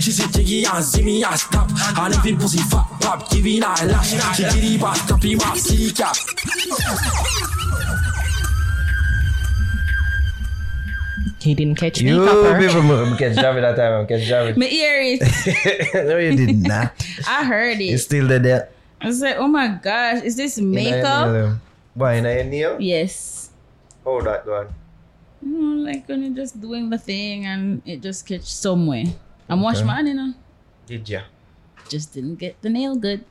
She say jiggy and zimmy and stop. And if it pussy fat pop, giving her a lash. She giddy back, tappy my silly cap. He didn't catch me, You people move. Catch Javi that time. Catch Javi. Me hear it. no, you did not. I heard You it. still did that. I was like, oh my gosh, is this makeup? Um, Why, in your nail? Yes. Hold that one. You know, like when you're just doing the thing and it just catch somewhere. I'm wash man, you know. Did ya? Just didn't get the nail good.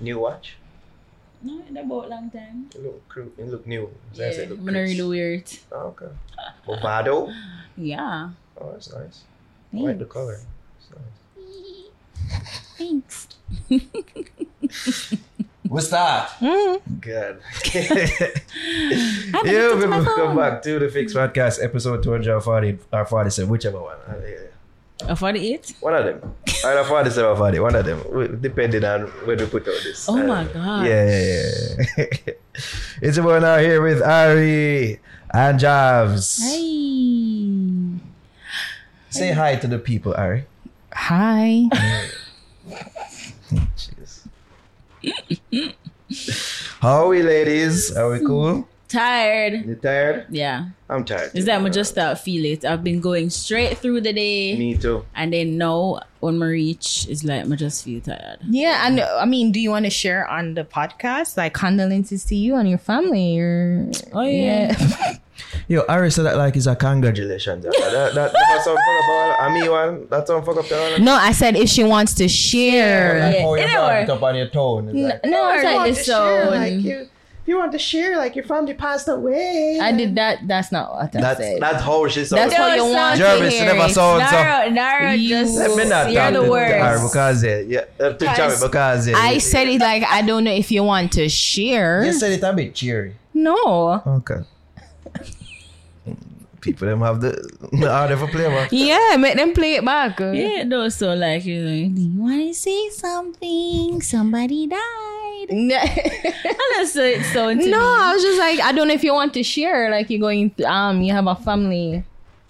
New watch? No, it about long time. It look, cru- it look new. Yeah, it look I'm gonna really wear it. Oh, okay. Movado? Yeah. Oh, that's nice. I like the color. It's nice. Thanks. What's that? Good. I yeah, yeah, we my will come back to the Fix Podcast episode 240 or 47, whichever one. Uh, yeah. A 48? One of them. Either 47 or 40, one of them. Depending on when we put out this. Oh Uh, my god. Yeah, yeah, yeah. it's a one out here with Ari and Javs. Hey. Say hi to the people, Ari. Hi. Jeez. How are we, ladies? Are we cool? Tired. You tired? Yeah. I'm tired. Is that I just start feel it. I've been going straight through the day. Me too. And then now when I reach, it's like I just feel tired. Yeah, and I mean, do you want to share on the podcast like condolences to you and your family? Or Oh, yeah. Yo, Ari said that like it's a congratulations. that, that, that, that sound fuck up all. I mean one. That sound fuck up to all. No, I said if she wants to share. Like Yeah. how you it up on your tone. It's like, No, I it's like like this sound. you, if you want to share, like your family passed away. I did that. That's not what I That's said. that's how she sounds. That's what you want to Jervis, you hear. never sound so. Naro, Naro You- just Let me not hear the to words. Ari because yeah, because I said it like I don't know if you want to share. You said it a bit cheery. No. Okay. People them have the the art of a play man. Yeah, make them play it back. Yeah, no, so like, you know, do you want to say something? Somebody died. No, And that's so it sound no. I was just like, I don't know if you want to share. Like you're going, um, you have a family.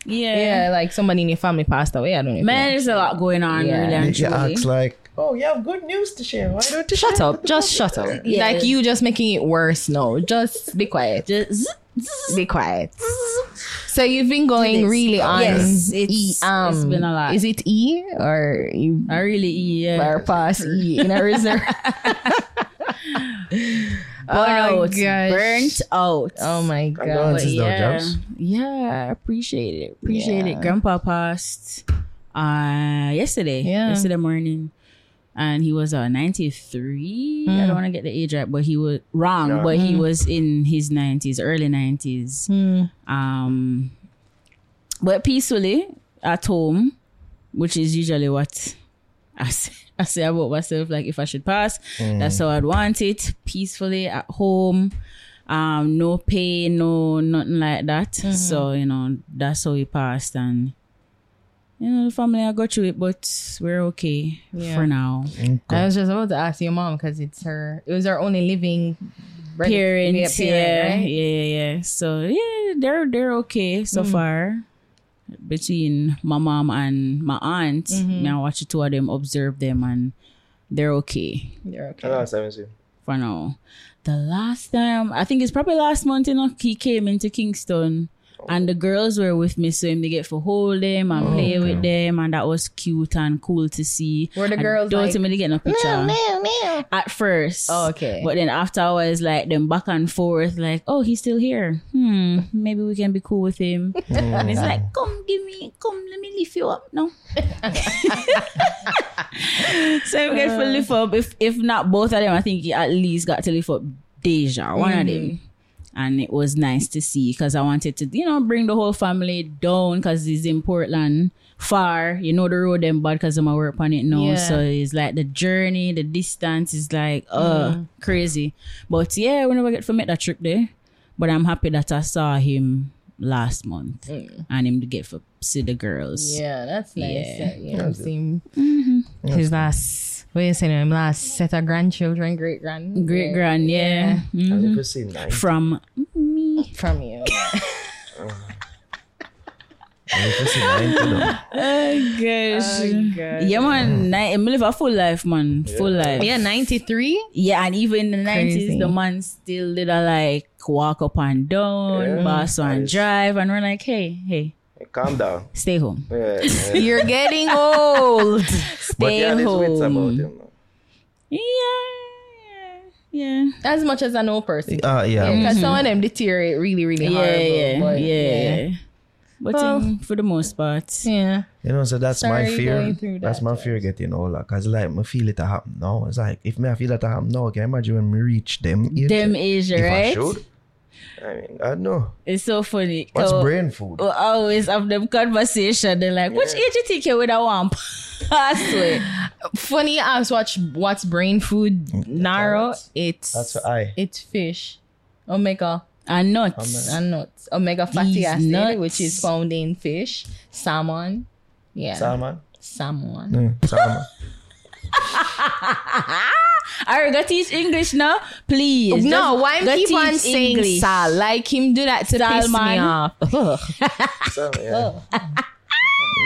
Yeah. Yeah, like somebody in your family passed away. I don't know. Man, there's a lot going on, Yeah. really and You truly. ask like, oh, you have good news to share. Why don't you Shut up. Just shut up. Yeah. Like you just making it worse. No, just be quiet. Just Be quiet. So you've been going really on. Yes, E, um, it's been a lot. Is it E or you I really, yeah. are past E in a reserve? Burnt Oh, out. gosh. Burnt out. oh my god. But This is no yeah, jobs. yeah, appreciate it. Appreciate Yeah. it. Grandpa passed uh yesterday. Yeah. Yesterday morning. And he was uh 93. I Mm. don't want to get the age right, but he was wrong. Yeah. But he was in his 90s, early 90s. Hmm. Um but peacefully at home, which is usually what I say, I say about myself, like if I should pass, that's mm. how I'd want it. Peacefully at home. Um, no pain, no nothing like that. Mm-hmm. So, you know, that's how we passed and you know, the family I got through it, but we're okay Yeah. for now. I was just about to ask your mom because it's her. It was her only living reg- Parents, yeah, parent, yeah, right? yeah, yeah. So yeah, they're they're okay so mm. far. Between my mom and my aunt, mm-hmm. me I watch the two of them, observe them, and they're okay They're okay. The last time for now. The last time, I think it's probably last month, you know, he came into Kingston and the girls were with me, so him they get for hold them and play with them, and that was cute and cool to see. Were the And girls don't like, tell me get no picture meow, meow. at first. Oh, okay. But then after I was like them back and forth, like, oh, he's still here. Hmm, maybe we can be cool with him. and it's like, come, give me, come, let me lift you up. No. so we get to lift up. If if not both of them, I think he at least got to lift up Deja, one of them. And it was nice to see because I wanted to, you know, bring the whole family down because he's in Portland far. You know the road them bad because I'm a work on it now. Yeah. So it's like the journey, the distance is like uh mm-hmm. crazy. But yeah, we never get to make that trip there. But I'm happy that I saw him last month mm. and him to get for see the girls. Yeah, that's nice. Yeah. that, you know, see mm-hmm. his last, what you saying, him last set of grandchildren, great grand, Great grand, yeah. Mhm. I've never seen nine. From me. from you. If you see 90 though. Oh gosh. God. Yeah, man. Ni- I live a full life, man. Full life. Yeah, 93. Yeah, and even in the nineties, the man still did a like walk up and down, Yeah. boss and drive, and we're like, hey, hey, Calm down. stay home, Yeah, yeah. You're getting old. But stay yeah, there's wits about home. him. though. Yeah, yeah, As much as I know person. Uh, yeah. Because some of them deteriorate really, really yeah, horrible. yeah, but yeah. But Well- um, for the most part, Yeah. You know, so that's my fear. going through That's my fear getting older. Cause like I feel it to happen now. It's like if me I feel that to happen now, can you imagine when me reach them? age? them age, if I right? Should. I mean, I know. It's so funny. What's Oh, brain food? we always have them conversation. They're like, which age you think you would have want pass with? Funny, you ask watch what's brain food narrow. that's- It's That's what I. it's fish, omega And nuts. and nuts, omega fatty These acid, nuts. which is found in fish, salmon. Yeah, Salmon. salmon. Mm, salmon. I got teach English now, please. No, Just why go him keep on teach saying English. sal? Like him do that to piss me off. Ugh. salmon. Yeah.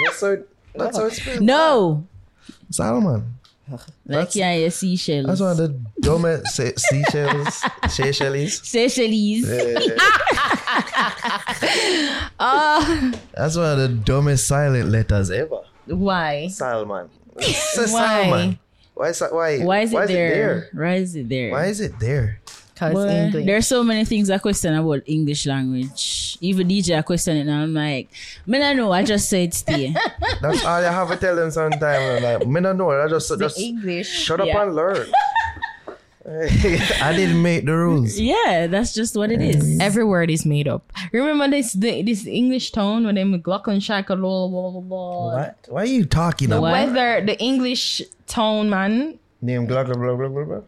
that's how. That's how it's spelled. No, Salmon. like yeah, yeah, seashells. That's one of the dumbest se- seashells. Seychelles. Seychelles. Uh, that's one of the dumbest silent letters ever. Why? Salmon. It's a Why? salmon. Why is that? Why? Why is it why there? Why is it there? Why is it there? Because Boy, English. There's so many things I question about English language. Even DJ I question it and I'm like, me I know, I just said stay. That's all I have to tell them sometimes. Like, me don't know. I just, the just English. shut up Yeah. and learn. I didn't make the rules. yeah, that's just what it is. Every word is made up. Remember this the, this English tone when they McLaughlin Shackle blah blah blah blah. What? Why are you talking The about? weather, the English tone, man. Name blah blah blah blah blah blah.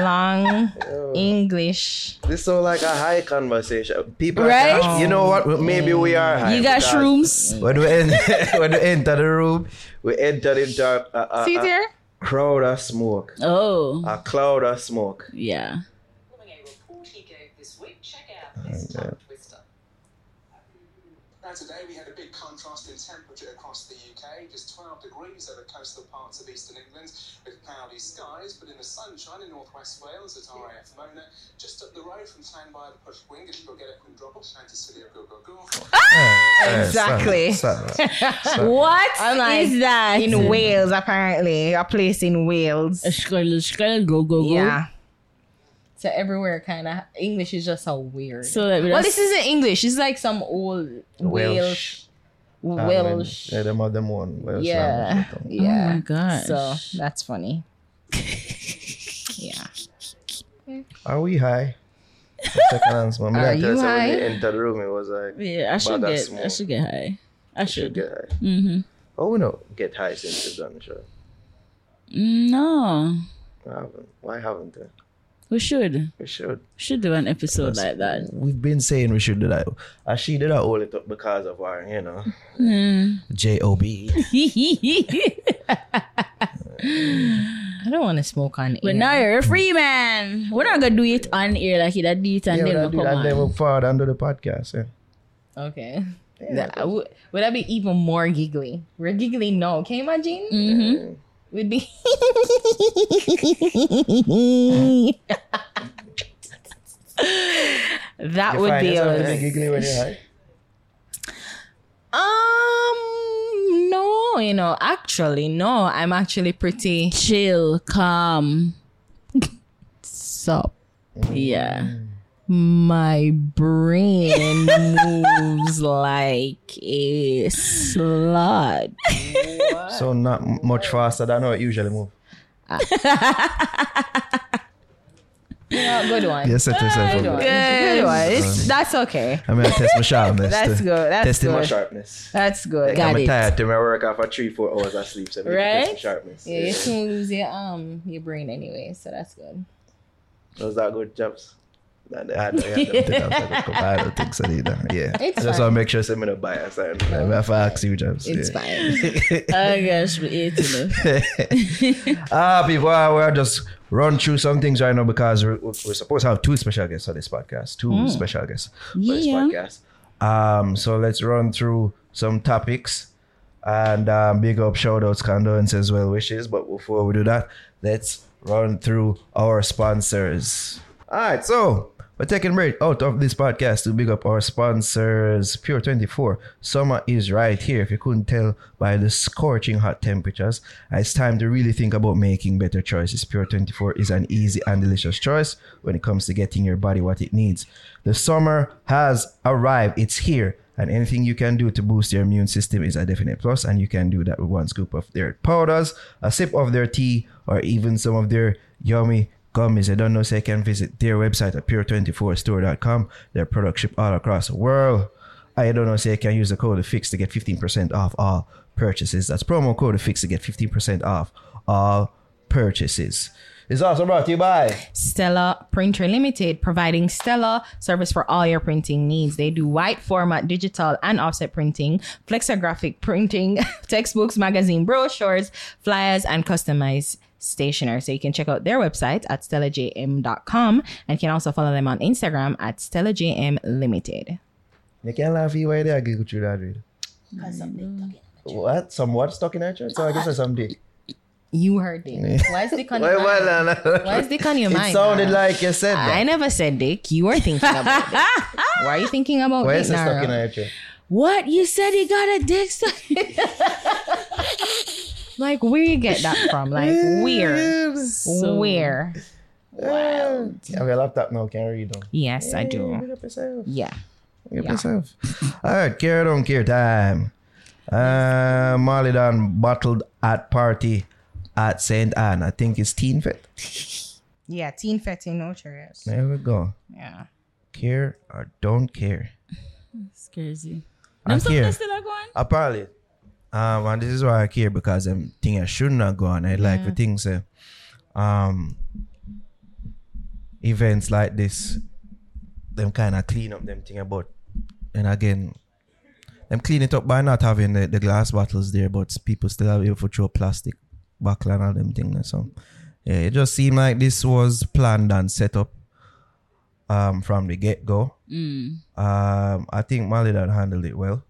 Long oh. English. This so like a high conversation. People, Right? actually- you know what? Oh. Maybe we are high. You got because shrooms? When we, en- when we enter the room, we enter into a, a, See a, a there? Crowd of smoke, Oh, a cloud of smoke. yeah. Following a report he gave this week, check out this tongue twister. Now today we had a big contrast in temperature degrees over coastal parts of eastern England with cloudy skies, but in the sunshine in northwest Wales at RAF Mona, just up the road from town by the Push Wing, if you'll get it from Drobble, Chanticleer, go go go. Exactly. What I'm like, is that? In Wales, apparently. A place in Wales. Skrull, skrull, go, go, go. Yeah. So everywhere kind of English is just so weird. So that well, this isn't English. It's like some old Welsh. Welsh. Yeah, them have them one Welsh Yeah. language. Yeah. Oh my gosh. So that's funny. yeah. Are we high? Second answer. Man, Are you say when high? they enter the room, it was like, Yeah, I should get. that's I should get high. I should should. get high. Mm-hmm. Oh, we don't get high since we've done the show. No, I haven't. Why haven't we? We should. We should. Should do an episode like that. We've been saying we should do that. Uh, she did that all it up because of our, you know, J O B. I don't want to smoke on But now you're a free man. We're not gonna do it on air like you did it and Yeah, then we'll we'll do come that. Then on. we'll forward under the podcast. Yeah. Okay. That, would, would that be even more giggly? We're giggly no. Can you imagine? Mm-hmm. Would be. that You would find be a. us. getting giggly when you're high? Um, no, you know, actually, no. I'm actually pretty Chill, calm. sup. Yeah. My brain moves like a slut. So not m- much faster than how it usually move. Yeah, good one. Yes, set yourself Good one. Good one. It's, that's okay. I'm mean, I test my sharpness. That's too. good. That's Testing my good. sharpness. That's good. Like, Got I'm it. tired to my work after three, four hours of sleep. So I need to test my Right? sharpness. Yeah, you soon lose your um your brain anyway, so that's good. Was that good, Jobs? I don't, I don't think so either. Yeah. It's I just want to make sure I'm in a bias. And I have to ask you, Jobs. It's yeah. fine. Oh gosh, we ate enough. Ah, people, uh, we'll just run through some things right now because we're, we're supposed to have two special guests on this podcast. Two special guests for this Yeah. podcast. Um, so let's run through some topics and um, big up shout outs, condolences, well wishes. But before we do that, let's run through our sponsors. All right, so we're taking break out of this podcast to big up our sponsors, Pure 24. Summer is right here. If you couldn't tell by the scorching hot temperatures, it's time to really think about making better choices. Pure 24 is an easy and delicious choice when it comes to getting your body what it needs. The summer has arrived, it's here. And anything you can do to boost your immune system is a definite plus, and you can do that with one scoop of their powders, a sip of their tea, or even some of their yummy gummies. I don't know, you can visit their website at pure24store.com. Their products ship all across the world. I don't know, you can use the code FIX to get 15% off all purchases. That's promo code FIX to get 15% off all purchases. It's also brought to you by Stella Printer Limited, providing Stella service for all your printing needs. They do white format, digital, and offset printing, flexographic printing, textbooks, magazine brochures, flyers, and customized stationery. So you can check out their website at stellajm.com and you can also follow them on Instagram at stellajm limited. You can't laugh you way there, get you that read. What? Some what stuck in that shirt? So I guess that's some dick. You heard it. Why is dick on your mind? well, no, no. Why is dick on your It mind? sounded Naro? like you said that. I never said dick. You were thinking about dick. Why are you thinking about Why dick, is it stuck in Naro? that? What you said? He got a dick stuck. Like, where you get that from? Like, where? where? Wow. You have a laptop now, can you read them. Yes, I Big do. up yourself. Yeah. Up yourself. All right, care don't care time. Uh, Malie Donn bottled at party at St. Ann. I think it's Teen Fit. Yeah, teen fetting, no chairs. There we go. Yeah. Care or don't care. It's crazy. I Them something care. still are going? Apparently. Um, and this is why I care because I'm think I should not go on. I like the things uh, um events like this, them kind of clean up them thing about and again them clean it up by not having the, the glass bottles there, but people still have able to throw plastic bottle and all them things. So yeah, it just seemed like this was planned and set up um from the get go. Um I think Malie Donn handled it well.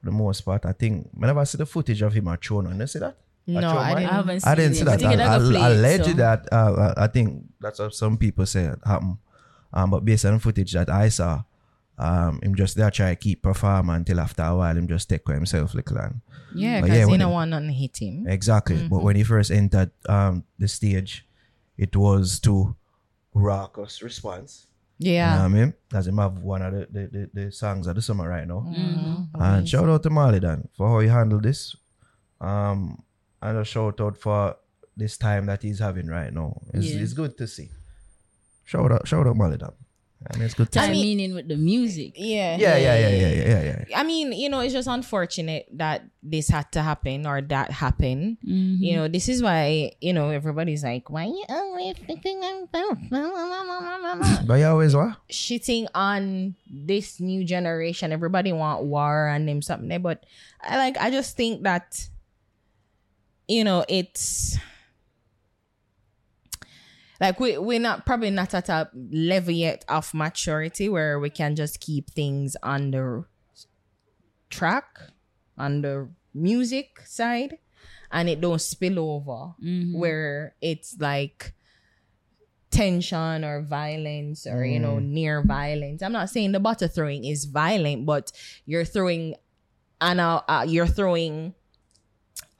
For the most part, I think whenever I see the footage of him at Chono, you see that? No, I didn't. haven't seen that. I didn't see that. I, a I, alleged so- that. Uh, I think that's what some people say happened. Um, but based on footage that I saw, um, him just there try to keep performing until after a while him just take himself little and Yeah, because yeah, don't it- want nothing hit him. exactly. But when he first entered um the stage, it was to raucous response. You know Yeah. what I mean? As him have one of the, the, the, the songs of the summer right now. Mm-hmm. And shout out to Malie Donn for how he handled this. Um, and a shout out for this time that he's having right now. It's, Yeah. it's good to see. Shout out, shout out Malie Donn. And it's good to Time see. meaning with the music. Yeah. Yeah, yeah, yeah, yeah, yeah, yeah, yeah. I mean, you know, it's just unfortunate that this had to happen or that happened. Mm-hmm. You know, this is why, you know, everybody's like, why you always thinking about But you always what? shitting on this new generation. Everybody want war and them something there. But I like I just think that you know it's like we we're not probably not at a level yet of maturity where we can just keep things on the track on the music side and it don't spill over where it's like tension or violence or you know near violence. I'm not saying the butter throwing is violent but you're throwing an uh, uh, you're throwing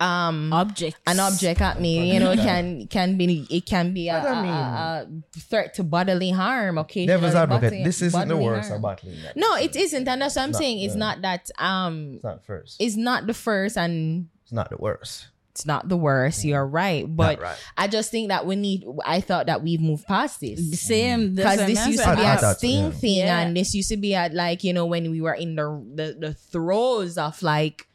um Objects. an object at me you know it can can be it can be a, I don't a- a- a threat to bodily harm occasionally Devil's advocate. bodily- This isn't the worst harm. of battling. No it isn't and that's what i'm Not saying it's not that um It's not first. it's not the first and It's not the worst. it's not the worst you're right but right. i just think that we need i thought that we've moved past this The same. because this used to be I a thought thing yeah. thing Yeah. and this used to be at like you know when we were in the the, the throes of like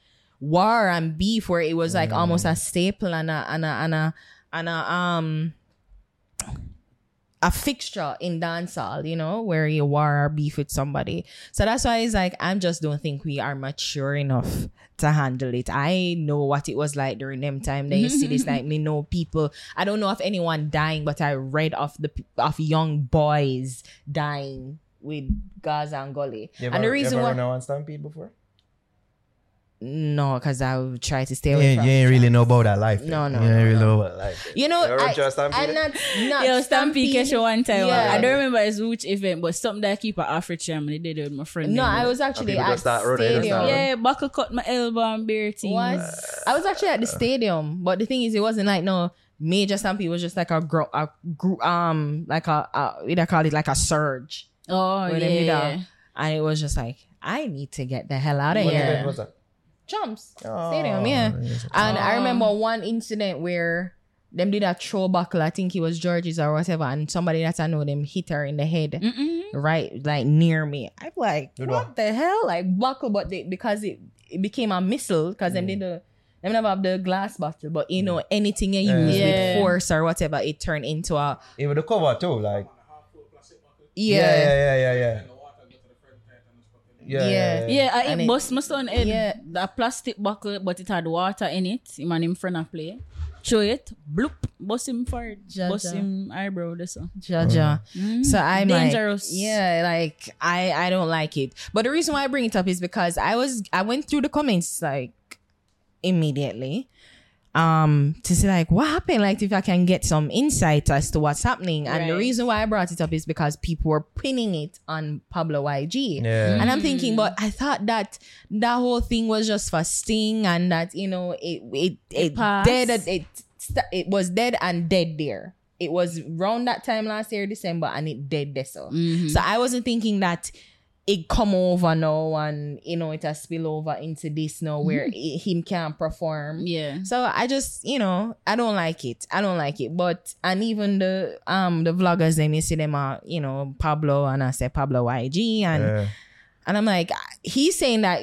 war and beef where it was like Mm. almost a staple and a and a and a and a um a fixture in dancehall, you know, where you war or beef with somebody. So that's why it's like I just don't think we are mature enough to handle it. I know what it was like during them time. They see this like me know people. I don't know of anyone dying, but I read of the of young boys dying with Gaza and Gully. You ever, and the reason you ever why a one stampede before? No, because I would try to stay You away ain't, from. you ain't really know about that life. No, no, You ain't no, really no. know about life. then. You know, You I, Stampede? I'm not, not Yo, Stampede Stampede. catch one time. Yeah. I don't remember his which event, but something that I keep at Africham. They did it with my friend. No. I was actually at just start running, they just stadium. start running. Yeah, buckle cut my elbow and bare team. Was I was actually at the stadium, but the thing is, it wasn't like no major stampede. It was just like a gro- a group, um, like a, a what they call it, like a surge, Oh yeah. them, you know. yeah. and it was just like I need to get the hell out of What here. Event was that? Jumps Oh, stadium, yeah. yes. And I Oh. remember one incident where them did a throw buckle. I think it was George's or whatever, and somebody that I know them hit her in the head. Mm-mm. right like near me. I'm like, Good what one. the hell? Like buckle, but they, because it, it became a missile because them mm. did the them never have the glass bottle, but you know anything you use Yeah. with force or whatever, it turned into a Even the cover too, like yeah. yeah, yeah, yeah, yeah, yeah. Yeah, Yeah. yeah, yeah. Yeah, I And it it- bust my son head. Yeah. The plastic buckle, but it had water in it. Him and him friend a play. Show it, bloop, bust him for Ja, bust ja. him eyebrow. This one. Jaja. Mm-hmm. So I'm Dangerous. like, yeah, like I I don't like it. But the reason why I bring it up is because I was I went through the comments like immediately um to see like what happened? Like if i can get some insight as to what's happening. And the reason why i brought it up is because people were pinning it on pablo yg Yeah. and i'm thinking but i thought that that whole thing was just for sting and that you know it it it, passed. dead it it was dead and dead there. It was around that time last year december and it dead there so. So i wasn't thinking that it come over now and you know it has spill over into this now where it, him can't perform Yeah. so I just, you know, I don't like it. I don't like it. But and even the um the vloggers then you see them are, you know, Pablo and I say Pablo YG and Yeah. and I'm like he's saying that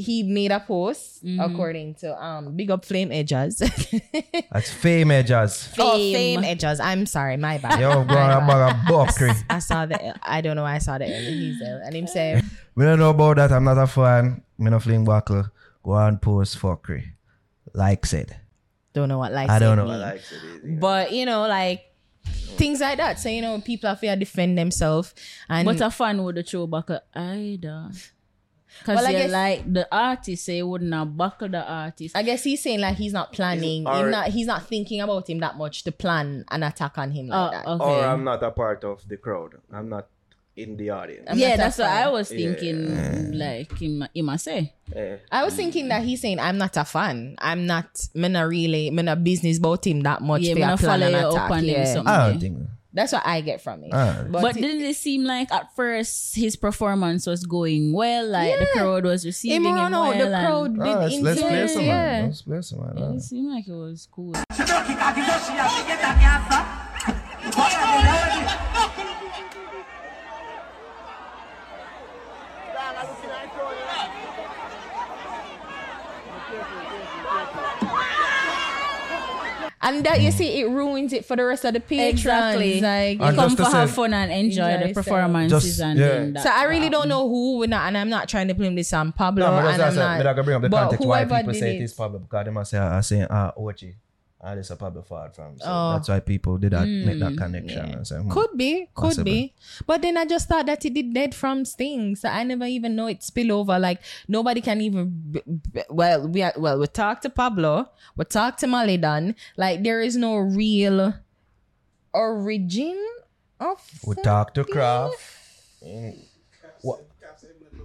he made a post Mm-hmm. according to um Big Up Flame Edges. That's fame edges. oh, Fame. Fame Edges. I'm sorry, my bad. Yo, go My on bad. about a buckery. I saw the I don't know why I saw the L. He's L. And him say We don't know about that. I'm not a fan. Me no fling buckle. Go on post fuckery. Like said. don't know what like said. I don't said know what mean. like said is. But you know, like things like that. So you know, people have to defend themselves and But a fan would have throw back a either. Cause Well, I you like the artist, say you wouldn't have buckle the artist. I guess he's saying like he's not planning. Or- he's not. He's not thinking about him that much to plan an attack on him like Oh, that. okay. Or I'm not a part of the crowd. I'm not in the audience. I'm yeah, that's a what. I was thinking. Like him, him a say. Eh. I was thinking that he's saying I'm not a fan. I'm not. Me not really. Me not business about him that much. Yeah, for me not plan follow an you up attack. on him Yeah. something. I don't think. That's what I get from it. Ah. but But it- didn't it seem like at first his performance was going well? Like the crowd was receiving him him around well. out, the and- crowd been Ah, let's, let's play some it. man. Yeah. Let's play some man. It seemed like it was cool. And that you see, it ruins it for the rest of the patrons. Exactly. Like, And Come just for to have fun and enjoy, Enjoy the yourself. performances Just- and yeah. then that. So I really don't know who we're not, and I'm not trying to blame this on Pablo. No, but and that's I'm what I not. But I can bring up the but context why whoever people did say it- it is Pablo because they must say, are saying, ah, Ochi. This is Pablo Ford from. So Oh. that's why people did that, make that connection. And say, hmm. Could be, could Possible. be. But then I just thought that it did dead from Sting. So I never even know it spill over. Like nobody can even. b- b- Well, we are, well we talked to Pablo, we talked to Malie Donn. Like there is no real origin of. We talk to Kraft.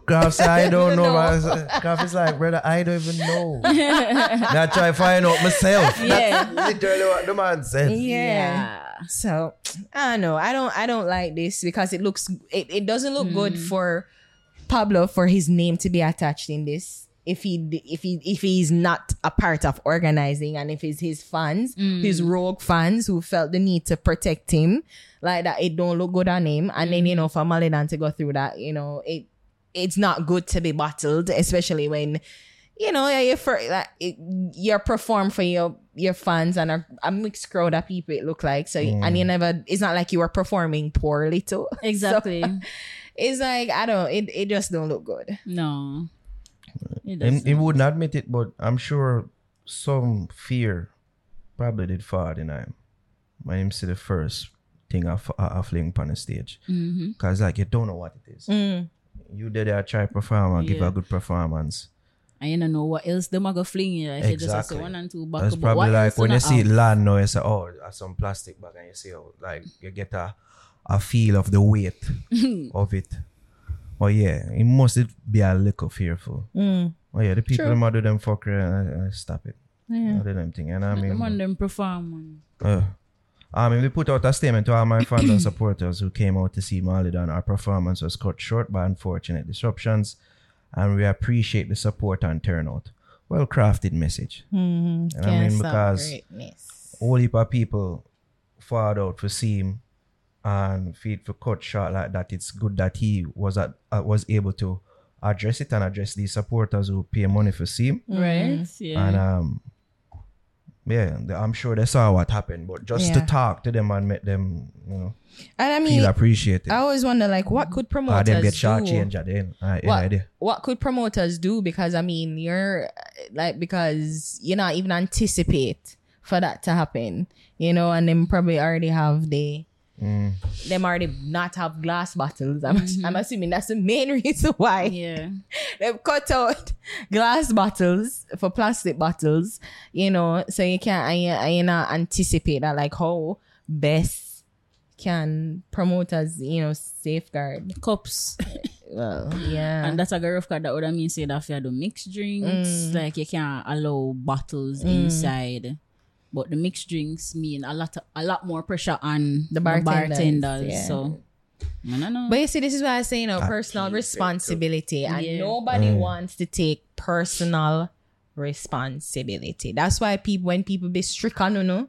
Mm. What? Kraft say, I don't know. man. Kraft is like, brother, I don't even know. I try to find out myself. Yeah. That's literally what the man said. Yeah. So I don't know. I don't. I don't like this because it looks. It, it doesn't look good for Pablo for his name to be attached in this. If he if he if he's not a part of organizing and if it's his fans, his rogue fans who felt the need to protect him like that, it don't look good on him. And then you know for Malie Donn to go through that, you know it it's not good to be bottled, especially when you know, you for like you perform for your your fans and a, a mixed crowd of people. It look like so, and you never. It's not like you were performing poorly too. Exactly. So, it's like I don't. It it just don't look good. no. It He, doesn't. wouldn't admit it, but I'm sure some fear probably did fall in him. When him see the first thing I, I, I fling on the stage. Mm-hmm. Because like you don't know what it is. Mm. You did there try perform and give a good performance. and you don't know what else them are gonna fling you. Like you just one and two back. But probably what like when you see have? land now, you say, oh, some plastic bag, and you see, oh, like you get a, a feel of the weight of it. Oh yeah, it must be a little fearful. Mm. Oh yeah, the people them do them fuckery and uh, stop it. Yeah. I do them thing, and I Them on mean, them perform. uh, I mean, we put out a statement to all my fans and supporters who came out to see Malie Donn. Our performance was cut short by unfortunate disruptions, and we appreciate the support and turnout. Well crafted message. Mm-hmm. And I mean, because greatness. whole heap of people fought out for see him and feed for cut short like that. It's good that he was at, uh, was able to address it and address these supporters who pay money for see him. Right? Yeah. And um, yeah, I'm sure they saw what happened, but just to talk to them and make them, you know, And I mean, feel appreciated. I always wonder, like, what could Or promoters them get do? short change at the end. Uh, what what could promoters do? Because I mean, you're like because you not even anticipate for that to happen, you know, and them probably already have the Mm. them already not have glass bottles. I'm, I'm assuming that's the main reason why yeah. they've cut out glass bottles for plastic bottles, you know, so you can't and you, and you not anticipate that like how best can promoters, you know, safeguard. Cups. Well, yeah. And that's a rough card that would mean say that if you do mixed drinks, Mm. like you can't allow bottles inside. But the mixed drinks mean a lot a lot more pressure on The the bartenders, bartenders. yeah. So I don't. But you see, this is why I say, you know, That personal keeps it responsibility, and Yeah. nobody Mm. wants to take personal responsibility. That's why people, when people be strict on you know,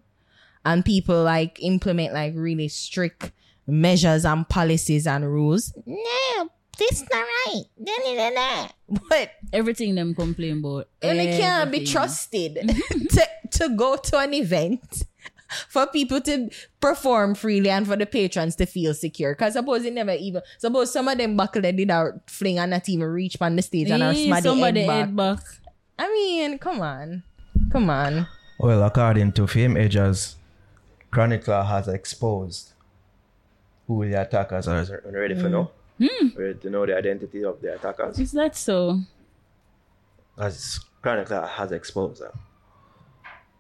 and people like implement like really strict measures and policies and rules, no, this not right. Da, da, da, da. But Everything them complain about. and they can't be trusted to, to go to an event for people to perform freely and for the patrons to feel secure. Because suppose it never even suppose some of them buckle they did our fling and not even reach on the stage and our Eh, smaddy somebody head back. head back. I mean, come on. Come on. Well, according to Fame Edges, Chronicler has exposed who the attackers are. Are ready for now? Ready to know the identity of the attackers? Is that so? As Chronicler has exposed them.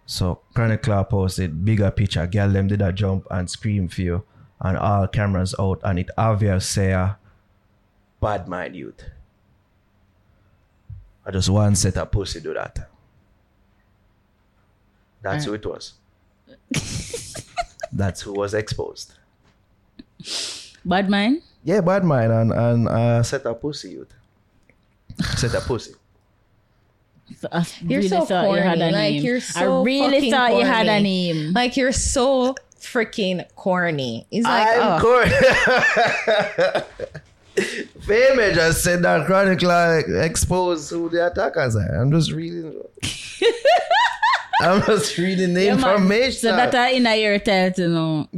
So Chronicler posted bigger picture, girl them did a jump and scream for you, and all cameras out, and it obvious say uh, bad mind youth. I just one set of pussy do that. That's who it was. That's who was exposed. Bad mind? Yeah, bad mind and and uh, set a pussy youth. Set a pussy. I You're really so thought you had a corny. Like, name. you're so I really fucking thought you had a corny. name. Like you're so freaking corny. It's like I'm oh, corny. Fame just said that Chronicler exposed who the attackers are. I'm just reading. I'm just reading the Yeah, man. information. So that are in your title now.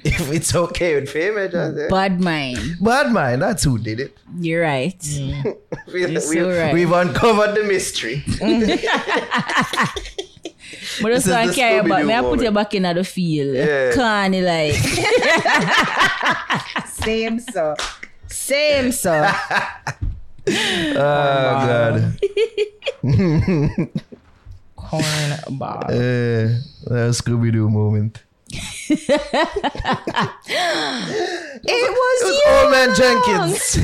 if it's okay with Fame, just say. Bad mind. Bad mind, that's who did it. You're right. We, You're so we, right. We've uncovered the mystery. But This just is don't care about Scooby-Doo. I put moment. you back in the field. Yeah. Corny like. same so. Same so. Oh, God. Corn bar. Uh, that Scooby Doo moment. It was, It was you. Old Man Jenkins.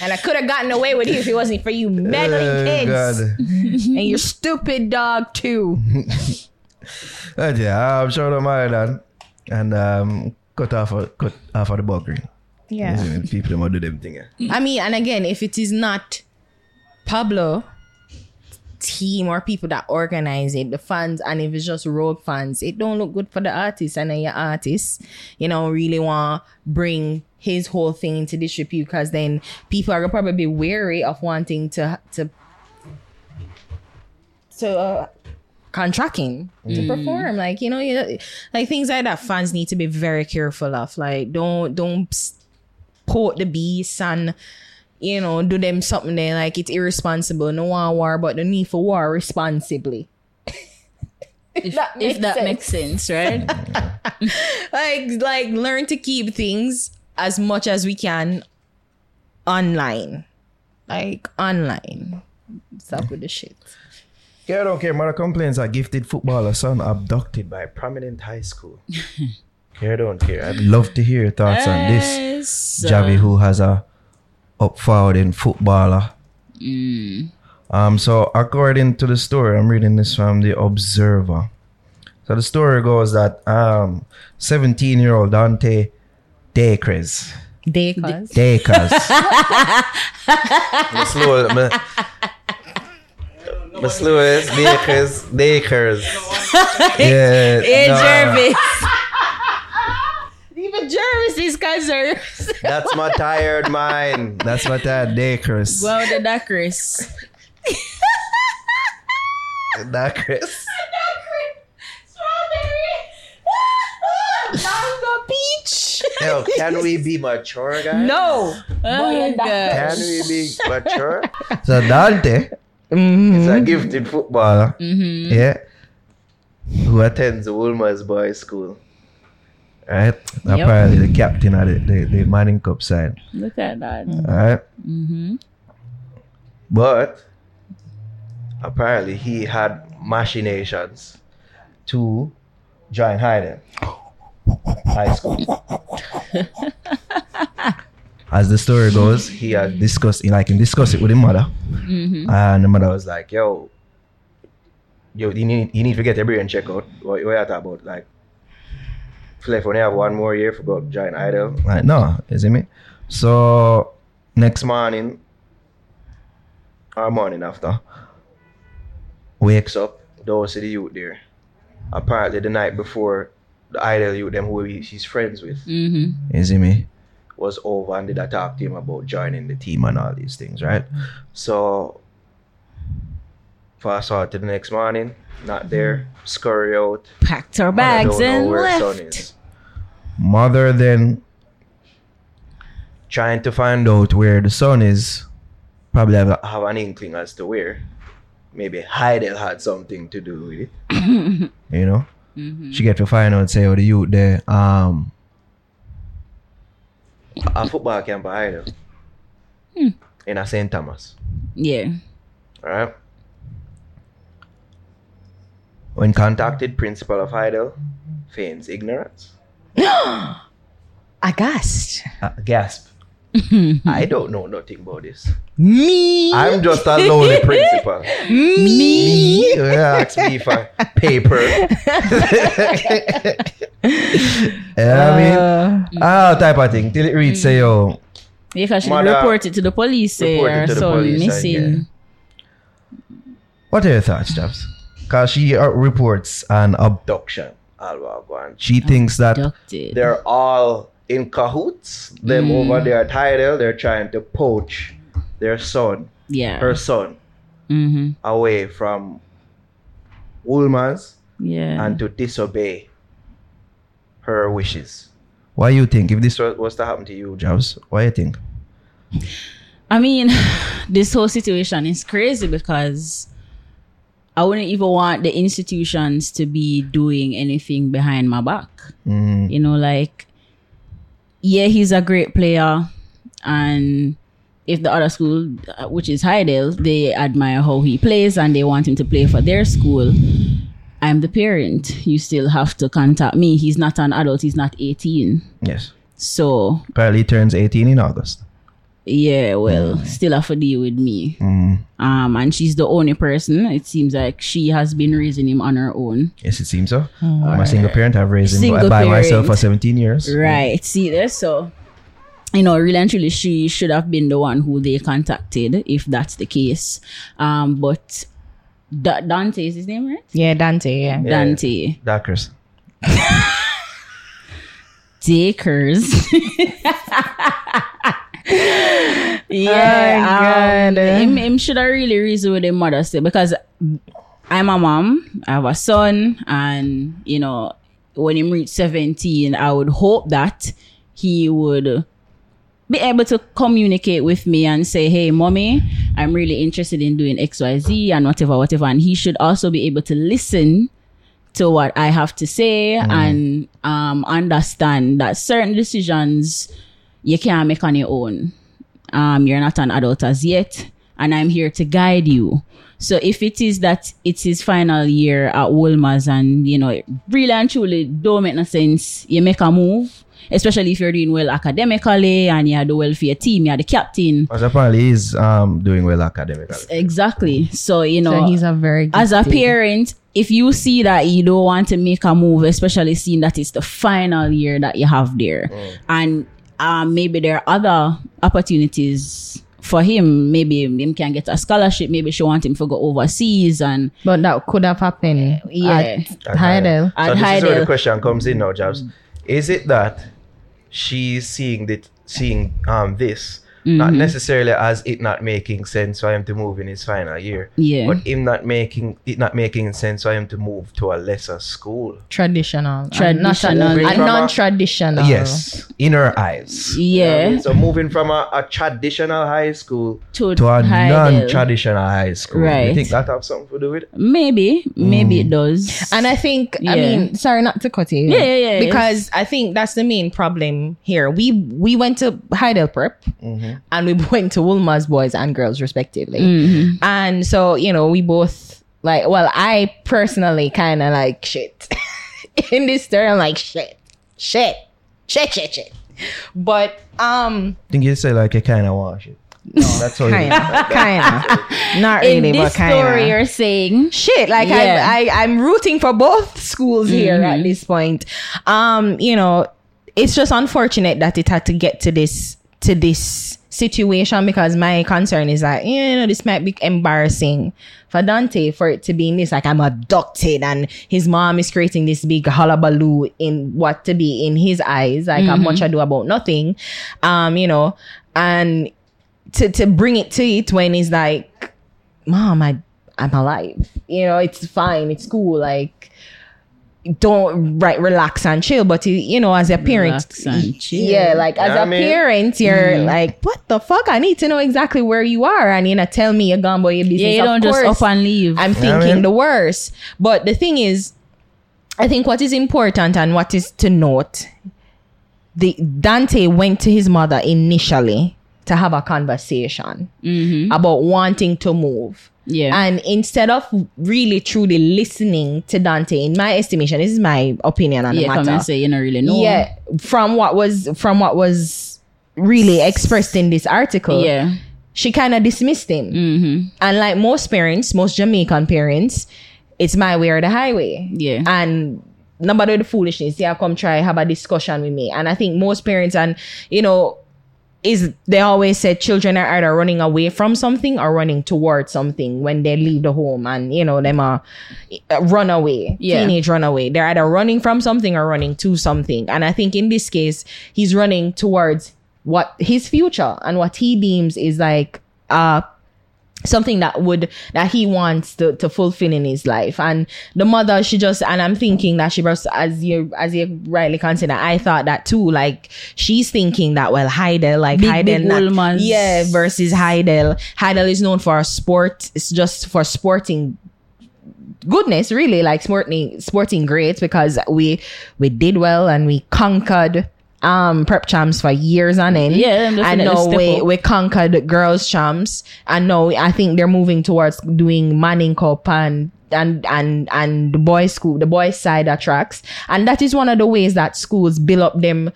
And I could have gotten away with it if it wasn't for you meddling Oh, kids. And your stupid dog too. But yeah, I'm sure I'm married and, and um, cut off a, cut off of the. Yeah. People a do them thing. Yeah. I mean, and again, if it is not Pablo team or people that organize it, the fans, and if it's just rogue fans, it don't look good for the artist. And then your artist, you know, really want to bring his whole thing into disrepute because then people are gonna probably be wary of wanting to to to uh, contract him to perform. Like you know, you, like things like that. Fans need to be very careful of. Like don't don't poke the beast and you know do them something there like it's irresponsible. No one war, but the need for war responsibly. If That if makes that sense. makes sense, right? Like like learn to keep things as much as we can online. Like online. Stop with the shit. Yeah, I don't care. Mother complains a gifted footballer son abducted by prominent high school. care, don't care. I'd love to hear your thoughts on this. Javi, who has a up forwarding footballer. Um, so according to the story, I'm reading this from the Observer. So the story goes that um 17 year old Dante Dacres. Decas. Dacres. my slow my, my slowest Dacres Dacres. Yeah. Hey, no, Jervis. Even Jervis is concerned. That's my tired mind. That's my tired Dacres. Well, the that Chris. Dacres. Mango peach. Yo, can we be mature, guys? No. Oh, Can we be mature? So Dante Mm-hmm. is a gifted footballer. Yeah. Who attends Wolmer's boys' school. Right? Apparently the captain of the, the, the Manning Cup side. Look at that. Alright? Mm-hmm. But apparently he had machinations to join Hydel High School. As the story goes, he had discussed, like, he discussed it with his mother, mm-hmm. and the mother was like, "Yo, yo, you need, you need to get your brain check out. What, what you talking about? Like, feel like when have one more year for go join Hydel. Like, no, you see me? So next morning, or morning after, wakes up, don't see the youth there. Apparently the night before, the Hydel youth, them who he- he's friends with, Mm-hmm. you see me, was over and did I talk to him about joining the team and all these things, right? So fast forward to the next morning, not there, mm. scurry out. Packed our bags and left. Mother then trying to find out where the son is. Probably have, have an inkling as to where. Maybe Hydel had something to do with it. you know? Mm-hmm. She get to find out, say, oh, the youth there. Um, a football camp at Hydel. Hmm. In a St. Thomas. Yeah. Alright? When contacted, principal of Hydel feigns ignorance. Aghast. Uh, gasp. I don't know nothing about this. Me. I'm just a lonely principal. Me? Yeah, ask me for paper. yeah, I mean, ah, type of thing. Till it reads, say, yo, If I should Mother- report it to the police, say Report it our to the son police, I missing. what are your thoughts, Chaps? Because she uh, reports an abduction. She thinks that Abducted. they're all in cahoots. Them over there at Hydel, they're trying to poach their son, yeah. her son, mm-hmm. away from Wolmer's Yeah. and to disobey her wishes. Why do you think? If this was, was to happen to you, Jobs, Why do you think? I mean, this whole situation is crazy because I wouldn't even want the institutions to be doing anything behind my back. Mm, You know, like, yeah, he's a great player. And if the other school, uh, which is Hydel, they admire how he plays and they want him to play for their school, I'm the parent. You still have to contact me. He's not an adult, he's not 18. yes. So, Apparently he turns 18 in August. Yeah, well, still have to deal with me. Mm, Um, and she's the only person. It seems like she has been raising him on her own. yes, it seems so. I'm a single parent. I've raised him Single by myself for 17 years. Right. See there, so you know, really and truly, she should have been the one who they contacted if that's the case. Um, but Da- Dante is his name, right? Yeah, Dante. Yeah. Yeah. Dante Dacres. Dakers. yeah, Oh, um, him, him should have really reason with his mother say because I'm a mom, I have a son, and you know, when he reached 17, I would hope that he would be able to communicate with me and say, Hey, mommy, I'm really interested in doing XYZ and whatever, whatever. And he should also be able to listen to what I have to say and um, understand that certain decisions you can't make on your own. um, you're not an adult as yet, and I'm here to guide you. So if it is that it's his final year at Wolmer's and you know really and truly don't make no sense, you make a move, especially if you're doing well academically and you are do well for your team, you're the captain. Because apparently he's um, doing well academically. Exactly. So you know So he's a very as a gifted- parent, if you see that you don't want to make a move, especially seeing that it's the final year that you have there, and um, maybe there are other opportunities for him. Maybe him can get a scholarship. Maybe she want him to go overseas and But that could have happened. Yeah. At Hydel. at so this is where the question comes in now, Jobs. Is it that she's seeing that seeing um this not Mm-hmm. necessarily as it not making sense for him to move in his final year, Yeah. but him not making it not making sense for him to move to a lesser school? Traditional. Traditional. And, a, from and a- non-traditional. Yes, in her eyes. Yeah. So moving from a, a traditional high school To to a non-traditional high school, Do you think that have something to do with it? Maybe, maybe it does. And I think, I mean, sorry not to cut you. Yeah, yeah, yeah, Because I think that's the main problem here. We we went to Hydel Prep and we went to Wolmer's boys and girls respectively. Mm-hmm. And so, you know, we both like well, I personally kinda like shit. In this story, I'm like shit. Shit. Shit, shit, shit. But um I think you say like you kind of wash it. No, that's all. you kinda, kinda. Not in really, this but story, kinda. you're saying shit like Yeah. I, I i'm rooting for both schools here Mm-hmm. at this point um you know it's just unfortunate that it had to get to this to this situation because my concern is that you know this might be embarrassing for Dante for it to be in this. Like I'm abducted and his mom is creating this big hullabaloo in what to be in his eyes. Like how much I do about nothing. Um you know and to to bring it to it when he's like mom I I'm alive. You know, it's fine, it's cool. Like don't right relax and chill. But you, you know, as a parent, Relax and chill. yeah, like as Yeah, I a mean- parent, you're mm-hmm. like, what the fuck? I need to know exactly where you are, and you know, tell me you're gone, boy, your business. yeah, you Of don't just course, up and leave. I'm thinking man. the worst. But the thing is, I think what is important and what is to note, the Dante went to his mother initially to have a conversation about wanting to move. Mm-hmm. yeah, And instead of really truly listening to Dante, in my estimation, this is my opinion on the yeah, come matter. and say you don't really know. Yeah, from what was from what was really expressed in this article, yeah, she kind of dismissed him. mm-hmm. And like most parents, most Jamaican parents, it's my way or the highway. Yeah. And nobody the foolishness. Yeah, come try have a discussion with me. And I think most parents and you know, is they always said children are either running away from something or running towards something when they leave the home and you know them are uh, run away. Yeah. teenage runaway they're either running from something or running to something. And i think in this case he's running towards what his future and what he deems is like uh something that would that he wants to, to fulfill in his life. And the mother she just and i'm thinking that she just as you as you rightly consider i thought that too. Like she's thinking that well hydel like Big, hydel big not- yeah versus hydel. Hydel is known for sport it's just for sporting goodness really like sporting sporting greats because we we did well and we conquered um prep champs for years on end. Yeah, them and definitely now step we we conquered girls champs and now i think they're moving towards doing manning cup and and and and the boys school the boys side attracts and that is one of the ways that schools build up them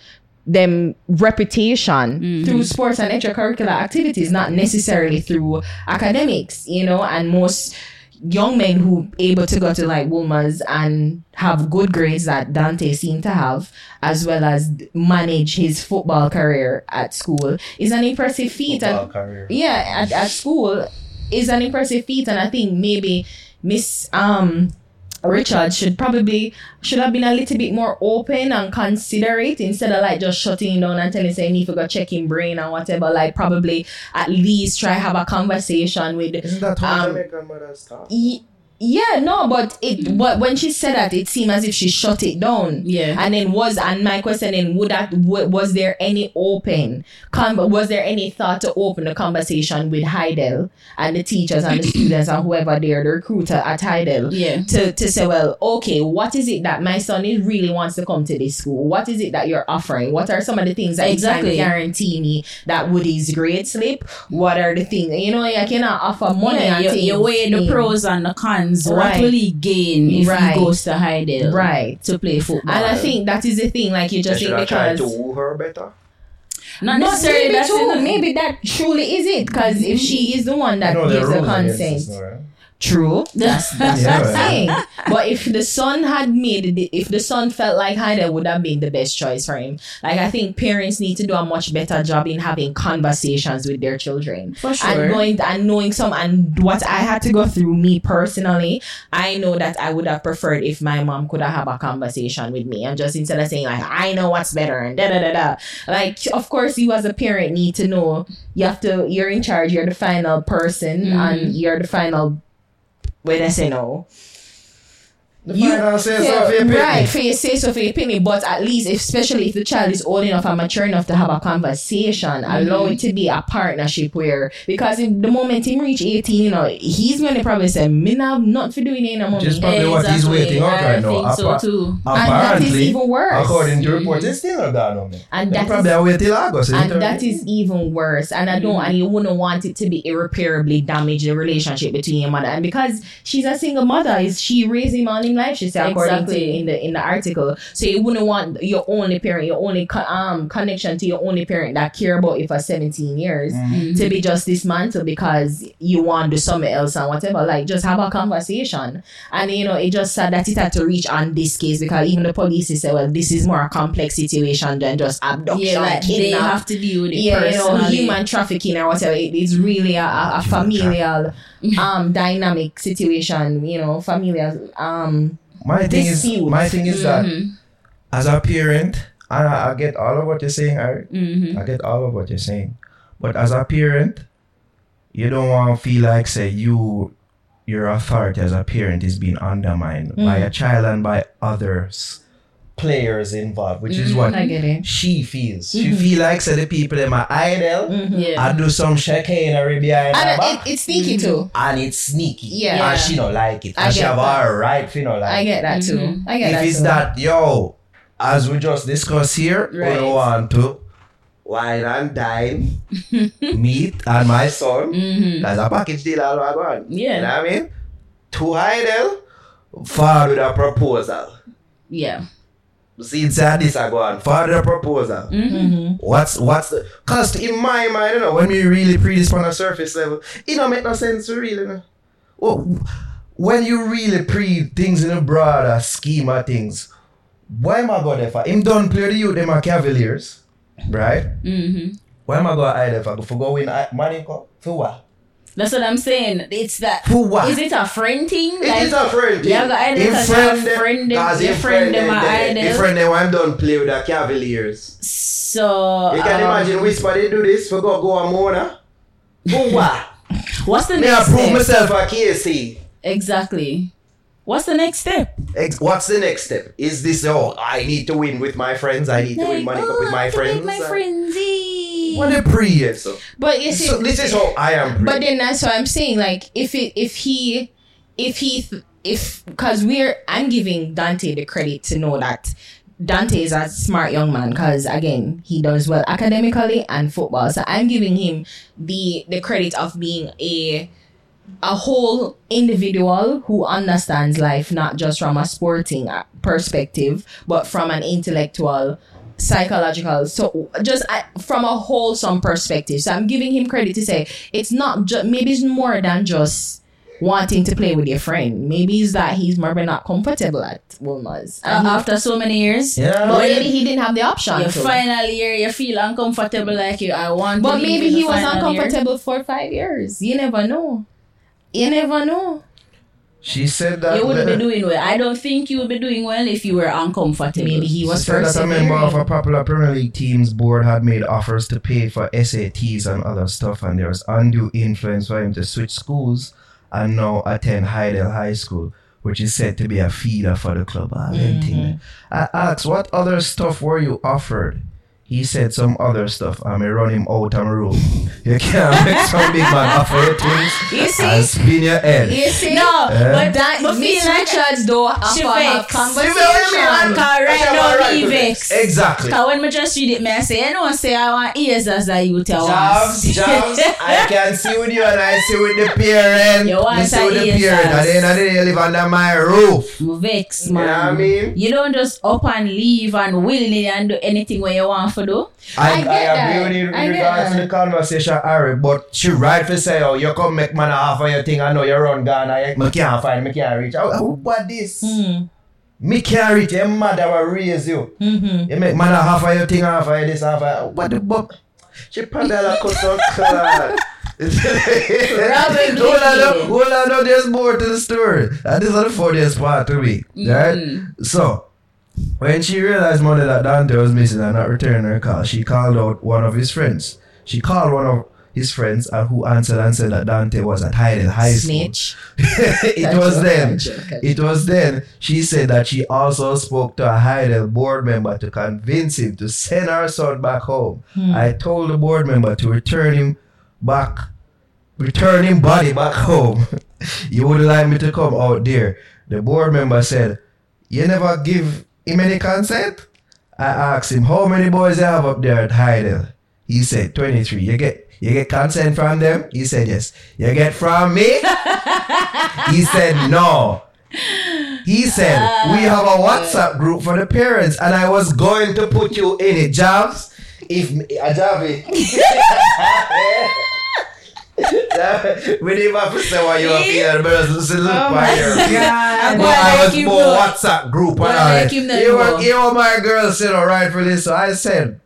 them reputation Mm-hmm. through sports and extracurricular activities not necessarily through academics you know and most young men who able to go to like Wolmers and have good grades that Dante seemed to have, as well as manage his football career at school, is an impressive feat. Football and career. yeah, at, at school is an impressive feat, and I think maybe Miss um Richard should probably should have been a little bit more open and considerate instead of like just shutting him down and telling saying he forgot check him brain and whatever. Like probably at least try have a conversation with Isn't that how Um, Jamaican mothers talk? Ye- Yeah, no, but it mm. but when she said that, it seemed as if she shut it down. Yeah. and then was and my question then would that was there any open com- was there any thought to open the conversation with Hydel and the teachers and the students and whoever there the recruiter at Hydel Yeah. to to say well okay what is it that my son is really wants to come to this school what is it that you're offering what are some of the things that Exactly. you can guarantee me that Woody's grade slip what are the things you know you cannot offer money Yeah, you, you weigh the mm. pros and the cons. What Right. will he gain if Right. he goes to Hydel Right. to play football? And I think that is the thing, like you just They think should have tried because to woo her better. not But necessarily maybe that's too, maybe that truly is it. Because if she is the one that You gives the consent, right? True. That's that's Yeah, what I'm saying. But if the son had made it, if the son felt like Hydel would have been the best choice for him. Like I think parents need to do a much better job in having conversations with their children. For sure. And going and knowing some and what I had to go through me personally, I know that I would have preferred if my mom could have had a conversation with me and just instead of saying like I know what's better and da da da da. Like of course you as a parent need to know you have to you're in charge, you're the final person Mm-hmm. and you're the final say no. The final say so Yeah, for your right, for your say so for your opinion, but at least, if, especially if the child is old enough and mature enough to have a conversation, allow it to be a partnership where, because if the moment he reach 18, you know, he's going to probably say, me not have nothing for doing it no more. Which is probably what he's Exactly. waiting out I right now. think so Appa- too. And that is Apparently, even worse. according to mm-hmm. reports, it's still not done on me. And They that probably is- have wait till August. isn't and that is even worse. And I don't, mm-hmm. and you wouldn't want it to be irreparably damage the relationship between your mother. And because she's a single mother, is she raising him all in life? She said according Exactly. to in the in the article. So you wouldn't want your only parent, your only co- um connection to your only parent that care about you for seventeen years Mm-hmm. to be just dismantled because you want to do something else and whatever. Like just have a conversation. And you know, it just said that it had to reach on this case because even the police said, well, this is more a complex situation than just abduction. Yeah, like they kidnap, have to deal with it yeah, you know, human trafficking or whatever. It, it's really a, a, a familial um dynamic situation, you know, familiar. um My thing is, dispute. my thing is that Mm-hmm. as a parent, I, I get all of what you're saying. I, Mm-hmm. I get all of what you're saying, but as a parent, you don't want to feel like say you, your authority as a parent is being undermined by Mm. a child and by others, players involved, which is mm-hmm. what I get it. she feels. She mm-hmm. feel like say the people them are idle. Mm-hmm. Yeah. I do some chicanery behind her And back. it, it's sneaky too. and it's sneaky. Yeah. And she don't like it. I And she get have that. all right, you know, like I get that too. I get if that it's too. that, yo, as we just discussed here, we Right. don't want to wine and dine, meet and my son. Mm-hmm. That's a package deal all I want. Yeah. You know what I mean? To Hydel, forward with a proposal. Yeah. See, inside this I go on. A proposal. Mm-hmm. What's what's the cause in my mind, you know, when we really pre this on a surface level, it don't make no sense to really you know. Well, when you really pre things in a broader scheme of things, why am I going there for? Him done play the youth, them are Cavaliers, right? Mm-hmm. Why am I going there for? For go win money for what? That's what I'm saying. It's that. For what? Is it a friend thing? It is a friend thing. Yeah, I friend have them- friend them- cause friend them them there. idle. Friend them I'm done play with the Cavaliers. So. You can um, imagine Whisper they do this for go go a Mona. For what? What's the Me I prove step? myself a KC. Exactly. What's the next step? Ex- What's the next step? Is this oh I need to win with my friends? I need to win Manning cup with my friends. My Uh, friends. eh. What a pre yes, so. But you see, so this is how I am pre. But then that's what I'm saying. Like, if it, if he, if he, if because we're, I'm giving Dante the credit to know that Dante is a smart young man because again he does well academically and football. So I'm giving him the the credit of being a a whole individual who understands life not just from a sporting uh, perspective but from an intellectual psychological so just uh, from a wholesome perspective so i'm giving him credit to say it's not just maybe it's more than just wanting to play with your friend maybe it's that he's maybe not comfortable at Wolmer's Uh, and he- after so many years. yeah, but maybe he didn't have the option Your to. final year, you feel uncomfortable like you. I want. but to maybe he was final year. uncomfortable for five years you never know you never know she said that You wouldn't be doing well. I don't think you would be doing well if you were uncomfortable. maybe he was said that a member of a popular Premier League team's board had made offers to pay for SATs and other stuff, and there was undue influence for him to switch schools and now attend Hydel High School, which is said to be a feeder for the club. Them thing. Mm-hmm. I asked, what other stuff were you offered? He said some other stuff. I may run him out of my room. You can't make some big man offer you things You see? and spin your head. You see? No, Eh? but That but Miss feel like Richards though She offer a vex. conversation. You know what I mean? Cause right That's now about me right. vex. Exactly. Cause when me just read it, me I say, I know say I want ears as a youth. I Jobs, want. jobs. I can see with you and I see with the parent. You want Me see with the ears parent. At the end of the day, you live under my roof. Me vex, man. You know what I mean? You don't just up and leave and willingly and do anything what you want for do. I, I get I, agree that. with you in I regards to the conversation, Harry, but she right for say, oh, you come make man half of your thing. I know you run Ghana. I me can't find, me can't reach. Oh, oh, what this? Hmm. Me can't reach. Your mother will raise you. Mm-hmm. You make man half of your thing, half of your this, half of your, What the buck? She probably like cut out clad. Robin Hold on, no, hold on, no, there's more to the story. And this is the funniest part to me. Right? So, when she realized Monday that Dante was missing and not returning her call, she called out one of his friends. She called one of his friends and who answered and said that Dante was at Hydel High School. Snitch. it was you, then. It was then she said that she also spoke to a Hydel board member to convince him to send her son back home. I told the board member to return him back, return him body back home. you would like me to come out there. The board member said, You never give him any consent? I asked him, How many boys you have up there at Hydel? He said, 23. You get you get consent from them? He said, Yes. You get from me? he said, No. He said, We have a WhatsApp group for the parents, and I was going to put you in it, Jobs. If uh, Javi. we didn't have to say why you are here, but it's a little fire. I'm But gonna I make was him more know. WhatsApp group and Gonna all him know You more. were, you were my girl, you know, right for this. So I said,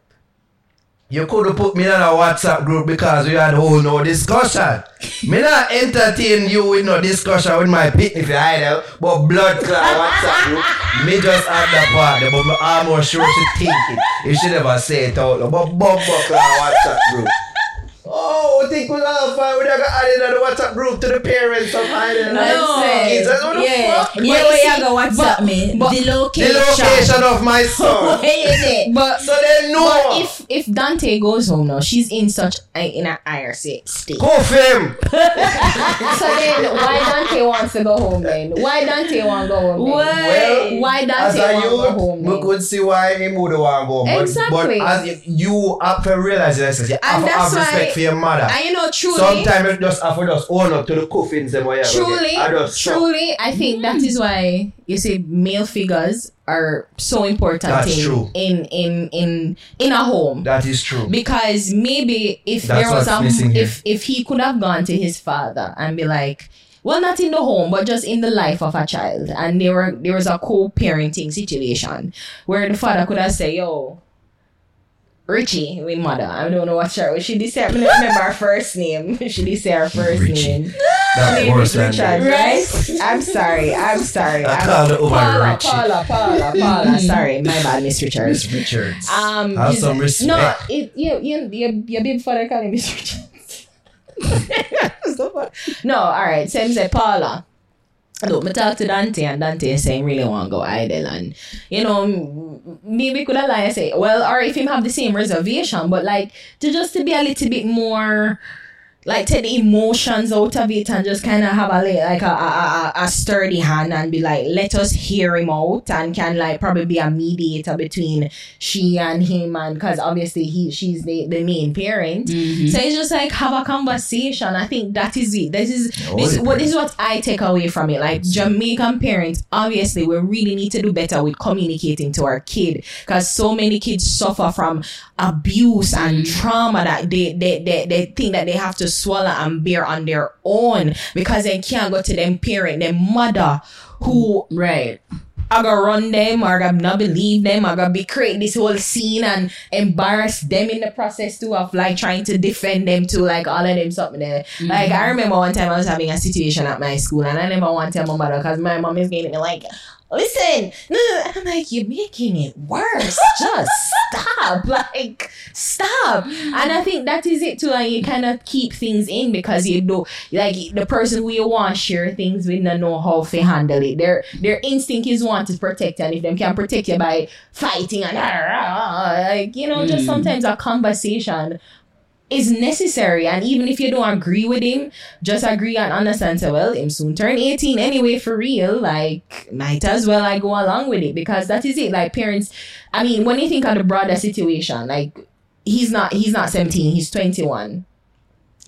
you could have put me in a WhatsApp group because we had whole no discussion. me not entertain you with no discussion with my picnic for idol, but blood clot WhatsApp group. Me just had that part there, but me almost sure she think it. You should never say it out loud. But bump clot WhatsApp group. Oh, think we all fine. We never added the WhatsApp group to the parents of Hydel. No. Kids, I don't know Yeah, fuck. yeah, where you go WhatsApp me? but- the The location. location of my son. Where is it? But So they know. but if if Dante goes home now, she's in such a, in an higher state. Cuff him. So then, why Dante wants to go home then? Why Dante want to go home? Then? Well, why Dante want to go home? we could see why he would want to go. But, Exactly. But as you, you have to realize this, you have to have respect why- for your mother. And you know, truly, Sometimes you just have to just own up to the coffins them where truly, I just truly, I think that is why you see male figures are so important That's in, true. in in in in a home. That is true. because maybe if That's there was a if if he could have gone to his father and be like well not in the home but just in the life of a child and there were there was a co-parenting situation where the father could have said yo Richie, we mother. I don't know what her. She did say. I don't remember her first name. She did say her first Richie. name. That's Name worse is than Richard, that. right? I'm sorry. I'm sorry. I I'm- called her over Paula, Richie. Paula, Paula, Paula. Sorry, my bad, Miss Richards. Miss Richards. Um, have he's- some respect. No, it, you, you, your, your baby father call him Miss Richards. So no, all right. So him say Paula. Look, me talk to Dante and Dante is saying really want to go Hydel and you know maybe could have lie and say well or if him have the same reservation but like to just to be a little bit more like take the emotions out of it and just kind of have a like a, a, a, sturdy hand and be like let us hear him out and can like probably be a mediator between she and him and because obviously he she's the, the main parent. Mm-hmm. So it's just like have a conversation. I think that is it. This is oh, this, what this is what i take away from it. Like jamaican parents obviously we really need to do better with communicating to our kid because so many kids suffer from abuse and mm-hmm. trauma that they, they they they think that they have to swallow and bear on their own because they can't go to them parent their mother who right. I gonna run them or I gonna not believe them. I gonna be create this whole scene and embarrass them in the process too of like trying to defend them to like all of them something there. Mm-hmm. Like I remember one time I was having a situation at my school and I never want to tell my mother because my mom is getting me like, listen. No, no, no." I'm like, you're making it worse. Just stop. Like, stop. And I think that is it too. And you kind of keep things in because you know, like the person who you want share things with, not know how to handle it. Their their instinct is want to protect, and if them can protect you by fighting and like you know, just hmm. sometimes a conversation is necessary. And even if you don't agree with him, just agree and understand. So, well, him soon turn 18 anyway, for real. Like, might as well I go along with it because that is it. Like, parents, I mean, when you think of the broader situation, like, he's not, he's not 17, he's 21.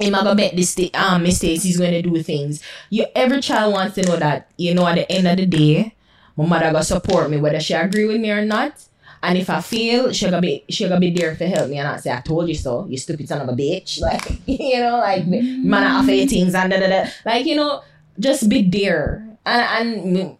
Him gonna make this um, mistakes, he's going to do things. You, every child wants to know that, you know, at the end of the day, my mother gonna support me, whether she agree with me or not. And if I feel, she gonna be she gonna be there to help me and I say I told you so, you stupid son of a bitch. Like you know, like man I offer you things and da da da. Like you know, just be there. And and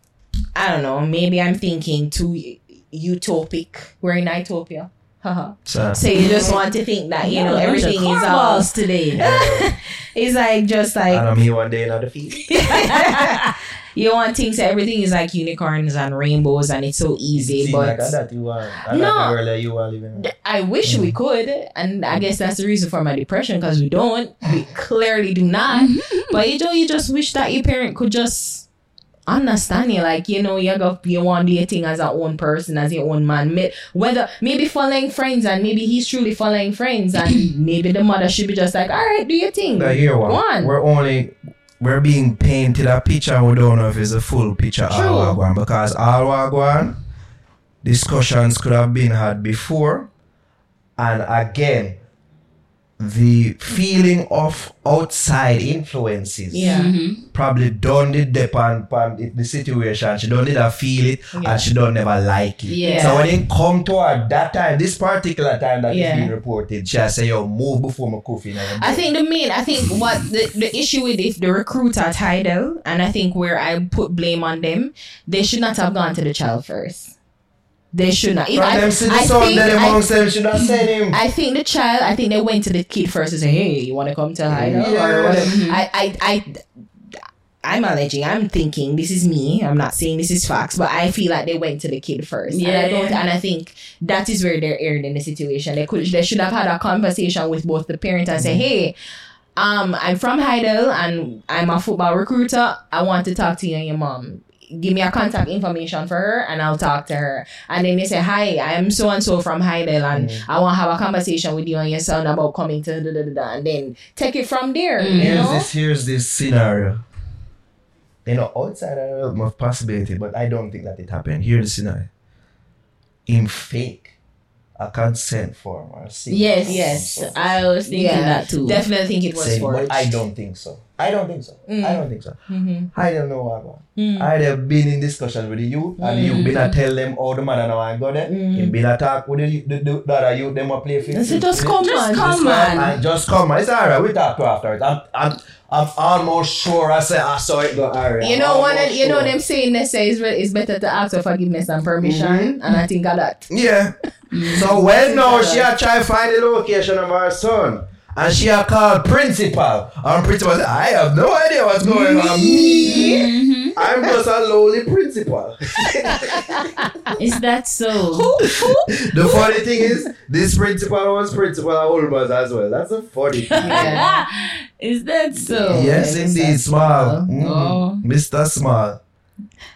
I don't know, maybe I'm thinking too utopic. We're in Utopia. Haha. So, so you just want to think that you know everything is all today. it's like just like I'm here one day in the field. you want things that everything is like unicorns and rainbows and it's so easy but like that you are. I No. like girl that you are living. I wish we could, and I guess that's the reason for my depression because we don't. We clearly do not. but you know, you just wish that your parent could just understand you, like you know, you go, you want to do your thing as a own person, as your own man. Whether maybe following friends, and maybe he's truly following friends, and maybe the mother should be just like, all right, do your thing. Now here one. One. We're only we're being painted a picture. We don't know if it's a full picture True. all Wagwan because all Wagwan discussions could have been had before, and again, the feeling of outside influences. Yeah. Mm-hmm. Probably don't did depend on it- the situation. She don't did a feel it Yeah. and she don't never like it. Yeah. So when it come to her that time, this particular time that is Yeah. being reported, she say, yo, move before my coffee. I think the main, I think what the, the issue with it, the recruiter at Hydel, and I think where I put blame on them, they should not have gone to the child first. They should not. From I, them see the I son, think, then I, them should have sent him. I think the child, I think they went to the kid first and say, hey, you want to come to Hydel? Yeah. Or whatever. I, I, I, I'm alleging, I'm thinking, this is me. I'm not saying this is facts, but I feel like they went to the kid first. And I Yeah. don't, and I think that is where they're erred in the situation. They could, they should have had a conversation with both the parent and say, hey, um, I'm from Hydel and I'm a football recruiter. I want to talk to you and your mom. Give me a contact information for her and I'll talk to her. And then they say, Hi, I'm so and so from Hydel and I want to have a conversation with you and your son about coming to da da da da and then take it from there. You Here's know? this here's this scenario. You know, outside of the realm of possibility, but I don't think that it happened. Here's the scenario. In fake a consent form or signature. Yes, Yes. I was thinking Yeah, that too. Definitely think it was Saying, forged. but I don't think so. I don't think so. Mm. I don't think so. Mhm. I don't know what about. Mm. I have been in discussion with the youth and the youth been a tell them how the man now I go there. Mm. He been a talk with the, the, the, the other youth, them a play 50. I said, just come Just come Just man. And just come man. It's alright. We talk to afterwards. I'm, I'm, I'm almost sure I say I saw it go alright. You know, one you know sure. them saying they say it's, it's better to ask for forgiveness and permission, Mm-hmm. and I think of that. Yeah. So when now she a try find the location of her son. And she a called principal. And principal say, I have no idea what's going on. Me, I'm just a lowly principal. Is that so? the funny thing is, this principal was principal at Wolmers as well. That's a funny thing. Yeah. Is that so? Yes, Mr. indeed, small. Small. Mm. Oh. Mr. Small.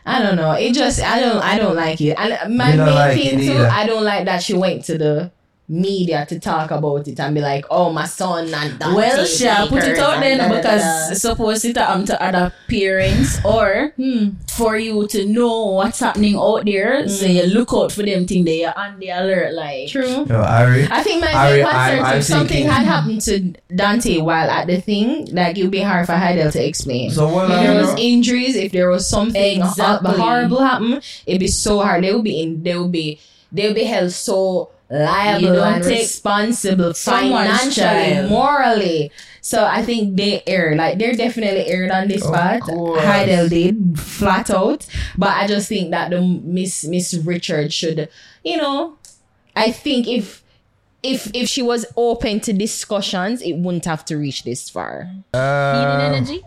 I don't know. It just I don't I don't like it. And my Me not main like thing too. I don't like that she went to the media to talk about it and be like, oh my son and Dante Well, sure, put it Bakers out and then da, da, da, da. because suppose it happen to other parents or Hmm. for you to know what's happening out there, so you look out for them thing they are on the alert like True. Yo, Ari. I think my Ari, main I'm- concern I'm if something thinking- had happened to Dante while at the thing, like it would be hard for Hydel to explain. So what if I there know- was injuries, if there was something Exactly. exactly. horrible happen, it'd be so hard. They would be in. They would be. They would be held so You liable don't and take responsible financially, child. morally. So I think they err. Like they're definitely erred on this Of part. course. Hydel did flat out, but I just think that the Miss Miss Richard should, you know, I think if. If if she was open to discussions, it wouldn't have to reach this far. Uh, energy.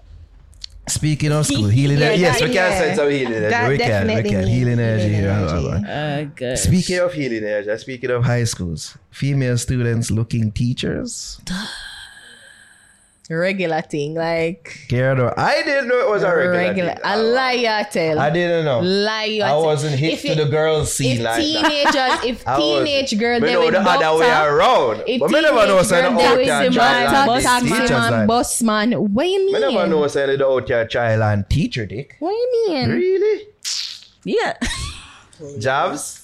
Speaking of school, healing Yeah, energy. Yes, that- we can yeah. send some healing energy. That We can, we can. Healing energy. healing yeah, energy. yeah, yeah. Uh, good. Speaking of healing energy, speaking of high schools, female students looking teachers. Regular thing, like Gerardo, I didn't know it was a regular. regular. thing. A liar tell. I didn't know. Liar. I wasn't hip If to it- the girls scene If like that. teenagers, if I wasn't. teenage girl, they know with the other way around. If But me never know teenage say the girl, they out with child man, and taxi man, like. bus man. What you Me mean? never know say the out here child and teacher dick. What you mean? Really? Yeah. Jobs?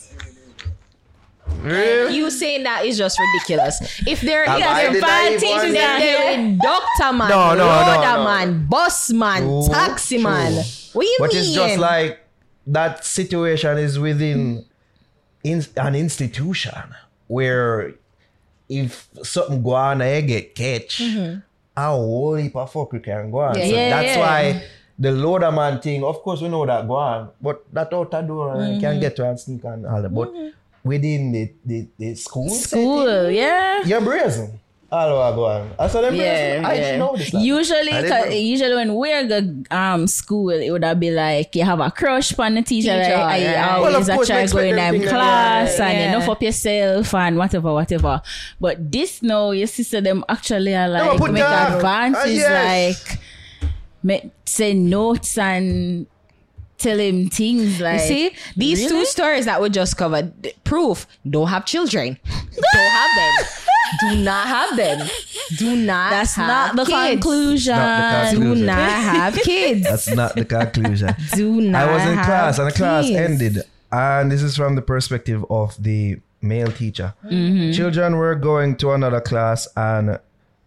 Really? You saying that is just ridiculous. If there is a Am if I they're the five naive things, one? if they're with doctor man, No, no, no, loader no. man, bus man, True, taxi man. true. What you But mean? it's just like that situation is within in, an institution where if something go on and you get catch, mm-hmm. a whole heap of fuck you can go on. Yeah. So Yeah, that's yeah. why the loader man thing, of course we know that go on, but that out the door and mm-hmm. can get to and sneak and all that. But mm-hmm. Within the, the, the school, School, setting, yeah. you're brazen. All over go on. I saw them Yeah, brazen. I didn't know this. like. Usually, I didn't 'cause- know. usually when we're go um school, it would have be like you have a crush on the teacher. Teacher, like, right. I always of a course, we try going them in class yeah, and yeah. enough up yourself and whatever, whatever. But this now, your sister them actually are like put make down. advances, Ah, yes. like make send notes and tell him things like. You see, these really? two stories that we just covered, proof don't have children. don't have them. Do not have them. Do not. That's have not the kids. conclusion. Not the Do not have kids. That's not the conclusion. Do not. I was in have class and the class ended. And this is from the perspective of the male teacher. Mm-hmm. Children were going to another class and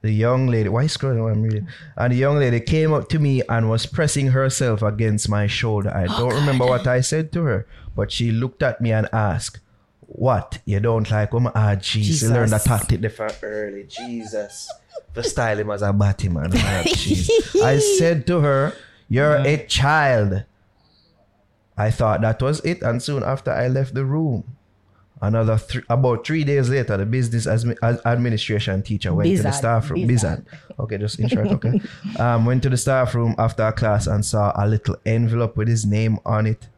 the young lady, why scrolling I'm reading? And the young lady came up to me and was pressing herself against my shoulder. I don't remember what I said to her, but she looked at me and asked, What? You don't like woman? Ah, jeez. You learned that tactic there from early. Jesus. The style him as a batty man. Ah. I said to her, You're a child. I thought that was it, and soon after I left the room. Another thr about three days later, the business ad- administration teacher went to the staff room. Bizarre. Okay, just in short, okay. um, went to the staff room after a class and saw a little envelope with his name on it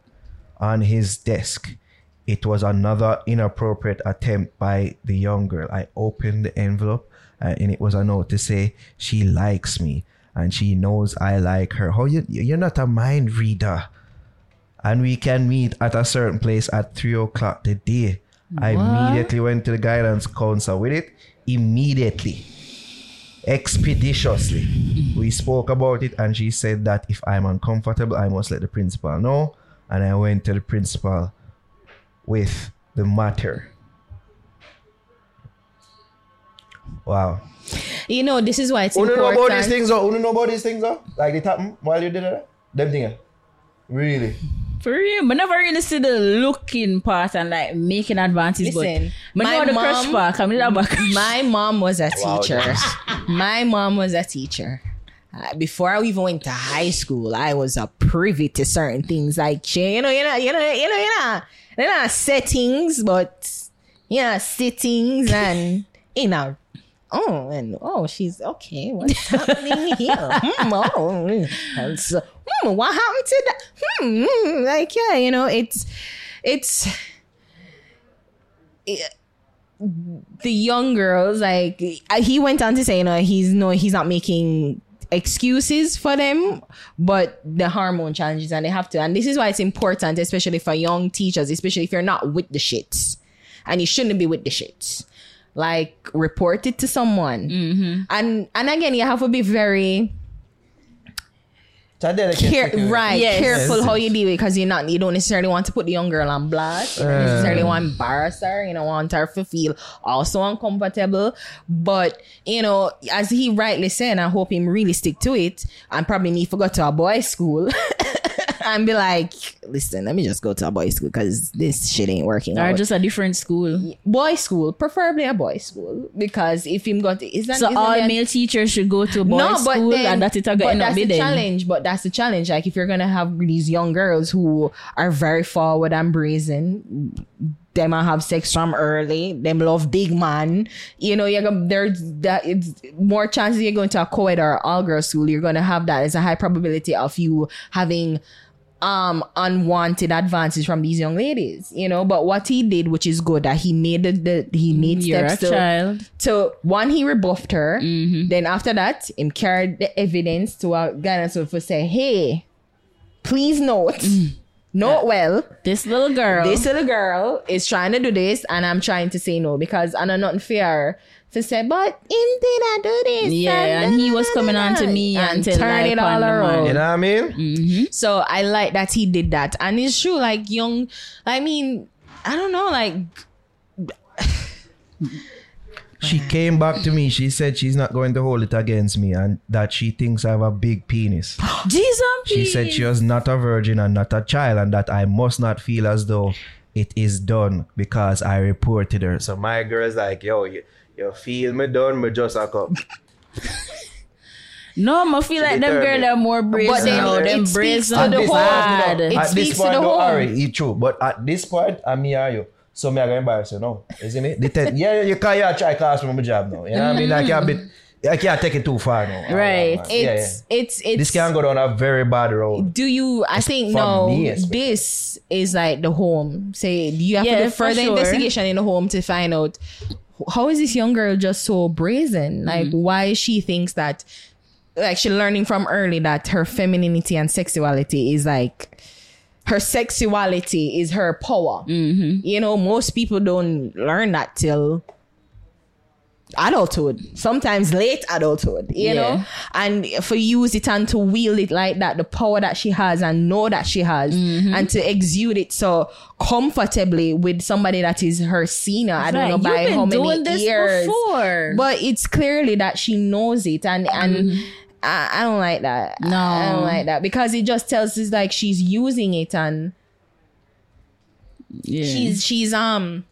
on his desk. It was another inappropriate attempt by the young girl. I opened the envelope uh, and it was a note to say she likes me and she knows I like her. How you you're not a mind reader. And we can meet at a certain place at three o'clock today. I immediately went to the guidance counselor with it. Immediately. Expeditiously. We spoke about it and she said that if I'm uncomfortable, I must let the principal know. And I went to the principal with the matter. Wow. You know, this is why it's Who know about these things though? Who know about these things though? Like it happened while you did it? Them thing. Really? For real, but never really see the looking part and like making advances. Listen, but my my the crush mom- part. I'm little back. My mom was a Wow, teacher. My mom was a teacher. Uh, before I even went to high school, I was a privy to certain things like you know, you know, you know, you know, you know, you know, settings, but you know, sittings and you know. Oh, and oh, she's okay. What's happening here? Hmm, oh, and so, hmm, what happened to that? Hmm, like yeah, you know, it's it's the young girls like he went on to say you know he's no he's not making excuses for them but the hormone challenges and they have to and this is why it's important especially for young teachers especially if you're not with the shits and you shouldn't be with the shits like report it to someone and and again you have to be very It's a delicate Care- right, Yes. careful Yes. how you do it because you're not you don't necessarily want to put the young girl on blast. You don't Uh. necessarily want to embarrass her. You don't want her to feel also uncomfortable. But you know, as he rightly said, I hope him really stick to it. And probably need to go to a boys' school and be like, listen, let me just go to a boys' school because this shit ain't working. or out. just a different school. boys' school, preferably a boys' school because if him got is that So isn't all male teachers should go to a boys' school and that it but that's the challenge. But that's the challenge. Like if you're gonna have these young girls who are very forward and brazen, them a have sex from early. Them love big man. You know, you're gonna there's that it's more chances you're going to a co-ed or all girls school. You're gonna have that. There's a high probability of you having um unwanted advances from these young ladies. You know, but what he did, which is good, that he made the, the he made You're steps to child. so one, he rebuffed her. Then after that, him carried the evidence to our guidance officer say, "Hey, please note, note well, This little girl. this little girl is trying to do this, and I'm trying to say no because I know nothing fair." To say, but him did I do this? Yeah, and he was coming on to me and tell turn it all the man. around. You know what I mean? Mm-hmm. So I like that he did that. And it's true, like young I mean, I don't know, like She came back to me. She said she's not going to hold it against me and that she thinks I have a big penis. Jesus. She said she was not a virgin and not a child and that I must not feel as though it is done because I reported her. So my girl's like, yo, you, you feel me done, me just a cup. No, I feel like them determined. girls are more brazen. But then now. it- them it speaks brazen to the this whole- bad. it at speaks this to point, the though, whole- Harry, it's true. But at this point, I'm me and you. So me I gonna embarrass you now. You see me? The ten, yeah, you can't yeah, try cast me my job now. You know what I mean? I can't be I can't take it too far now. Right. Yeah, yeah. it's it's it's This can go down a very bad road. do you i think no this is like the home say do you have Yeah, to do for further sure. investigation in the home to find out how is this young girl just so brazen like Mm-hmm. why she thinks that like she learning from early that her femininity and sexuality is like her sexuality is her power Mm-hmm. you know most people don't learn that till adulthood sometimes late adulthood you Yeah. know and for use it and to wield it like that the power that she has and know that she has Mm-hmm. and to exude it so comfortably with somebody that is her senior i don't Like, know you've by how many years before. but it's clearly that she knows it and and I, I don't like that Mm-hmm. No. i don't like that because it just tells us like she's using it and yeah. she's she's um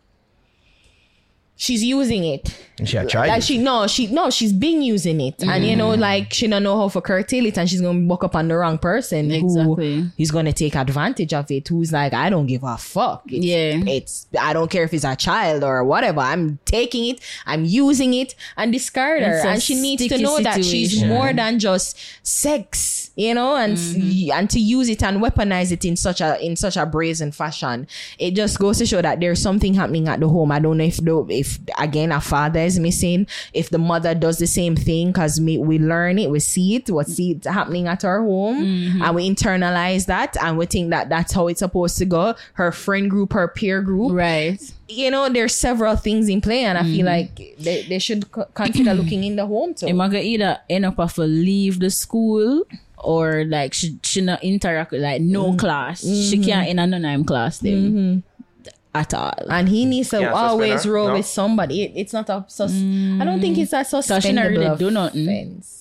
she's using it. And she had tried like it. she no she no she's been using it. And you know mm. like she don't know how to curtail it and she's gonna walk up on the wrong person Exactly. who is gonna take advantage of it who's like i don't give a fuck. It's, Yeah. it's i don't care if it's a child or whatever. I'm taking it i'm using it and discard her. It's a and she needs to sticky know that she's more than just sex you know and Mm-hmm. and to use it and weaponize it in such a in such a brazen fashion it just goes to show that there's something happening at the home i don't know if the if again a father is missing if the mother does the same thing because we, we learn it we see it we see it happening at our home Mm-hmm. and we internalize that and we think that that's how it's supposed to go her friend group her peer group right. you know there's several things in play and i Mm-hmm. feel like they, they should co- consider looking in the home too Am I gonna either end up have to leave the school or like she she not interact with like no mm-hmm. class. She mm-hmm. can't in a none class then mm-hmm. at all. and he needs to Can't always roll No? with somebody. It- it's not a sus- I don't think mm. it's a she not suspendable really do nothing. offense.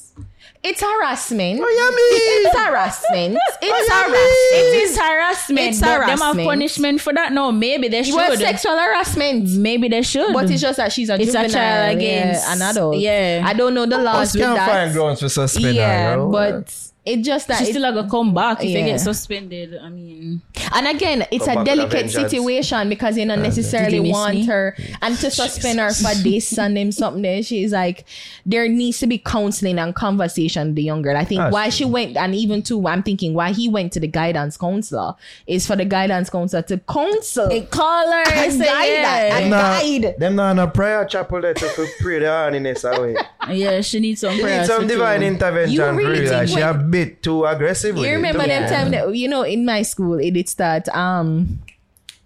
It's harassment. Oh, yeah, me. It's harassment. It's oh, yeah, harassment. It is harassment. It's but Them have punishment for that. No, maybe they should. Well, sexual harassment. Maybe they should. But it's just that she's a It's a juvenile, child yeah, against- an adult. yeah. I don't know the laws Us with can't that. find grounds for suspending yeah, her, yo. but it just that She's still gonna come back if Yeah. you get suspended. I mean, And again, it's Come a back with a delicate situation because you don't necessarily Did want me? her and to suspend her for this and them something. There, she's like, there needs to be counseling and conversation with the young girl. I think That's why she went, and even too, I'm thinking why he went to the guidance counselor is for the guidance counselor to counsel call her and guide yeah. and Nah, guide. them not in a prayer chapel there to pray the horniness away. yeah, she needs some She prayer. some divine intervention You for really. Like, think she a when- bit too aggressive You remember them Yeah. time that you know in my school it did start um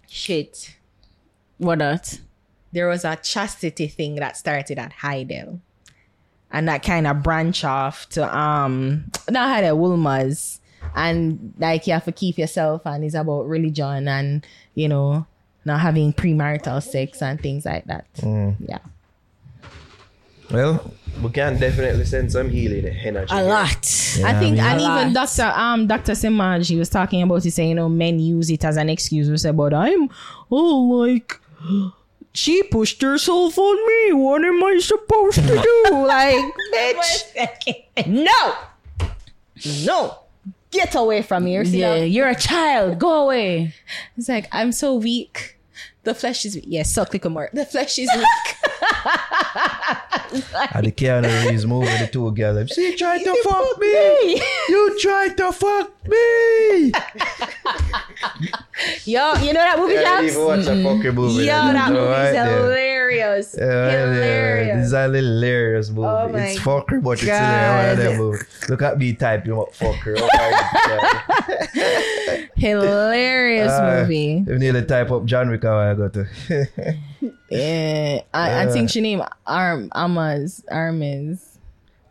shit. What that? there was a chastity thing that started at Hydel. And that kind of branch off to um not Hydel Wolmer's. And like you have to keep yourself and it's about religion and you know not having premarital sex and things like that. Yeah. Well, we can definitely send some healing energy. A lot. Yeah, I think mean, and even lot. Dr. um Dr. Simaj he was talking about it saying, you know, men use it as an excuse to say, but I'm oh like she pushed herself on me. What am I supposed to do? like, bitch. no. No. Get away from here. See Yeah, that? you're a child. Go away. It's like, I'm so weak. The flesh is weak. yes, suck little more. The flesh is weak. And the Keanu Reeves moving the two girls. She tried to fuck me. You tried to fuck me. Yo, you know that movie, I didn't Jax? even watch a fucking movie. Yo, then. that So movie right is hilarious. Yeah, right there. hilarious. This is a hilarious movie. Oh it's fucker, but it's hilarious. One of movie. Look at me typing up fucker. Oh. Hilarious Uh, movie. You need to type up John Wick I go to. Yeah, I, I think she named Arm Amas Armas.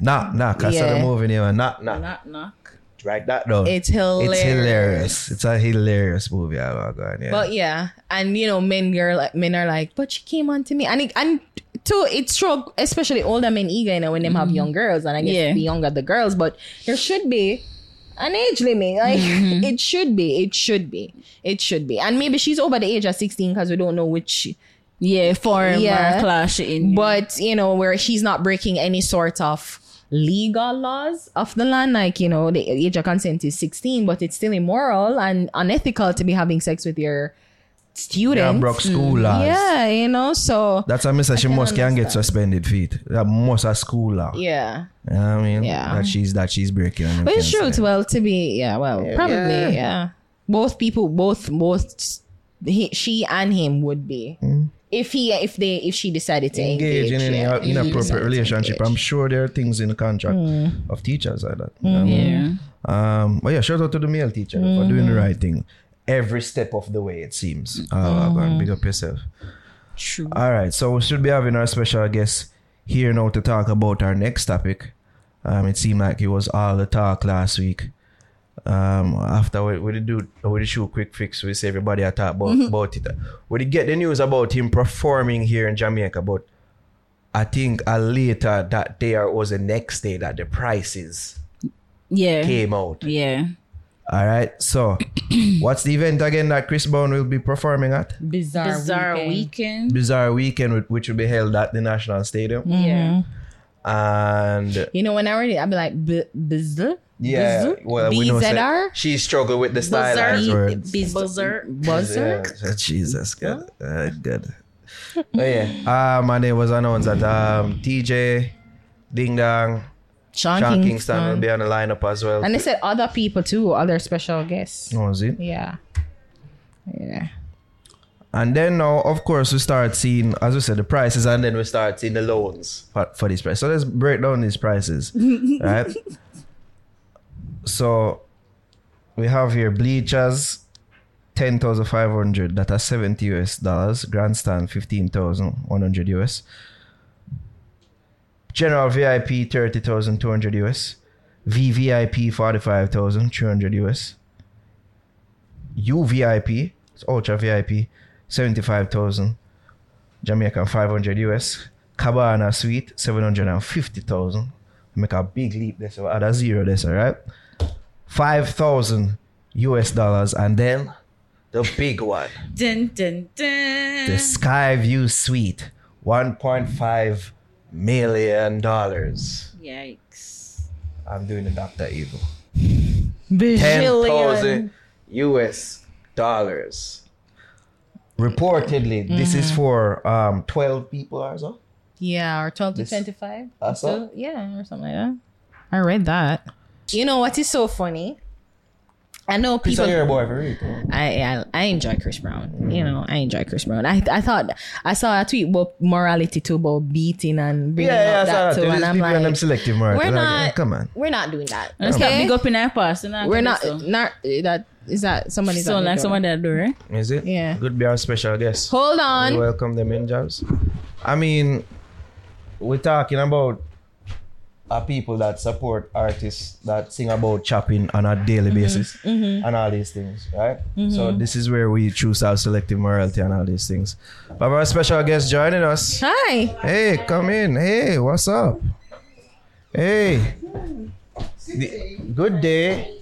knock, knock. I saw the Yeah. movie name. Knock, knock. Knock knock. Write that down. It's hilarious. It's hilarious. It's a hilarious movie. I love God. Yeah. But yeah, and you know, men are like men are like, but she came on to me, and it, and to it's true, especially older men eager, you know, when them have mm-hmm. young girls, and I guess Yeah. the younger the girls, but there should be an age limit. Like mm-hmm. it should be, it should be, it should be, and maybe she's over the age of sixteen because we don't know which. Yeah, form Yeah. or clash in. But you know, where she's not breaking any sort of legal laws of the land, like you know, the age of consent is sixteen, but it's still immoral and unethical to be having sex with your students. yeah, broke school mm. laws. Yeah, you know, so That's a message she can must can get understand. suspended feet. That must a school law. yeah. You know what I mean? Yeah. That she's that she's breaking. But it's true. say. Well, to be yeah, well, probably Yeah. yeah. Both people, both both he, she and him would be mm. If he if they if she decided to engage, engage in any yeah, if inappropriate relationship. I'm sure there are things in the contract of teachers like that. you know? yeah. Um, but yeah, shout out to the male teacher for doing the right thing every step of the way. It seems. Uh, go and big up yourself. True. All right, so we should be having our special guest here now to talk about our next topic. Um, it seemed like it was all the talk last week. Um, after we, we did do we did shoot quick fix, we say everybody had talk about, about it. We did get the news about him performing here in Jamaica, but I think a later that day or it was the next day that the prices Yeah. came out. Yeah. All right, so what's the event again that Chris Brown will be performing at? bizarre, Bizarre weekend. weekend. Bizarre Weekend, which- which will be held at the National Stadium. Yeah. And You know, when I read it, I'd be like, B- bizarre? yeah, Bizarre? well, we know say BZR? she struggled with the stylized Bizarre. words. Bizarre. Buzzer? Yeah, Jesus, good, uh, good. oh yeah, uh, my name was announced that um, TJ, Ding Dong, Sean, Sean Kingston. Kingston will be on the lineup as well. And they said other people too, other special guests. Oh, is it? Yeah. Yeah. And then now, of course, we start seeing, as we said, the prices, and then we start seeing the loans for, for these prices. So let's break down these prices, right? So we have here bleachers, ten thousand five hundred. That are seventy US dollars. Grandstand fifteen thousand one hundred US. General VIP thirty thousand two hundred US. VVIP forty five thousand three hundred US. UVIP, it's Ultra VIP, 75,000. Jamaican 500 US. Cabana Suite, 750,000. Make a big leap there, so add a zero there, all right? 5,000 US dollars. And then the big one, Dun, dun, dun. the Skyview Suite, 1.5 million dollars. Yikes. I'm doing the Dr. Evil. Bajillion. 10,000 US dollars. Reportedly, this is for um 12 people or so. Yeah, or 12 to 25. That's So, yeah, or something like that. I read that. You know what is so funny? I know It's people. a boy for real. I, I I enjoy Chris Brown. You know, I enjoy Chris Brown. I I thought I saw a tweet about morality too, about beating and bringing Yeah, yeah, up I saw that that. too, There's and I'm people and them like, selective market. we're not. eh, come on. We're not doing that. Let's not Okay? big up in our past. We're do not. so. Not that is that somebody's So at the like door. someone that do it. Is it? Yeah. Good be our special guest. Hold We on. welcome them in, jobs. I mean, we're talking about uh, people that support artists that sing about chopping on a daily Mm-hmm. basis and all these things, right? So this is where we choose our selective morality and all these things. But our special guest joining us. Hi. Hey, come in. Hey, what's up? Hey. The- good day.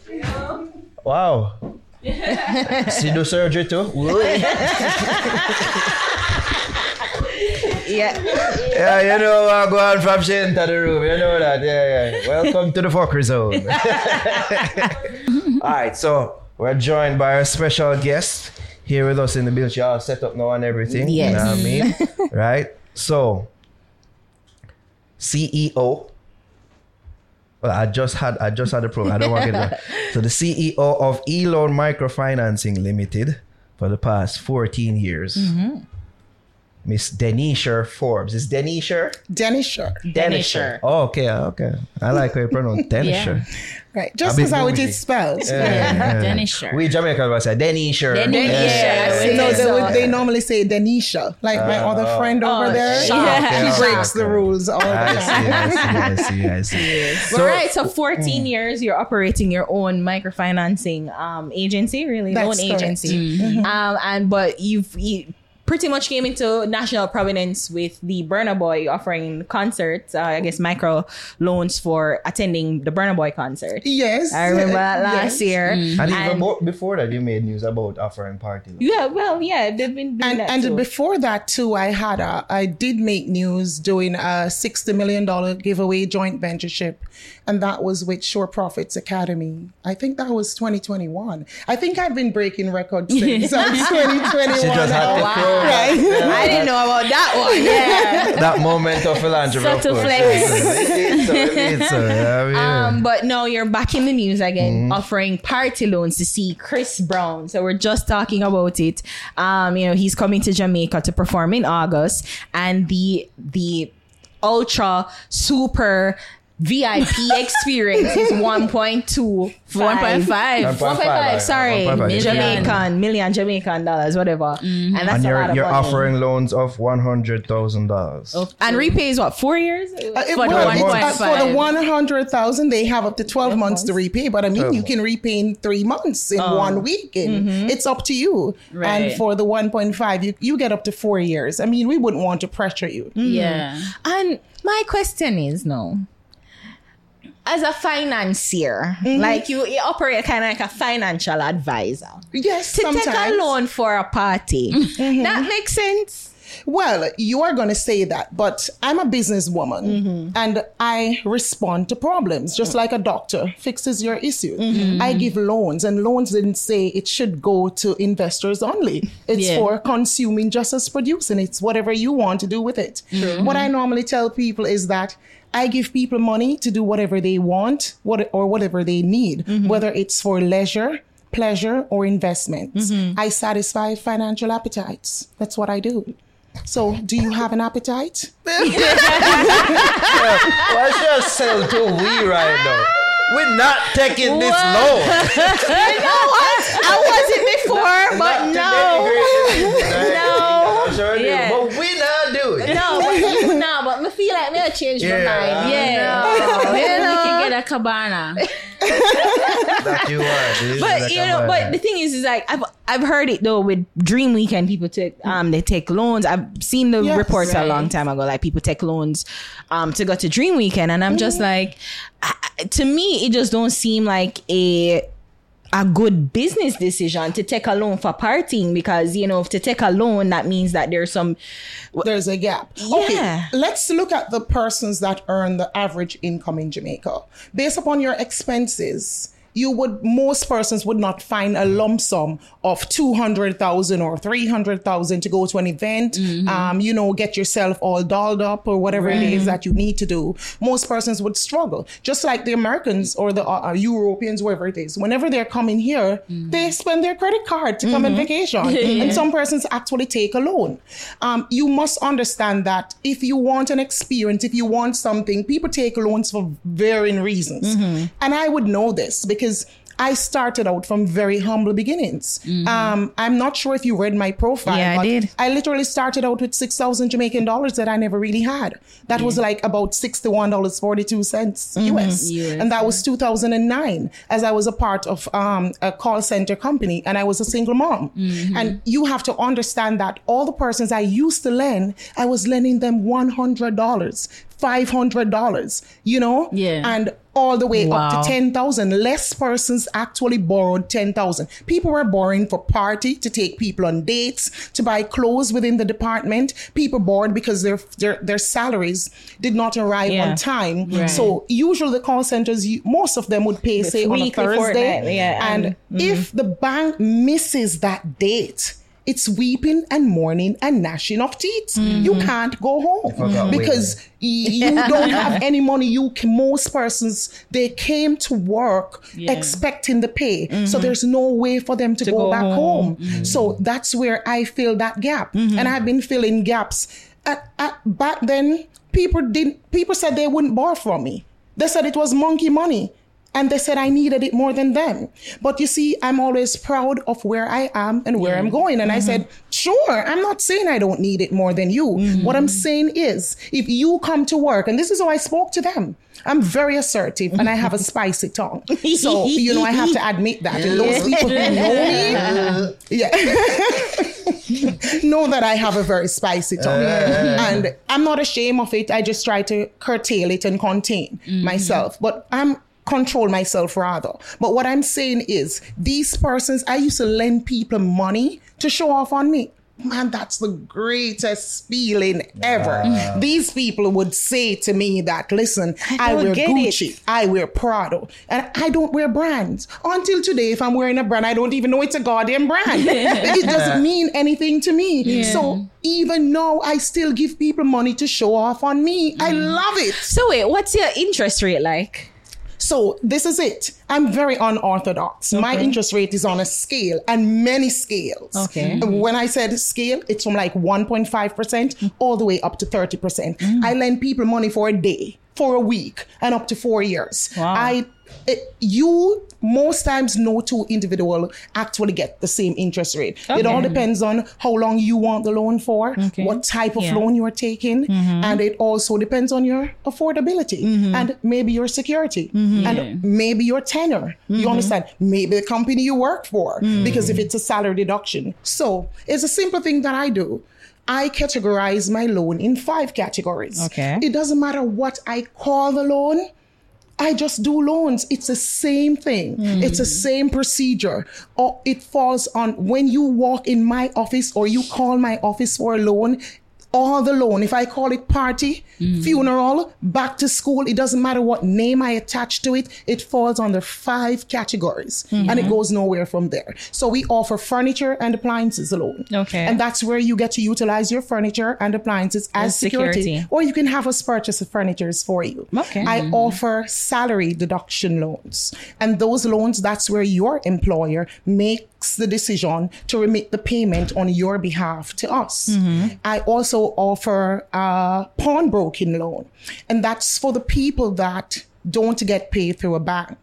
Wow. Do surgery too? Yeah. Yeah, you know I go on from Shane to the room. You know that. Yeah, yeah. Welcome to the fucker zone. All right, so we're joined by our special guest here with us in the building. She all set up now and everything. You know Yes. what I mean? right? So, CEO. Well, I just had I just had a problem. I don't want to get that. So the CEO of E-Loan Microfinancing Limited for the past 14 years. Mm-hmm. Miss Denisha Forbes. Is Denisha? Denisher. Denisher. Oh, okay, okay. I like how you pronounce Denisha. Right. Just A bit as how it bougie. is spelled. Yeah. Denisha. We Jamaicans will say Denisha. Denisha. Yeah. You know, they, would, they normally say Denisha, like my other friend over Oh, there. she He Okay, breaks okay. the rules all the I time. see, I see, I see, I see. But So- right, so 14 years you're operating your own microfinancing um agency, really That's loan correct. agency. Um and but you've you pretty much came into national prominence with the Burna Boy offering concerts, uh, I guess micro loans for attending the Burna Boy concert. Yes. I remember that Yes. last year. And even And- bo- before that, you made news about offering party. loans. yeah, well, yeah, they've been doing And, that and too. before that too, I had a, I did make news doing a sixty million dollar giveaway joint ventureship, and that was with Shore Profits Academy. I think that was twenty twenty one. I think I've been breaking records since twenty twenty She just had to throw I didn't know about that one. Yeah. that moment of philanthropy. Subtle course. flex. It's so, it's so, I mean, Um, but no, you're back in the news again, Mm-hmm. offering party loans to see Chris Brown. So we're just talking about it. Um, you know, he's coming to Jamaica to perform in August, and the the ultra super VIP experience is 1.2 1.5. 1.5 sorry 1.5, Million. Jamaican million Jamaican dollars whatever and that's and a you're lot of you're money. offering loans of one hundred thousand dollars. and repay is what four years Uh, it- For the well, 1.5. uh, for the one hundred thousand, they have up to twelve months to repay. But I mean, 12 you can repay in three months in one weekend. It's up to you. Right. And for the one point five, you you get up to four years. I mean, we wouldn't want to pressure you. Yeah. And my question is no. As a financier, Mm-hmm. like you, you operate kind of like a financial advisor. Yes, To sometimes. take a loan for a party, Mm-hmm. that makes sense. Well, you are going to say that, but I'm a businesswoman Mm-hmm. and I respond to problems just like a doctor fixes your issue. Mm-hmm. I give loans, and loans didn't say it should go to investors only. It's Yeah. for consuming just as producing. It's whatever you want to do with it. What I normally tell people is that. I give people money to do whatever they want what, or whatever they need, Mm-hmm. whether it's for leisure, pleasure, or investments. Mm-hmm. I satisfy financial appetites. That's what I do. So, do you have an appetite? Let's just sell to we right now. We're not taking this low. You know what? I wasn't before, but no. No. I'm sure Yeah. do, but we not do it. No, but you, no, but I feel like me I changed Yeah. my mind. Yeah. No, you We can get a cabana. That you are. but you a know, but the thing is, is like I've I've heard it though with Dream Weekend. People take um they take loans. I've seen the Yes. reports a long time ago. Like people take loans um to go to Dream Weekend, and I'm just like, I, I- to me, it just don't seem like a a good business decision to take a loan for partying because you know if to take a loan that means that there's some There's a gap. Yeah. Okay, let's look at the persons that earn the average income in Jamaica. Based upon your expenses, you would most persons would not find a lump sum of 200,000 or 300,000 to go to an event, um, you know, get yourself all dolled up or whatever it is that you need to do. Most persons would struggle. Just like the Americans or the uh, Europeans, wherever it is. Whenever they're coming here, they spend their credit card to come on vacation. and some persons actually take a loan. Um, you must understand that if you want an experience, if you want something, people take loans for varying reasons. And I would know this because I started out from very humble beginnings. Um, I'm not sure if you read my profile. Yeah, I did. I literally started out with 6,000 Jamaican dollars that I never really had. That was like about $61.42 US. US, And that was 2009 as I was a part of um, a call center company and I was a single mom. And you have to understand that all the persons I used to lend, I was lending them $100, $500, you know? Yeah. And all the way Wow. up to 10,000. Less persons actually borrowed 10,000. People were borrowing for party, to take people on dates, to buy clothes within the department. People borrowed because their their, their salaries did not arrive Yeah. on time. So usually the call centers, most of them would pay, say, on a Thursday. yeah, and and- if mm-hmm. the bank misses that date, it's weeping and mourning and gnashing of teeth. You mm-hmm. can't go home Forgot because y- you don't have any money. You can, most persons they came to work Yeah. expecting the pay, so mm-hmm. there's no way for them to, go, go back home. home. Mm-hmm. So that's where I fill that gap, and I've been filling gaps. At, at, back then, people didn't. People said they wouldn't borrow from me. They said it was monkey money. And they said I needed it more than them. But you see, I'm always proud of where I am and where I'm going. And I mm-hmm. said, sure, I'm not saying I don't need it more than you. Mm-hmm. What I'm saying is, if you come to work, and this is how I spoke to them. I'm very assertive and I have a spicy tongue. So, you know, I have to admit that. And those people who know me, yeah. know that I have a very spicy tongue. And I'm not ashamed of it. I just try to curtail it and contain mm-hmm. myself. But I'm control myself rather. But what I'm saying is these persons, I used to lend people money to show off on me. Man, that's the greatest feeling ever. These people would say to me that, listen, I, don't wear Gucci, I wear Prada, and I don't wear brands. Until today, if I'm wearing a brand, I don't even know it's a goddamn brand. it doesn't mean anything to me. So even now, I still give people money to show off on me. I mm. love it. So wait, what's your interest rate like? So this is it. I'm very unorthodox. My interest rate is on a scale and many scales. Okay. When I said scale, it's from like 1.5% all the way up to 30%. Mm. I lend people money for a day, for a week, and up to four years. Wow. I it, you most times no two individual actually get the same interest rate. It all depends on how long you want the loan for, what type of Yeah. loan you are taking, mm-hmm. and it also depends on your affordability mm-hmm. and maybe your security mm-hmm. and maybe your tenure. You understand? Maybe the company you work for, because if it's a salary deduction. So it's a simple thing that I do. I categorize my loan in five categories. Okay. It doesn't matter what I call the loan. I just do loans. It's the same thing. Hmm. It's the same procedure. Or it falls on when you walk in my office or you call my office for a loan. All the loan, if I call it party, mm. funeral, back to school, it doesn't matter what name I attach to it, it falls under five categories mm-hmm. and it goes nowhere from there. So we offer furniture and appliances alone. Okay. And that's where you get to utilize your furniture and appliances as, security. security. Or you can have us purchase the furniture for you. Okay. I mm-hmm. offer salary deduction loans. And those loans, that's where your employer makes the decision to remit the payment on your behalf to us. Mm-hmm. I also offer a pawnbroking loan. And that's for the people that don't get paid through a bank.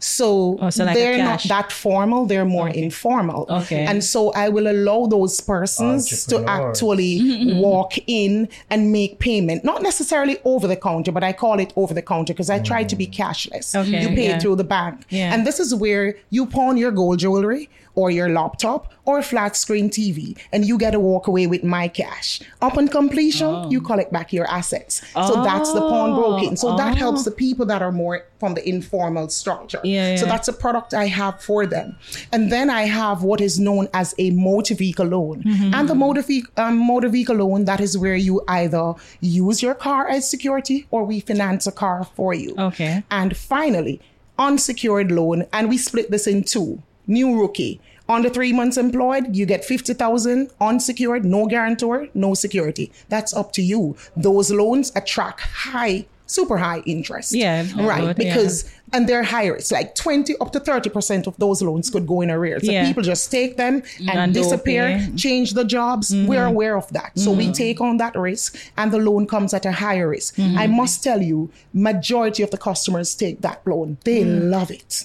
So, Oh, so like they're not that formal, they're more informal. Okay. And so I will allow those persons to Entrepreneurs. actually walk in and make payment. Not necessarily over the counter, but I call it over the counter because I try to be cashless. Okay, You pay yeah. it through the bank. Yeah. And this is where you pawn your gold jewelry or your laptop or a flat screen TV and you get to walk away with my cash. Upon completion, you collect back your assets. So that's the pawnbroking. So that helps the people that are more from the informal structure. Yeah, So that's a product I have for them. And then I have what is known as a motor vehicle loan. Mm-hmm. And the motor, ve- um, motor vehicle loan, that is where you either use your car as security or we finance a car for you. Okay. And finally, unsecured loan, and we split this in two. New rookie. Under three months employed, you get 50,000 unsecured, no guarantor, no security. That's up to you. Those loans attract high, super high interest. Yeah, Right. because. yeah. And they're higher. It's like 20 up to 30% of those loans could go in arrears. So Yeah. people just take them and, And disappear, pay. change the jobs. We're aware of that. So we take on that risk and the loan comes at a higher risk. I must tell you, majority of the customers take that loan. They love it.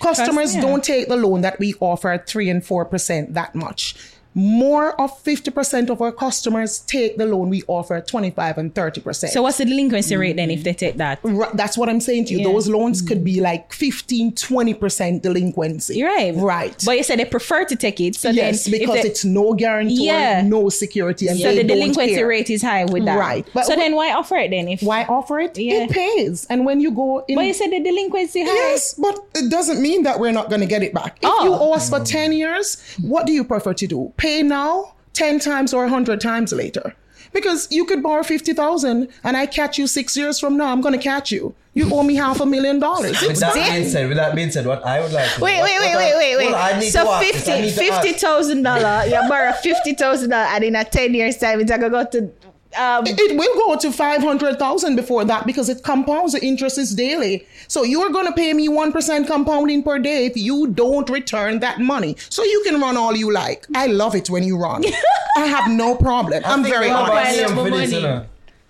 Customers Trust- yeah. don't take the loan that we offer at 3 and 4% that much. More of 50% of our customers take the loan we offer at 25 and 30%. So what's the delinquency rate then if they take that? Right, that's what I'm saying to you. Yeah. Those loans could be mm-hmm. like 15, 20% delinquency. Right. Right. But you said they prefer to take it. So yes, then because they- it's no guarantee, Yeah. no security, and so the delinquency rate is high with that. Right. But so then why offer it then if Why offer it? Yeah. It pays. And when you go in. But you said the delinquency high. Yes, but it doesn't mean that we're not going to get it back. If Oh. you owe us for 10 years, what do you prefer to do? Pay now, 10 times, or 100 times later? Because you could borrow 50,000 and I catch you six years from now, I'm going to catch you. You owe me half a million dollars. With that being said, with that being said, what I would like to Wait, what- wait, wait, what I- wait, wait, hold on, I wait. So to ask this, I need fifty to ask. fifty thousand dollar, you borrow fifty thousand dollar, and in a ten years time, it's gonna go to um. It will go to 500,000 before that because it compounds. The interest is daily. So you're going to pay me 1% compounding per day if you don't return that money. So you can run all you like. I love it when you run. I have no problem. I'm very we have a honest. name Pile up for this, money. you know.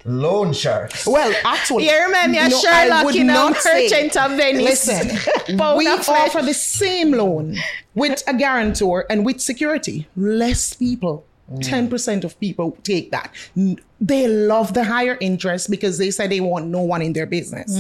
Loan sharks. Well, actually, You remind me of no, I Shylock would in a not say- Merchant of Venice. Listen, we of flesh. offer the same loan with a guarantor and with security. Less people, ten percent of people take that. N- They love the higher interest because they say they want no one in their business.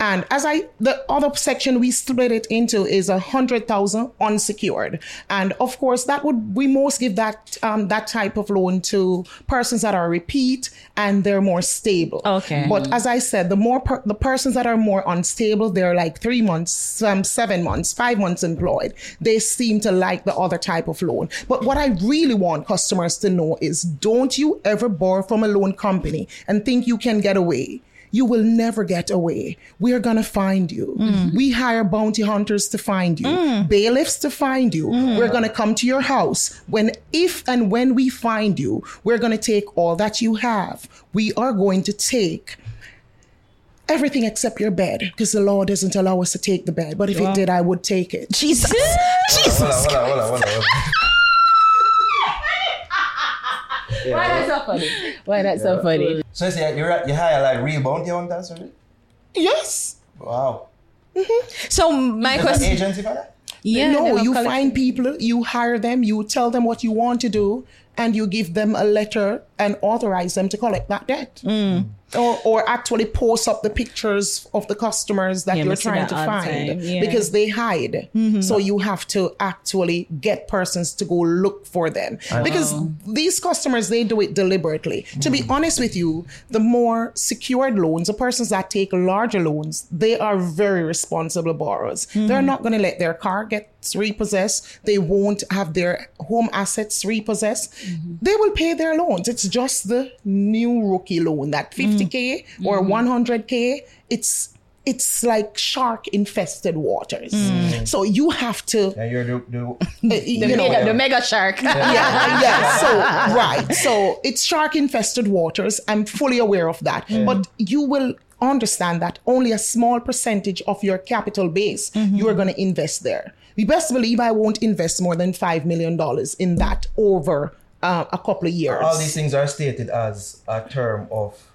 And as I, the other section we split it into is a hundred thousand unsecured, and of course that would we most give that um, that type of loan to persons that are repeat and they're more stable. Okay. but as I said, the more per- the persons that are more unstable, they're like three months, um, seven months, five months employed. They seem to like the other type of loan. But what I really want customers to know is, don't you ever borrow from a loan company and think you can get away. You will never get away. We're gonna find you. Mm. We hire bounty hunters to find you, mm. bailiffs to find you. Mm. We're gonna come to your house. When, if and when we find you, we're gonna take all that you have. We are going to take everything except your bed because the law doesn't allow us to take the bed. But if it did, I would take it. Jesus, Hold Jesus. on, hold on, hold on, hold on, hold on. Why that's so funny? Why that's so funny? So you say you're at, you hire like real bounty hunters, right? Yes. Wow. So my There's an question, agency for that? yeah, no, you collecting- find people, you hire them, you tell them what you want to do, and you give them a letter and authorize them to collect that debt. Mm. Or, or actually post up the pictures of the customers that Yeah, you're trying to find yeah. because they hide. So you have to actually get persons to go look for them because these customers they do it deliberately. To be honest with you, the more secured loans, the persons that take larger loans, they are very responsible borrowers. They're not going to let their car get repossessed. They won't have their home assets repossessed. They will pay their loans. It's just the new rookie loan that 50k or mm-hmm. 100k. It's it's like shark infested waters. Mm. So you have to And you're the, the the, you know, mega, the mega shark. yeah, yeah. So right. So it's shark infested waters. I'm fully aware of that. Mm. But you will understand that only a small percentage of your capital base mm-hmm. you are going to invest there. You best believe I won't invest more than five million dollars in that over uh, a couple of years. all these things are stated as a term of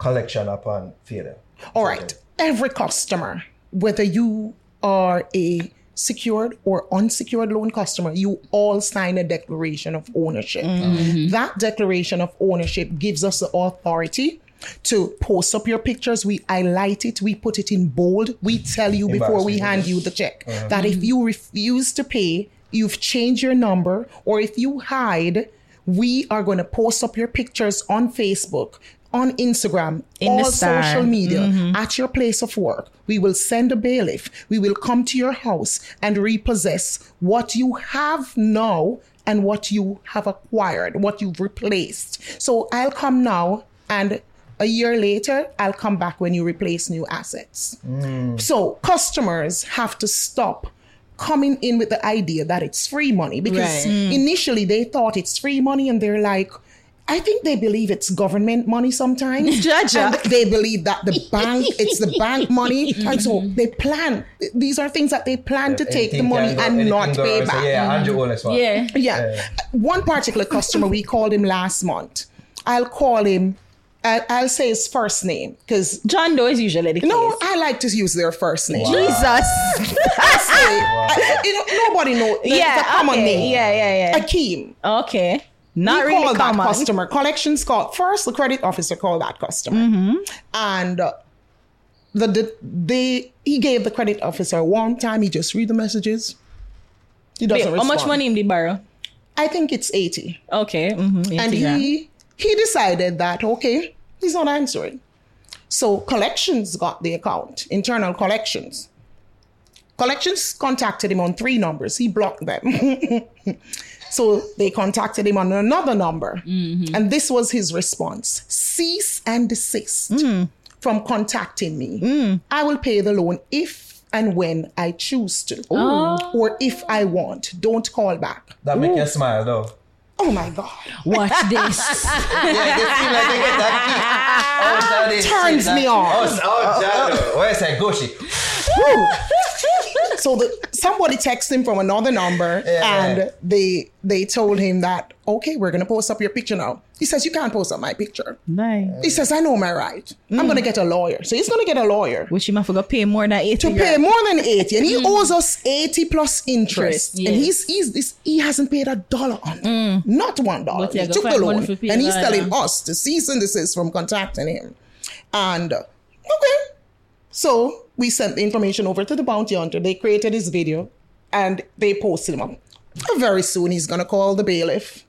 collection upon failure. All right. Every customer, whether you are a secured or unsecured loan customer, you all sign a declaration of ownership. Mm-hmm. That declaration of ownership gives us the authority to post up your pictures. We highlight it, we put it in bold. We tell you before we hand you the check uh-huh. that if you refuse to pay, you've changed your number, or if you hide, we are going to post up your pictures on Facebook, on Instagram, In all social media, mm-hmm. at your place of work. We will send a bailiff. We will come to your house and repossess what you have now and what you have acquired, what you've replaced. So I'll come now and a year later, I'll come back when you replace new assets. Mm. So customers have to stop coming in with the idea that it's free money because Right. Mm. initially they thought it's free money and they're like, I think they believe it's government money sometimes. Jaja. And they believe that the bank, it's the bank money. And so they plan. These are things that they plan to take the money go- and not go pay wrong. So, back. yeah, Andrew Holness. one. Yeah. Yeah. One particular customer, we called him last month. I'll call him, I- I'll say his first name because John Doe is usually the case. no. I like to use their first name. Jesus. I- you know, nobody knows. It's yeah. a common okay. name. Yeah, yeah, yeah. Akeem. Okay. Not we really called common. that customer. Collections called first. The credit officer called that customer, Mm-hmm. and uh, the, the they he gave the credit officer one time. He just read the messages. He doesn't how much money did borrow? I think it's eighty, Okay. Mm-hmm. and he he decided that okay, he's not answering. So collections got the account. Internal collections. Collections contacted him on three numbers. He blocked them. So they contacted him on another number. Mm-hmm. And this was his response cease and desist Mm. from contacting me. I will pay the loan if and when I choose to, or if I want. Don't call back. That make you smile though. Oh my God. Watch this. Yeah, they seem like they get that. Oh, Turns me on. Oh, oh, Jado. Where's that Goshi? So the, somebody texted him from another number Yeah. and they they told him that okay we're gonna post up your picture now. He says you can't post up my picture. Nice. he says i know my right. I'm gonna get a lawyer. So he's gonna get a lawyer. Which you might forgot pay more than 80 to pay more than 80 and he owes us 80 plus interest. Interest, and he's, he's, he's he hasn't paid a dollar on it. Not one dollar. He took the loan and he's lawyer. telling us to cease and desist from contacting him. And uh, okay. So we sent the information over to the bounty hunter. They created his video and they posted him up. Very soon he's gonna call the bailiff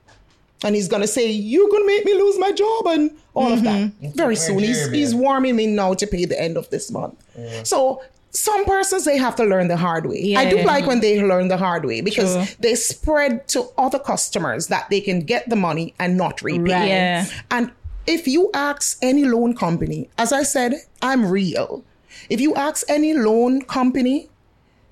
and he's gonna say, You're gonna make me lose my job and all of that. Mm-hmm. Very soon. He's Jeremy. he's warming me now to pay the end of this month. So some persons they have to learn the hard way. I do Yeah. like when they learn the hard way because True. they spread to other customers that they can get the money and not repay. Right. Yeah. And if you ask any loan company, as I said, I'm real. If you ask any loan company,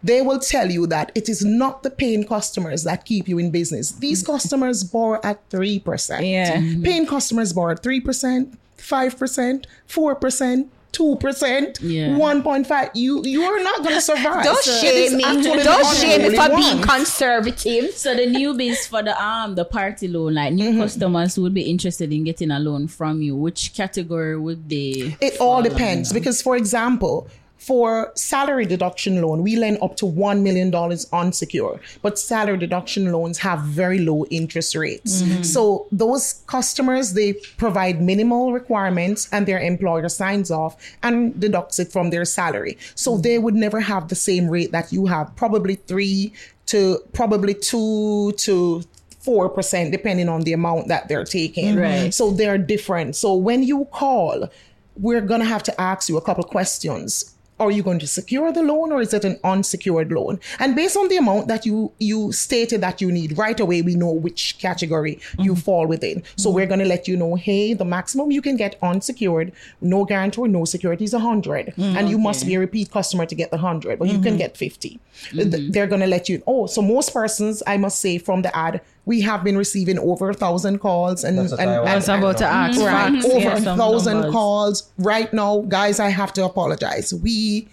they will tell you that it is not the paying customers that keep you in business. These mm-hmm. customers borrow at 3%. Yeah. Paying customers borrow at 3%, 5%, 4%. Two percent, Yeah. one point five. You you are not going to survive. Don't So shame me. Don't shame me for one. being conservative. So the newbies for the um the party loan, like new Mm-hmm. customers would be interested in getting a loan from you, which category would they? It all depends because, for example, for salary deduction loan, we lend up to $1 million unsecured, but salary deduction loans have very low interest rates. Mm-hmm. So those customers, they provide minimal requirements and their employer signs off and deducts it from their salary. So mm-hmm. they would never have the same rate that you have, probably three to probably two to four percent, depending on the amount that they're taking. Mm-hmm. Right. So they're different. So when you call, we're gonna have to ask you a couple questions. Are you going to secure the loan or is it an unsecured loan? And based on the amount that you you stated that you need, right away we know which category you mm-hmm. fall within. So we're mm-hmm. gonna let you know, hey, the maximum you can get unsecured, no guarantor, no security is a 100 mm, and you must be a repeat customer to get the hundred, but you can mm-hmm. get 50 Th- They're gonna let you. Oh, so most persons, I must say, from the ad, we have been receiving over a thousand calls and That's what and, I and, want I was about to ask. Right. facts. Over Yeah, a some thousand numbers. calls. Right now, guys, I have to apologize. We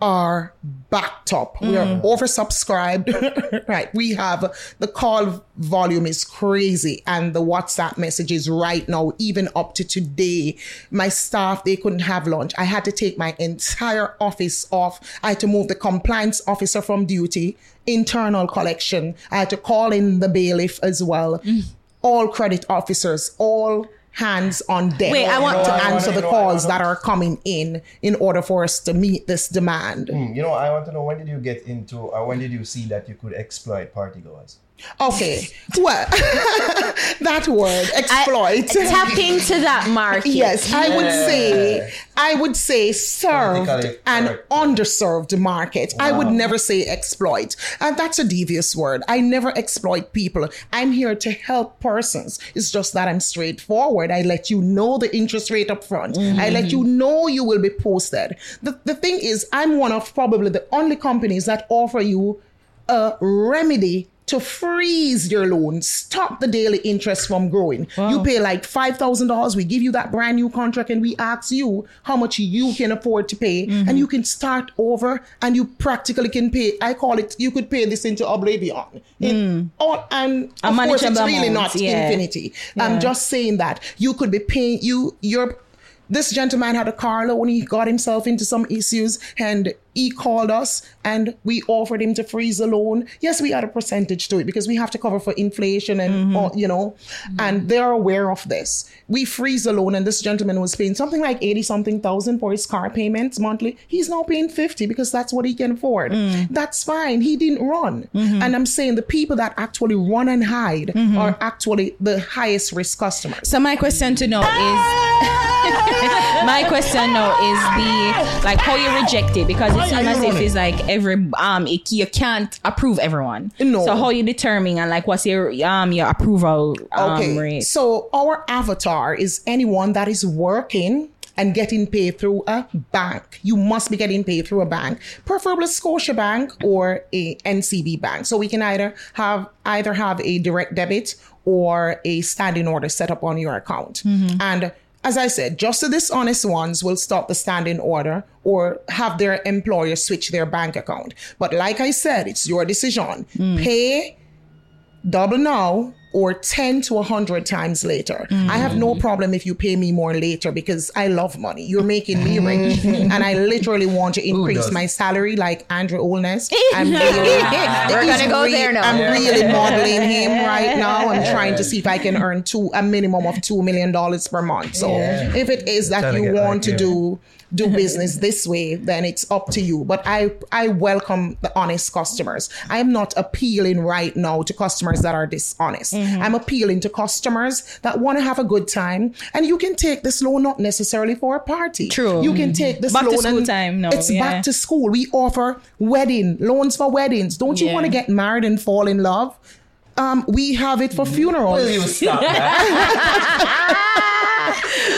are backed up. We are mm. oversubscribed. right. We have the call volume is crazy and the WhatsApp messages right now, even up to today. My staff, they couldn't have lunch. I had to take my entire office off. I had to move the compliance officer from duty, internal collection. I had to call in the bailiff as well. All credit officers, all hands on deck Wait, I want to to- I answer the know, calls that are coming in in order for us to meet this demand. Hmm, You know, I want to know when did you get into, or when did you see that you could exploit party goers? Okay, well, that word exploit. Tap into that market. Yes, I would say I would say served Politically and correct. underserved market. I would never say exploit. And that's a devious word. I never exploit people. I'm here to help persons. It's just that I'm straightforward. I let you know the interest rate up front. I let mm-hmm. you know you will be posted. The, the thing is, I'm one of probably the only companies that offer you a remedy to freeze your loan, stop the daily interest from growing. You pay like $5,000, we give you that brand new contract and we ask you how much you can afford to pay Mm-hmm. and you can start over and you practically can pay. I call it, you could pay this into oblivion. In, all, and Mm. Of course, it's really amount, not yeah. infinity. Yeah. I'm just saying that you could be paying, you, you're, this gentleman had a car loan. He got himself into some issues and he called us and we offered him to freeze the loan. Yes, we had a percentage to it because we have to cover for inflation and, mm-hmm. all, you know, mm-hmm. and they're aware of this. We freeze the loan and this gentleman was paying something like 80 something thousand for his car payments monthly. He's now paying 50 because that's what he can afford. Mm. That's fine. He didn't run. Mm-hmm. And I'm saying the people that actually run and hide are actually the highest risk customers. So my question to know is My question now is the like how you reject it because it seems as if it's like every um it, you can't approve everyone. No. So how you determine and like what's your um your approval um Okay. rate? So our avatar is anyone that is working and getting paid through a bank. You must be getting paid through a bank, preferably Scotiabank or a NCB bank. So we can either have either have a direct debit or a standing order set up on your account. And as I said, just the dishonest ones will stop the standing order or have their employer switch their bank account. But like I said, it's your decision. Hmm. Pay double now or 10 to 100 times later. I have no mm. problem if you pay me more later because I love money. You're making me rich. Mm. and I literally want to increase my salary like Andrew Holness. I'm really, We're gonna go re- there now. I'm Yeah. really modeling him right now. I'm trying to see if I can earn two a minimum of $2 million per month. So if it is that you want like to do do business this way, then it's up to you. But I I welcome the honest customers. I am not appealing right now to customers that are dishonest. Mm-hmm. I'm appealing to customers that want to have a good time. And you can take this loan not necessarily for a party. True. You can take this Back to school and time, no, it's yeah. back to school. We offer wedding loans for weddings. Don't you Yeah. want to get married and fall in love? Um, we have it for funerals. Will you stop that? we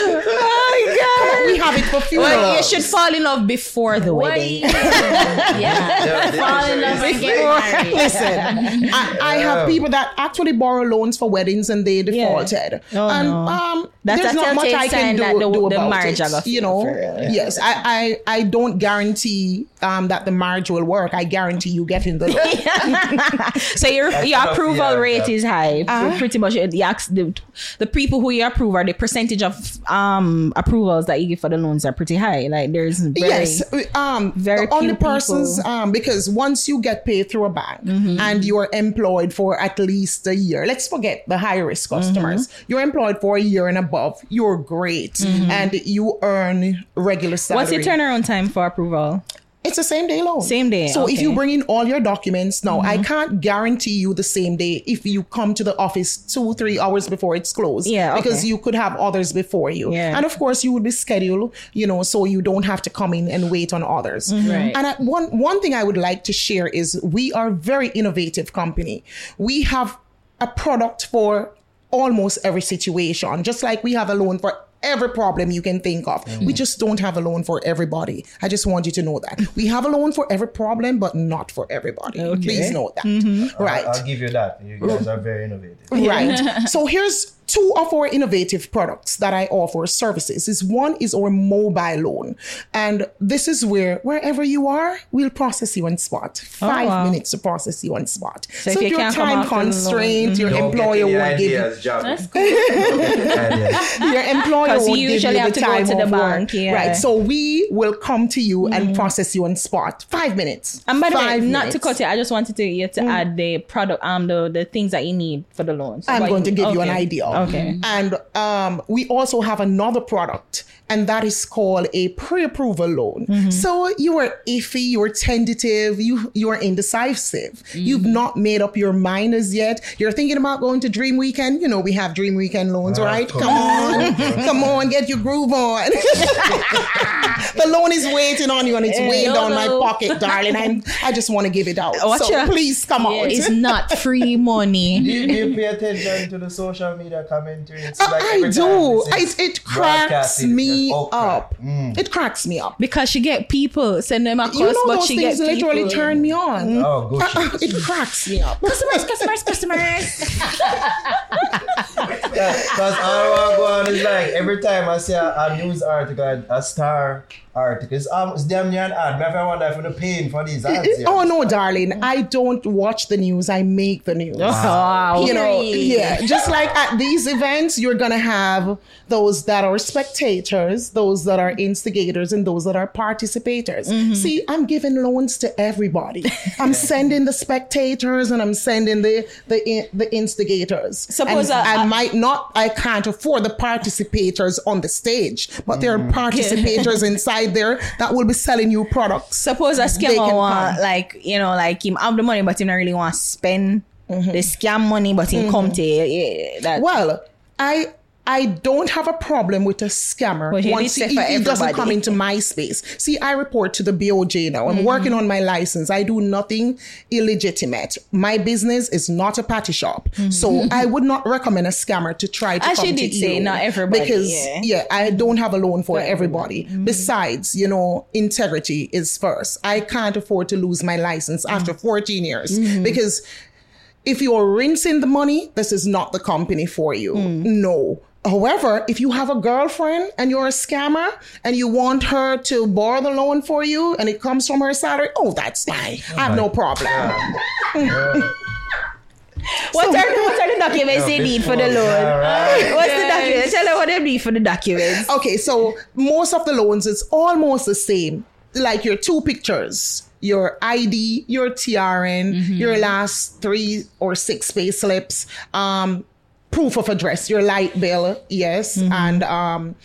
have it for funerals. Well, you should fall in love before the wedding. yeah. Fall in love and get married. Listen, I, I have people that actually borrow loans for weddings and they defaulted. Oh, and no. um, That's there's not much I can do, that the- do the about marriage it. You know, for yes, I, I I don't guarantee um that the marriage will work. I guarantee you getting the loan. So your your enough, approval yeah, rate yeah. is high. Uh-huh. Pretty much the, the the people who you approve are the percentage of um approvals that you give for the loans are pretty high. Like there's very, yes, um, very the only persons people. um because once you get paid through a bank Mm-hmm. and you're employed for at least a year, let's forget the high risk customers. Mm-hmm. You're employed for a year and above. You're great, and you earn regular salary. What's your turnaround time for approval? It's the same day loan. Same day, So if okay. Mm-hmm. you bring in all your documents, now I can't guarantee you the same day if you come to the office two, three hours before it's closed. Yeah, Because you could have others before you. Yeah. And of course you would be scheduled, you know, so you don't have to come in and wait on others. Mm-hmm. Right. And I, one one thing I would like to share is we are a very innovative company. We have a product for almost every situation, just like we have a loan for every problem you can think of. We mm. just don't have a loan for everybody. I just want you to know that. We have a loan for every problem, but not for everybody. Please know that. Mm-hmm. Right. I'll give you that. You guys are very innovative. Right. so here's two of our innovative products that I offer services. Is one is our mobile loan. And this is where wherever you are, we'll process you on spot. Five wow. minutes to process you on spot. So, if if you you're can't come time after constrained, your Don't employer won't give you ideas, John. Cool. Your employer 'Cause won't you give usually you have the to go time to the bank, yeah. Right. So we will come to you and process you on spot. Five minutes. And by the way, Five not to cut it, I just wanted to you to add the product, um, the the things that you need for the loan. So I'm what going to give you an idea. Okay. And um, we also have another product, and that is called a pre-approval loan. Mm-hmm. So you are iffy, you're tentative, you you are indecisive. Mm-hmm. You've not made up your mind as yet. You're thinking about going to Dream Weekend. You know we have Dream Weekend loans, Ah, right? come Come on, come on, get your groove on. the loan is waiting on you, and it's way no, down my pocket, darling. I'm I just want to give it out. Watch so ya. please come on. It's not free money. Do you, do you pay attention to the social media commentary? It's I- like I do. It, it cracks broadcasted, me okra. up. Mm. It cracks me up. Because she get people send them across, You know but those she things literally people. turn me on. Oh, good Uh, shit. it cracks me up. Customers, customers, customers. Because all I want to go on is like every time I see a, a news article, a star article, it's, um, it's damn near an ad. Me have to wonder if you're paying for these ads. yeah. Oh no, darling! I don't watch the news. I make the news. Wow. You know, yeah. Just like at these events, you're gonna have those that are spectators, those that are instigators, and those that are participators. Mm-hmm. See, I'm giving loans to everybody. I'm sending the spectators and I'm sending the the the instigators. Suppose and I- I, I- might not, I can't afford the participators on the stage, but there are participators inside there that will be selling you products. Suppose a scammer want like you know like him have the money but him not really want to spend mm-hmm. the scam money but him come mm-hmm. to yeah, that. Well, I I don't have a problem with a scammer you once he, for he doesn't come into my space. See, I report to the BOJ now. I'm Mm-hmm. working on my license. I do nothing illegitimate. My business is not a patty shop. So I would not recommend a scammer to try to Mm-hmm. As come to did say, not everybody, Because yeah. I don't have a loan for everybody. Besides, you know, integrity is first. I can't afford to lose my license after 14 years because if you're rinsing the money, this is not the company for you. No. However, if you have a girlfriend and you're a scammer and you want her to borrow the loan for you and it comes from her salary, oh, that's fine. I have no problem. What are, what are the documents they need for the loan? What's the documents? Tell them what they need for the documents. Okay, so most of the loans is almost the same. Like your two pictures, your ID, your TRN, your last three or six pay slips, um, proof of address, your light bill, yes, and um,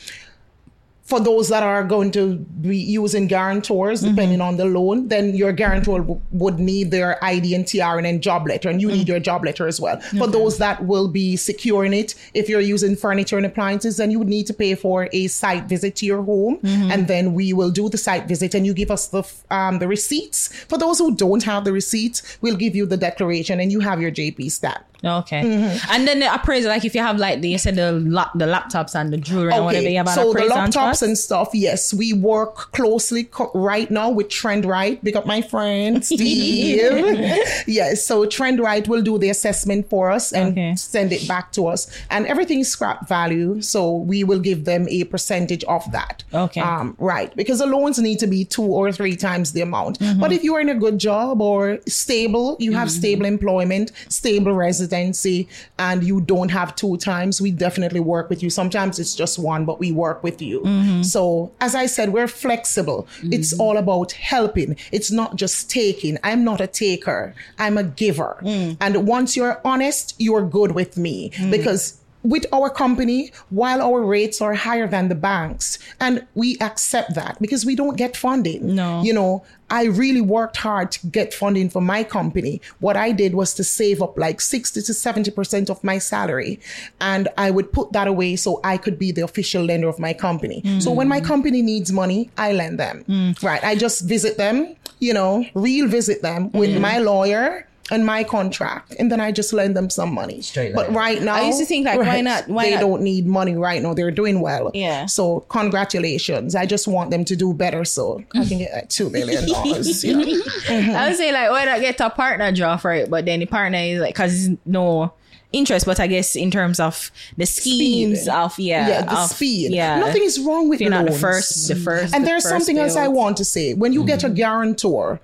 for those that are going to be using guarantors, depending on the loan, then your guarantor w- would need their ID and TRN and then job letter, and you need your job letter as well. For those that will be securing it, if you're using furniture and appliances, then you would need to pay for a site visit to your home, and then we will do the site visit, and you give us the f- um, the receipts. For those who don't have the receipts, we'll give you the declaration, and you have your JP stamp. Okay. And then the appraisal, like if you have like the you said the lap, the laptops and the jewelry and whatever, you have so the appraisal and laptops and stuff, yes, we work closely co- right now with Trendrite. Pick up my friend Steve. yes, so Trendrite will do the assessment for us and Okay. send it back to us, and everything is scrap value. So we will give them a percentage of that. Okay. um, right, because the loans need to be two or three times the amount. Mm-hmm. But if you are in a good job or stable, you have stable employment, stable and you don't have two times, we definitely work with you. Sometimes it's just one, but we work with you. Mm-hmm. So, as I said, we're flexible. It's all about helping. It's not just taking. I'm not a taker. I'm a giver. Mm. And once you're honest, you're good with me because with our company, while our rates are higher than the banks, and we accept that because we don't get funding. No. You know, I really worked hard to get funding for my company. What I did was to save up like 60 to 70% of my salary. And I would put that away so I could be the official lender of my company. So when my company needs money, I lend them. Mm. Right. I just visit them, you know, real visit them with my lawyer and my contract. And then I just lend them some money. Straight but line. right now, I used to think, like, why not- why they not- don't need money right now. They're doing well. Yeah. So congratulations. I just want them to do better so I can get like two million dollars. you know. I would say like why not get a partner draw for it, but then the partner is like because no interest, but I guess in terms of the schemes Speed. of yeah, yeah, the of- speed. yeah, Nothing is wrong with If you're not the first, the first, And the there's first something else I want to say. When you get a mm-hmm. guarantor,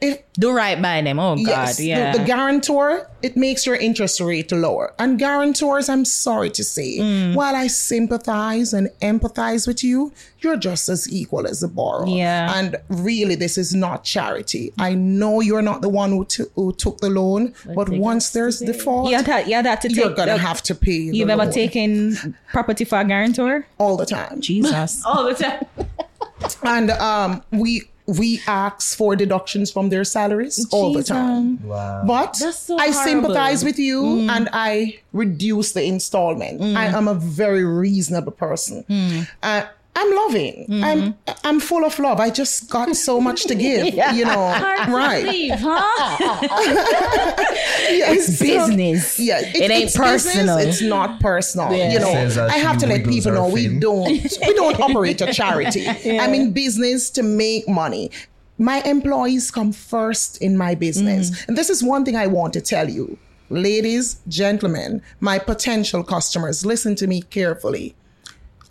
if do right by them. Oh God, yes, the- yeah. the, guarantor, it makes your interest rate lower. And guarantors, I'm sorry to say, Mm. while I sympathize and empathize with you, you're just as equal as the borrower. Yeah. And really, this is not charity. I know you're not the one who, t- who took the loan, but once there's default, yeah, that yeah, that to you're take. gonna the- have to pay. the You've ever loan taken property for a guarantor? all the time. Jesus, all the time. and um, we we ask for deductions from their salaries all the time. Wow. But so I horrible. sympathize with you and I reduce the installment. I am a very reasonable person. Uh, I'm loving. I'm I'm full of love. I just got so much to give. You know, right? Leave, huh? Yeah, It's so- business. yeah, It ain't it's personal. Business, it's not personal. Yeah. You know, I have to let people her know we fin. don't we don't operate a charity. I'm in business to make money. My employees come first in my business, Mm. and this is one thing I want to tell you, ladies, gentlemen, my potential customers. Listen to me carefully.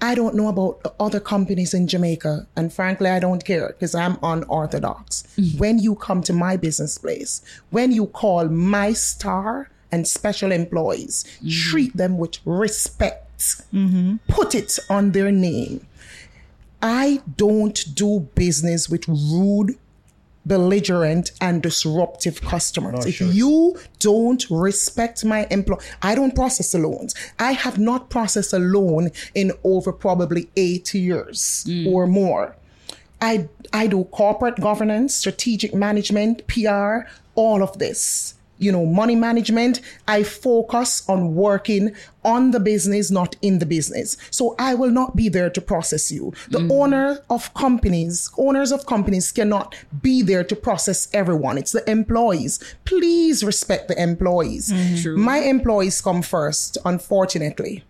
I don't know about other companies in Jamaica, and frankly, I don't care because I'm unorthodox. Mm-hmm. When you come to my business place, when you call my star and special employees, mm-hmm. treat them with respect, mm-hmm. put it on their name. I don't do business with rude, belligerent, and disruptive customers. if sure. you don't respect my employee, I don't process the loans. I have not processed a loan in over probably eight years mm. or more. I I do corporate governance, strategic management, PR, all of this. You know, money management. I focus on working on the business, not in the business. So I will not be there to process you. The mm. owner of companies, owners of companies cannot be there to process everyone. It's the employees. Please respect the employees. Mm, My employees come first, unfortunately.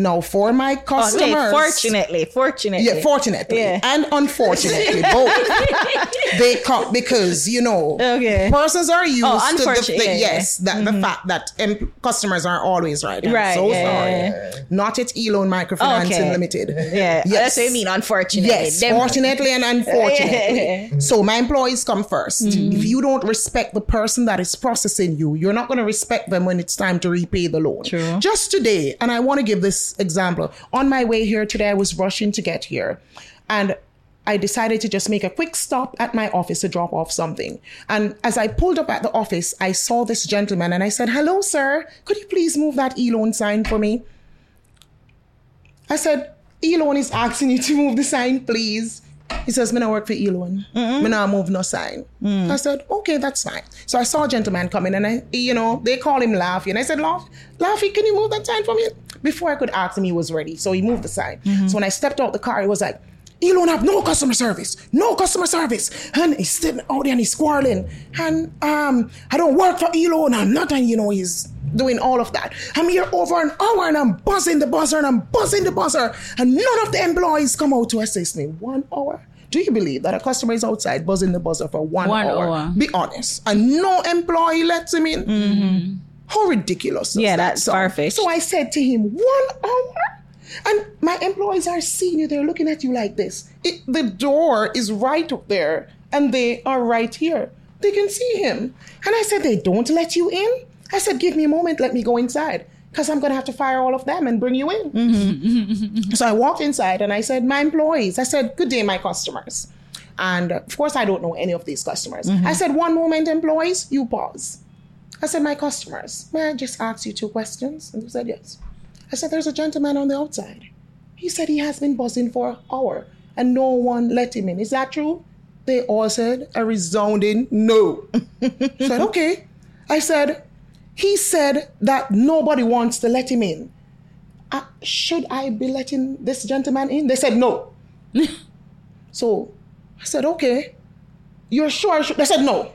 Now, for my oh, customers. Okay, fortunately, fortunately. Yeah, fortunately Yeah. and unfortunately, both. they come because you know, Okay. persons are used Oh, to the, the yeah, yeah. yes, that the mm-hmm. fact that em- customers aren't always right. I'm Right, so yeah, sorry. Not at E-Loan Microfinance Okay. Limited. Yeah, Yes. that's what I mean. Unfortunately, Yes, Them- fortunately and unfortunately. Yeah. So my employees come 1st mm-hmm. If you don't respect the person that is processing you, you're not going to respect them when it's time to repay the loan. True. Just today, and I want to give this example. On my way here today, I was rushing to get here, and I decided to just make a quick stop at my office to drop off something. And as I pulled up at the office, I saw this gentleman and I said, Hello, sir. Could you please move that e loan sign for me? I said, E-Loan is asking you to move the sign, please. He says, me not work for E-Loan. Me not move no sign. Mm. I said, okay, that's fine. So I saw a gentleman coming and I, you know, they call him Laffy. And I said, Laff, Laffy, can you move that sign for me? Before I could ask him, he was ready. So he moved the sign. So when I stepped out the car, he was like, E-Loan have no customer service, no customer service. And he's sitting out there and he's quarreling. And um, I don't work for E-Loan. I'm not, and you know, he's doing all of that. I'm here over an hour and I'm buzzing the buzzer and I'm buzzing the buzzer. And none of the employees come out to assist me. One hour? Do you believe that a customer is outside buzzing the buzzer for one, One hour? hour. Be honest. And no employee lets him in? How ridiculous. Yeah, that? that's So- far-fetched. So I said to him, one hour? And my employees are seeing you, they're looking at you like this. It, the door is right up there, and they are right here. They can see him. And I said, They don't let you in? I said, Give me a moment, let me go inside. Because I'm going to have to fire all of them and bring you in. Mm-hmm. so I walked inside and I said, My employees, I said, Good day, my customers. And of course, I don't know any of these customers. Mm-hmm. I said, One moment, employees, you pause. I said, My customers, may I just ask you two questions? And they said, Yes. I said, There's a gentleman on the outside. He said he has been buzzing for an hour and no one let him in. Is that true? They all said a resounding no. I said, Okay. I said, He said that nobody wants to let him in. Uh, should I be letting this gentleman in? They said, No. so I said, Okay. You're sure? They said, No.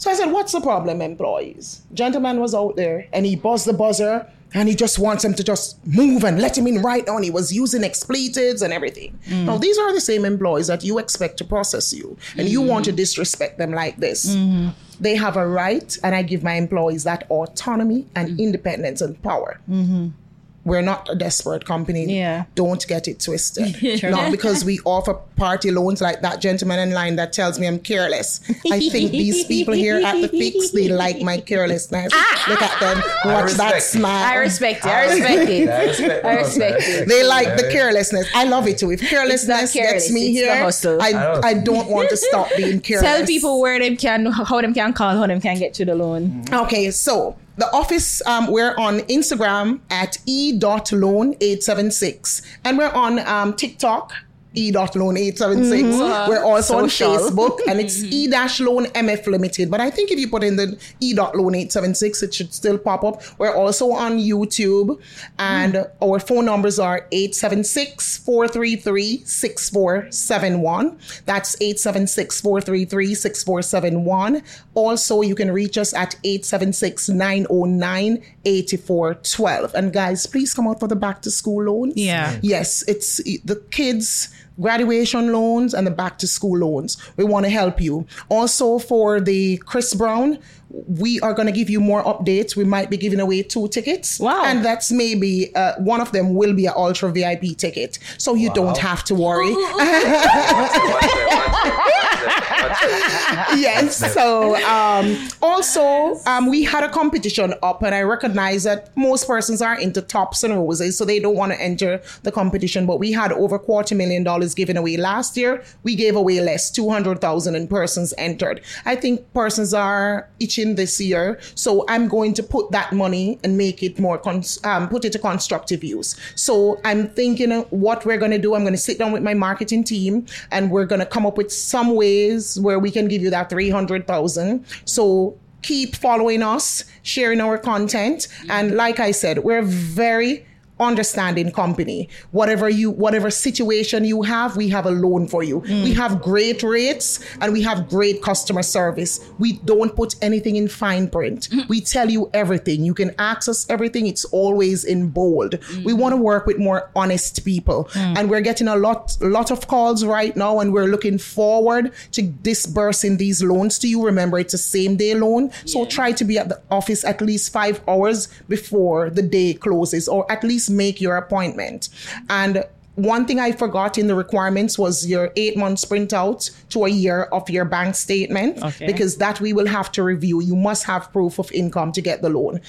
So I said, What's the problem, employees? Gentleman was out there and he buzzed the buzzer and he just wants him to just move and let him in right now. And he was using expletives and everything. Mm. Now, these are the same employees that you expect to process you and you want to mm. disrespect them like this. Mm-hmm. They have a right, and I give my employees that autonomy and mm. independence and power. Mm-hmm. We're not a desperate company. Yeah. Don't get it twisted. Not because we offer party loans like that gentleman in line that tells me I'm careless. I think these people here at the fix, they like my carelessness. Ah. Look at them. Watch that smile. I respect it. I respect it. I respect I respect it. They like the carelessness. I love it too. If carelessness careless, gets me it's here. I, I. I don't want to stop being careless. Tell people where them can, how them can call, how them can get to the loan. Okay, so the office, um, we're on Instagram at e.loan876. And we're on um, TikTok, e.loan876. Mm-hmm. We're also Social. on Facebook, and it's mm-hmm. e-loan MF Limited. But I think if you put in the e.loan876, it should still pop up. We're also on YouTube, and mm-hmm. our phone numbers are 876-433-6471. That's 876-433-6471. Also, you can reach us at 876-909-8412. And guys, please come out for the back to school loans. Yeah. Yes, it's the kids graduation loans and the back to school loans. We want to help you. Also for the Chris Brown, we are going to give you more updates. We might be giving away two tickets. Wow. And that's maybe uh, one of them will be an ultra VIP ticket. So you don't have to worry. yes. So um, also, um, we had a competition up, and I recognize that most persons are into tops and roses, so they don't want to enter the competition. But we had over quarter million dollars given away last year. We gave away less, two hundred thousand, and persons entered. I think persons are itching this year, so I'm going to put that money and make it more, cons- um, put it to constructive use. So I'm thinking what we're going to do. I'm going to sit down with my marketing team, and we're going to come up with some ways where we can give you that three hundred thousand. So keep following us, sharing our content. And like I said, we're very understanding company. Whatever you, whatever situation you have, we have a loan for you. Hmm. We have great rates and we have great customer service. We don't put anything in fine print. Hmm. We tell you everything. You can access everything. It's always in bold. Hmm. We want to work with more honest people, and we're getting a lot, lot of calls right now, and we're looking forward to disbursing these loans to you. Remember, it's a same day loan, so try to be at the office at least five hours before the day closes, or at least make your appointment. And one thing I forgot in the requirements was your eight months printout to a year of your bank statement Okay. because that we will have to review. You must have proof of income to get the loan.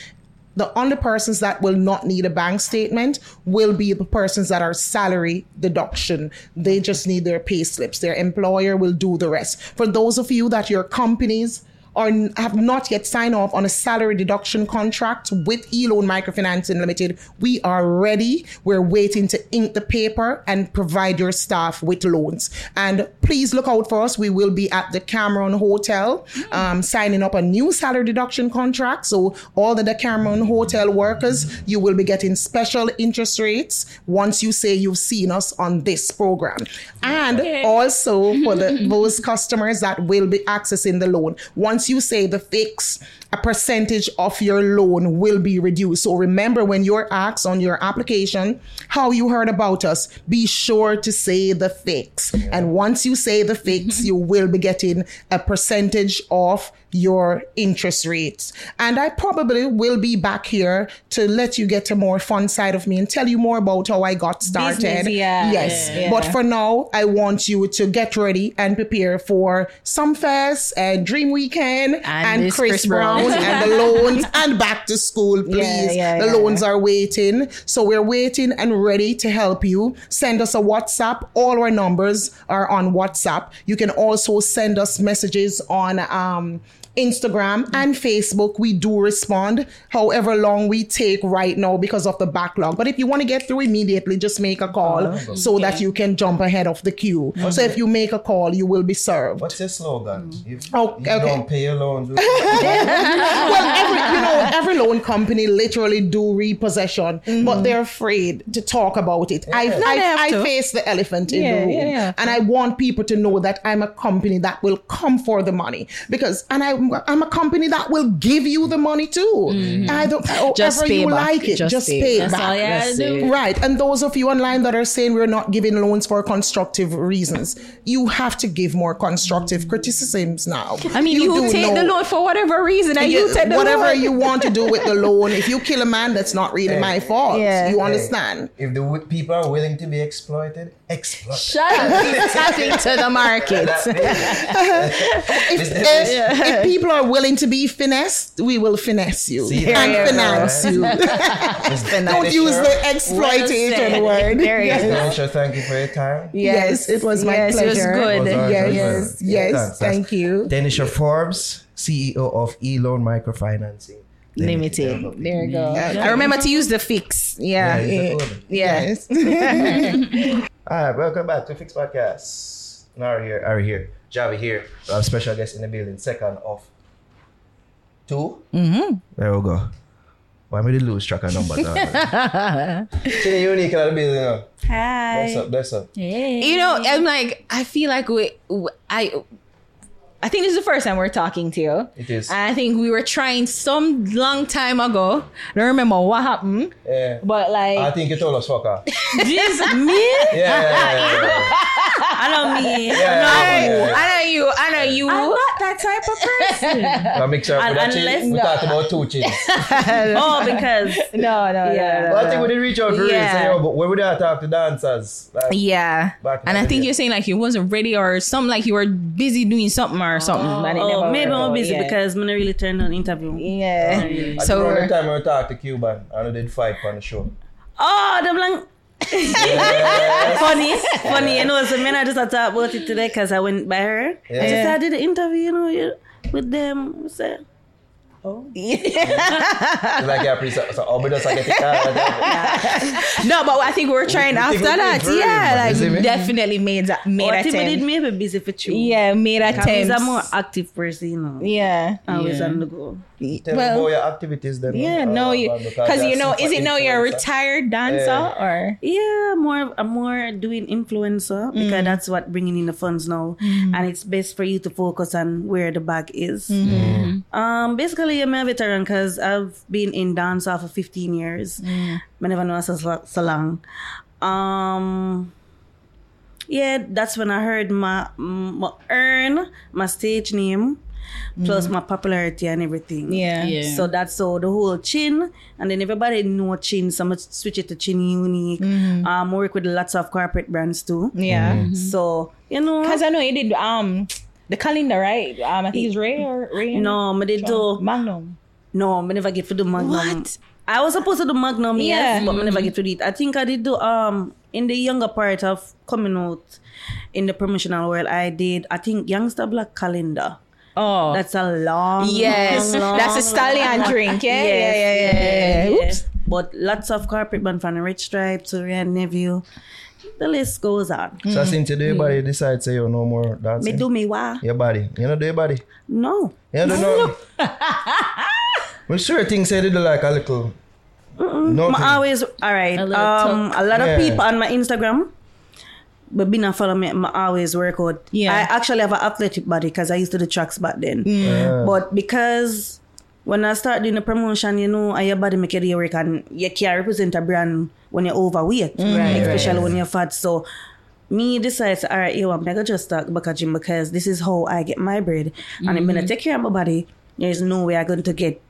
The only persons that will not need a bank statement will be the persons that are salary deduction. They just need their pay slips. Their employer will do the rest. For those of you that your companies or have not yet signed off on a salary deduction contract with E-Loan Microfinancing Limited, we are ready. We're waiting to ink the paper and provide your staff with loans. And please look out for us. We will be at the Cameron Hotel um, signing up a new salary deduction contract. So all the Cameron Hotel workers, you will be getting special interest rates once you say you've seen us on this program. And also for the those customers that will be accessing the loan, once you say the fix, a percentage of your loan will be reduced. So remember when you're asked on your application how you heard about us, be sure to say the fix. And once you say the fix, mm-hmm. you will be getting a percentage of your interest rates. And I probably will be back here to let you get a more fun side of me and tell you more about how I got started. Business, yeah. Yes. Yeah. But for now, I want you to get ready and prepare for Sumfest and Dream Weekend and, this Chris, Chris Brown, Brown. And the loans and back to school, please. yeah, the yeah. loans are waiting. So we're waiting and ready to help you. Send us a WhatsApp. All our numbers are on WhatsApp. You can also send us messages on um Instagram and Facebook, we do respond however long we take right now because of the backlog. But if you want to get through immediately, just make a call uh-huh. so that you can jump ahead of the queue. So if you make a call, you will be served. What's your slogan? Mm. If Oh, you okay. don't pay your loans, we- well, every you know, every loan company literally do repossession, mm. but they're afraid to talk about it. I they have I, I face the elephant in Yeah, the room, yeah, yeah. and I want people to know that I'm a company that will come for the money because, and I I'm a company that will give you the money too. Mm-hmm. I don't oh, however Just pay you back. like it, Just just, pay. pay, That's back. all you gotta do. it. Right. And those of you online that are saying we're not giving loans for constructive reasons, you have to give more constructive criticisms now. I mean, you, do take the loan for whatever reason, and you, you- take the whatever loan. you want to do with the loan. If you kill a man, that's not really my fault. Yeah. You Hey, understand? if the people are willing to be exploited, exploit. Shut up. Tap into the market. If, eh, if, if people are willing to be finessed, we will finesse you See, and there you go. finance you. Don't use the exploitation said. word. There you yes. go. Thank you for your time. Yes, it was my yes, pleasure. It was good. Was ours Yes, yes, well. yes, Thanks. thank you. Denisher Forbes, CEO of E-Loan Microfinancing Limited. There you go. I remember to use the fix. Yeah. Yeah, Yeah. use the code. Yes. All right, welcome back to Fix Podcast. Naro here, Ari here, Javi here. We have special guest in the building, second of 2 Mm-hmm. There we go. Why me did lose track of number now? Chinny unique in the building. now. Bless Hi. up, bless up. You know, I'm like, I feel like we, I, I think this is the first time we're talking to you. It is. And I think we were trying some long time ago. I don't remember what happened, Yeah. but like, I think you told us fuck off. Yeah, this me. yeah, yeah, yeah, yeah. I know me. Yeah, yeah, yeah, yeah. I know you. I know you. I'm not that type of person. Now mix her up with that Un- chin. unless- We talked about two chins. oh, because no, no, Yeah. no, no, But I think we did reach out for real. Yeah. Say, yo, but when we did talk to dancers, like, Yeah. Back And I think day. you're saying like you wasn't ready or something like you were busy doing something or something. but oh, maybe I'm busy yeah. because I'm not really turned on interview. Yeah. Oh, I So think around the time we talked to Cuban and we did fight on the show. Oh, the blank. funny, funny. You know, so me and I just had to talk about it today because I went by her. I just Yeah. I did the interview, you know, with them. I said, Oh. like yeah, please, so, so I'll be just like a car. No, but I think we're trying we after we're that. doing very Yeah, like you see me? definitely made that made Or Timmy did attempts. maybe busy for you. Yeah, made Because he's attempts. a more active person, you know. yeah. Always Yeah. on the go. Tell Well, me about your activities then. Yeah, man. no, Uh, you because you know, is it now you're a retired dancer Yeah. or Yeah, more I'm more doing influencer because that's what bringing in the funds now, and it's best for you to focus on where the bag is. Um, basically, I'm a veteran because I've been in dance for 15 years. I never know so, so long. Um, yeah, that's when I heard my, my earn my stage name. Plus my popularity and everything. yeah. Yeah. So that's so the whole chin, and then everybody know chin. So I switch it to chin unique. Um, work with lots of corporate brands too. Yeah. So you know, Because I know you did um the calendar, right? Um, I think it's Ray or Ray. no, me did do Magnum. no, me never get to do Magnum. What? I was supposed to do Magnum, yes, Yeah. but I never get to do it. I think I did do um in the younger part of coming out in the promotional world. I did I think Youngster Black Calendar. Oh, That's a long, yes, long, that's a stallion long- drink. Yeah, Yes, yeah, yeah, yeah, yeah. yeah. Oops. But lots of corporate band from the Red Stripe to Red Nephew. The list goes on. Hmm. So since you do your body hmm. decide say you no more dancing. Me do me why? Your body. You know do your body. No. You don't know. well sure things say they do like a little nothing. I always all right. A little Um, a lot of Yeah. people on my Instagram, but being a follow me. I always work out. Yeah. I actually have an athletic body because I used to do tracks back then. Yeah. But because when I start doing the promotion, you know, and your body make it work and you can't represent a brand when you're overweight, mm. especially when you're fat. So me decides, all right, yo, I'm gonna just start back at gym because this is how I get my bread, and I'm mm-hmm. gonna take care of my body. There's no way I'm going to get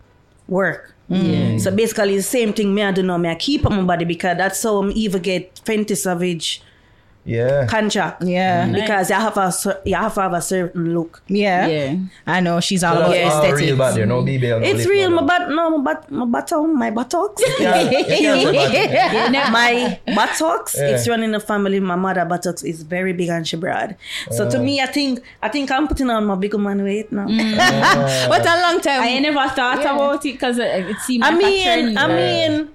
work. Mm. Yeah. So basically, the same thing me I do now. Me I keep up my body because that's how I'm even get Fenty Savage Yeah. contract. Yeah. Mm. Because you have a cer- you have to have a certain look. Yeah. Yeah. I know she's all So about that's aesthetics. real bad there, no BBL. No It's real. no My butt, no, my butt, my bottom, my buttocks. Yeah, you can't say bad. my buttocks, Yeah. it's running the family. My mother buttocks is very big and she broad. So to me, I think I think I'm putting on my big man weight now. Mm. What a long time. I never thought about it because it seemed I like a mean, trend. I mean,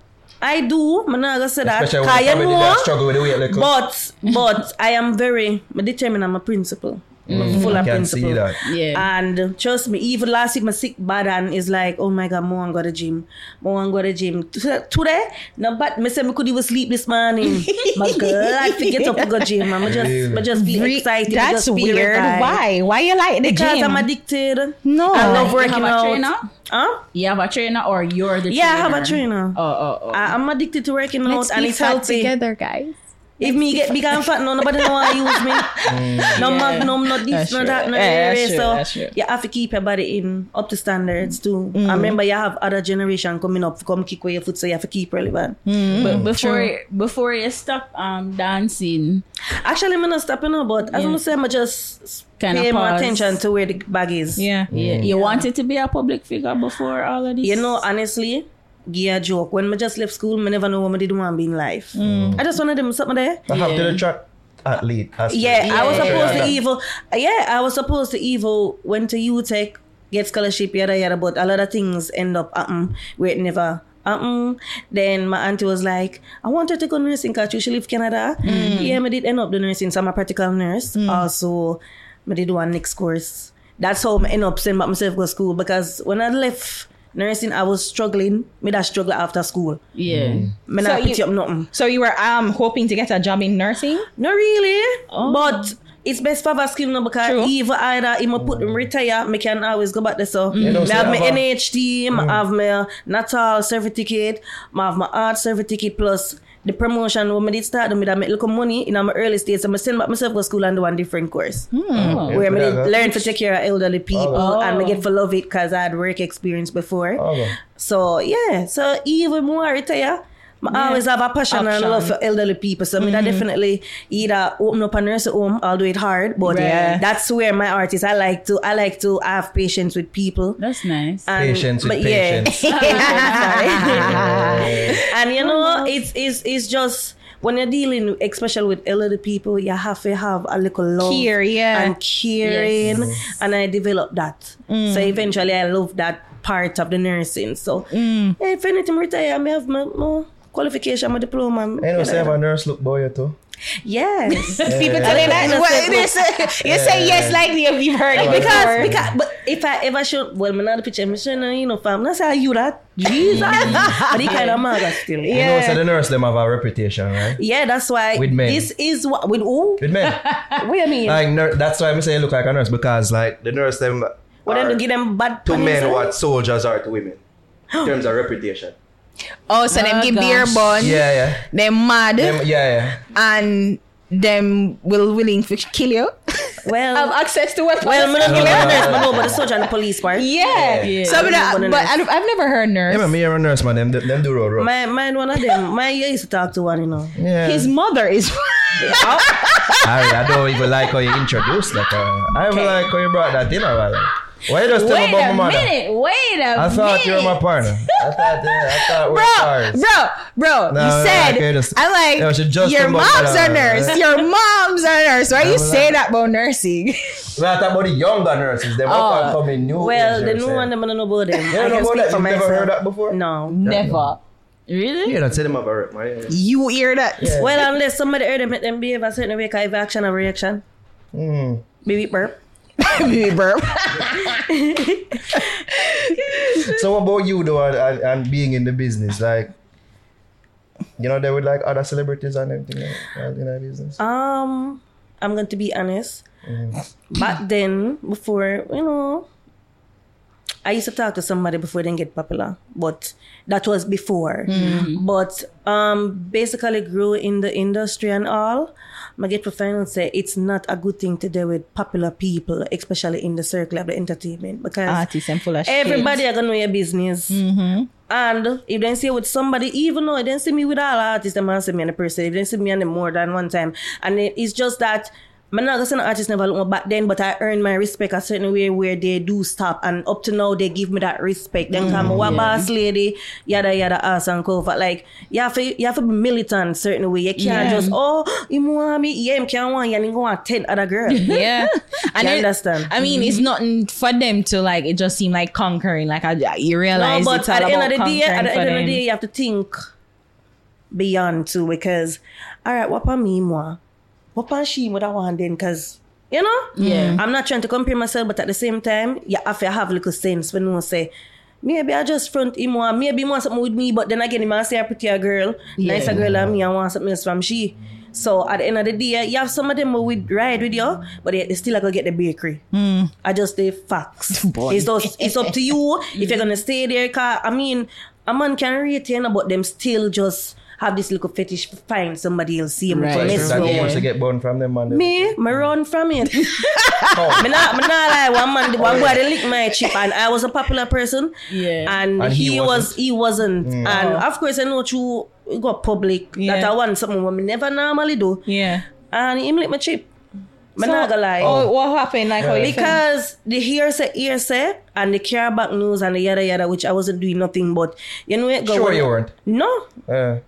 I do. I'm not gonna say that. Especially Cause when you the family know, that struggle with the weight little. But but I am very determined. I'm a principle. I'm full of Can principle. see that. Yeah. And trust me, even last week my sick bad and is like, oh my god, more and go to gym, more and go to gym. Today, no, but me say me could even sleep this morning. my God, to get up to go gym. I'm just, Really? I just feel Re- excited. I That's just feel weird. revived. Why? Why you like the Because gym? I'm addicted. No. I love You working have a out. trainer? Huh? You have a trainer or you're the Yeah, I have a trainer. Oh, oh, oh. I, I'm addicted to working Let's out and be it's fat healthy. together, guys. If me get big and fat, no nobody know how to use me. Mm. no magnum, no this, That's no true. that, no Yeah, that's true, So that's true. you have to keep your body in up to standards too. I mm. remember you have other generation coming up, come kick away your foot, so you have to keep relevant. Mm. but before before you stop um dancing, Actually, I'm not stopping now, but as I'm saying, I just Kinda more attention to where the bag is. Yeah. you, you wanted to be a public figure before all of this. You know, honestly, give a joke. When I just left school, I never know what I did want to be in life. Mm. I just wanted them something there. I have to the track athlete. athlete. Yeah, I was Yeah. supposed to evil. Yeah, I was supposed to evil. Went to UTech, get scholarship, yada yada. But a lot of things end up happen where it never. happen. Then my auntie was like, I wanted to go nursing because she live Canada. Mm. Yeah, I did end up the nursing, so I'm a practical nurse. Mm. Also, I did one next course. That's how I end up sending back myself to school because when I left nursing, I was struggling. Me that struggle after school. yeah. Me So not pick you- up nothing. So you were um hoping to get a job in nursing? Not really. Oh. But it's best for have skill now because True. either either him a put him retire, me can always go back there. So You know, me say have my have a- NHT, I have my natal certificate, I have my art certificate plus the promotion when I did start me that make little money in my early stage. So I send back myself to school and do one different course. Oh. Where I Yeah, did yeah. learn to take care of elderly people Oh. and I get to love it because I had work experience before. Okay. So yeah, so even more retire, I always ah, have a passion and love for elderly people. So I mean, I definitely either open up a nursing home, I'll do it hard. But Right. that's where my art is. I like to I like to have patience with people. That's nice. And, Patience with but yeah. patience. and you oh, know, it's it's it's just when you're dealing, especially with elderly people, you have to have a little love Care, yeah. and caring, and I developed that. So mm. eventually, I love that part of the nursing. So mm. if anything, retire, I may have my, my qualification, my diploma. You know, say have a nurse look boy too. Yes. People tell you that. What, they say, you say yes like you've heard it because before. because but if I ever should well, me not the picture, me should you know, fam. Not say you that Jesus, but he kind of mad still. You know, Yeah. so the nurse them have a reputation, right? Yeah, that's why With men. this is what with who? With men. What do you mean? like nur- that's why I'm saying look like a nurse because like the nurse them What them are to give them bad to men what soldiers are to women in terms of reputation. Oh, so them Oh, give beer gosh. bun. Yeah, yeah. Them mad. Them, yeah, yeah. and them will willing to kill you. Well, have Well, access to weapons. well, me not No, give no, them nurse, but no, but the soldier and the police part. yeah. Yeah. So, but, Yeah. I, but I've, I've never heard nurse. Yeah, man, me and a nurse man, them, them do road rough. My, mine one of them. My you used to talk to one, you know. Yeah. His mother is. I, I don't even like how you introduced that. Uh, I even like how you brought that in. Well. Why a, just tell me Wait about a my mother? minute. Wait a I thought minute. you were my partner. I thought, yeah, I thought we were bro, stars. bro, bro. No, you no, said okay, just- I'm like Yeah, she just your about mom's that, a nurse. Your mom's a nurse. Why you I'm say that about nursing? Well, are talking about the younger nurses. They Oh, up coming new. Well, the new one, them I don't know about them. You I don't know can about speak that? for You've myself. never heard that before? No. Never. Really? Yeah, that's them have a rep, man. Yeah, yeah. You hear that? Well, unless somebody heard them, make them behave a certain way, 'cause if action or reaction. Mm. Baby burp. Baby burp. So what about you though and, and, and being in the business? Like you know, there with like other celebrities and everything like, that in that business. Um, I'm going to be honest. Back then, before you know, I used to talk to somebody before they didn't get popular, but that was before. But um, basically grew in the industry and all. I get to say it's not a good thing to do with popular people, especially in the circle of the entertainment, because Artists and full of shit. everybody are gonna know your business. Mm-hmm. And if they see with somebody, even though they didn't see me with all artists, they might see me and a person. if They didn't see me and them more than one time. And it's just that I'm not gonna say artist never look back then, but I earned my respect a certain way where they do stop. And up to now, they give me that respect. Then come mm, a boss lady, yada yada ass and cover. Like you have to you have to be militant certain way. You can't Yeah. just oh you want me, yeah, you can't want you and go on ten other girls. Yeah, and You it- understand? I mean, it's mm-hmm. nothing for them to like. It just seem like conquering. Like I, you realize No, but at the end of the day, at the end of the day, you have to think beyond too because, all right, what about me, moi? What about she, what I want then? Because, you know, Yeah. I'm not trying to compare myself, but at the same time, you have to have little sense when you say, Maybe I just front him or maybe he want something with me, but then again, he might say a prettier girl, nicer girl than me, I want something else from she. So at the end of the day, you have some of them who would ride with you, but they, they still gonna get the bakery. Hmm. I just the facts. it's, just, it's up to you if you're gonna stay there. Cause I mean, a man can retain, but them still just have this little fetish to find somebody else see him Right. to Like, mess that with. you want to get born from them man. Me, me run from it. Oh. me not, me not lie. One man, oh. one boy, they lick my chip, and I was a popular person. Yeah. and, And he he, was, he wasn't. Mm. And oh. of course, I know you got public Yeah. that I want something what me never normally do. yeah. And him lick my chip. Me not gonna lie. Oh, what happened? Like how you feel? Because the hearsay, hearsay, and the care back news and the yada yada, which I wasn't doing nothing but you know it go. Sure you weren't. No, Yeah.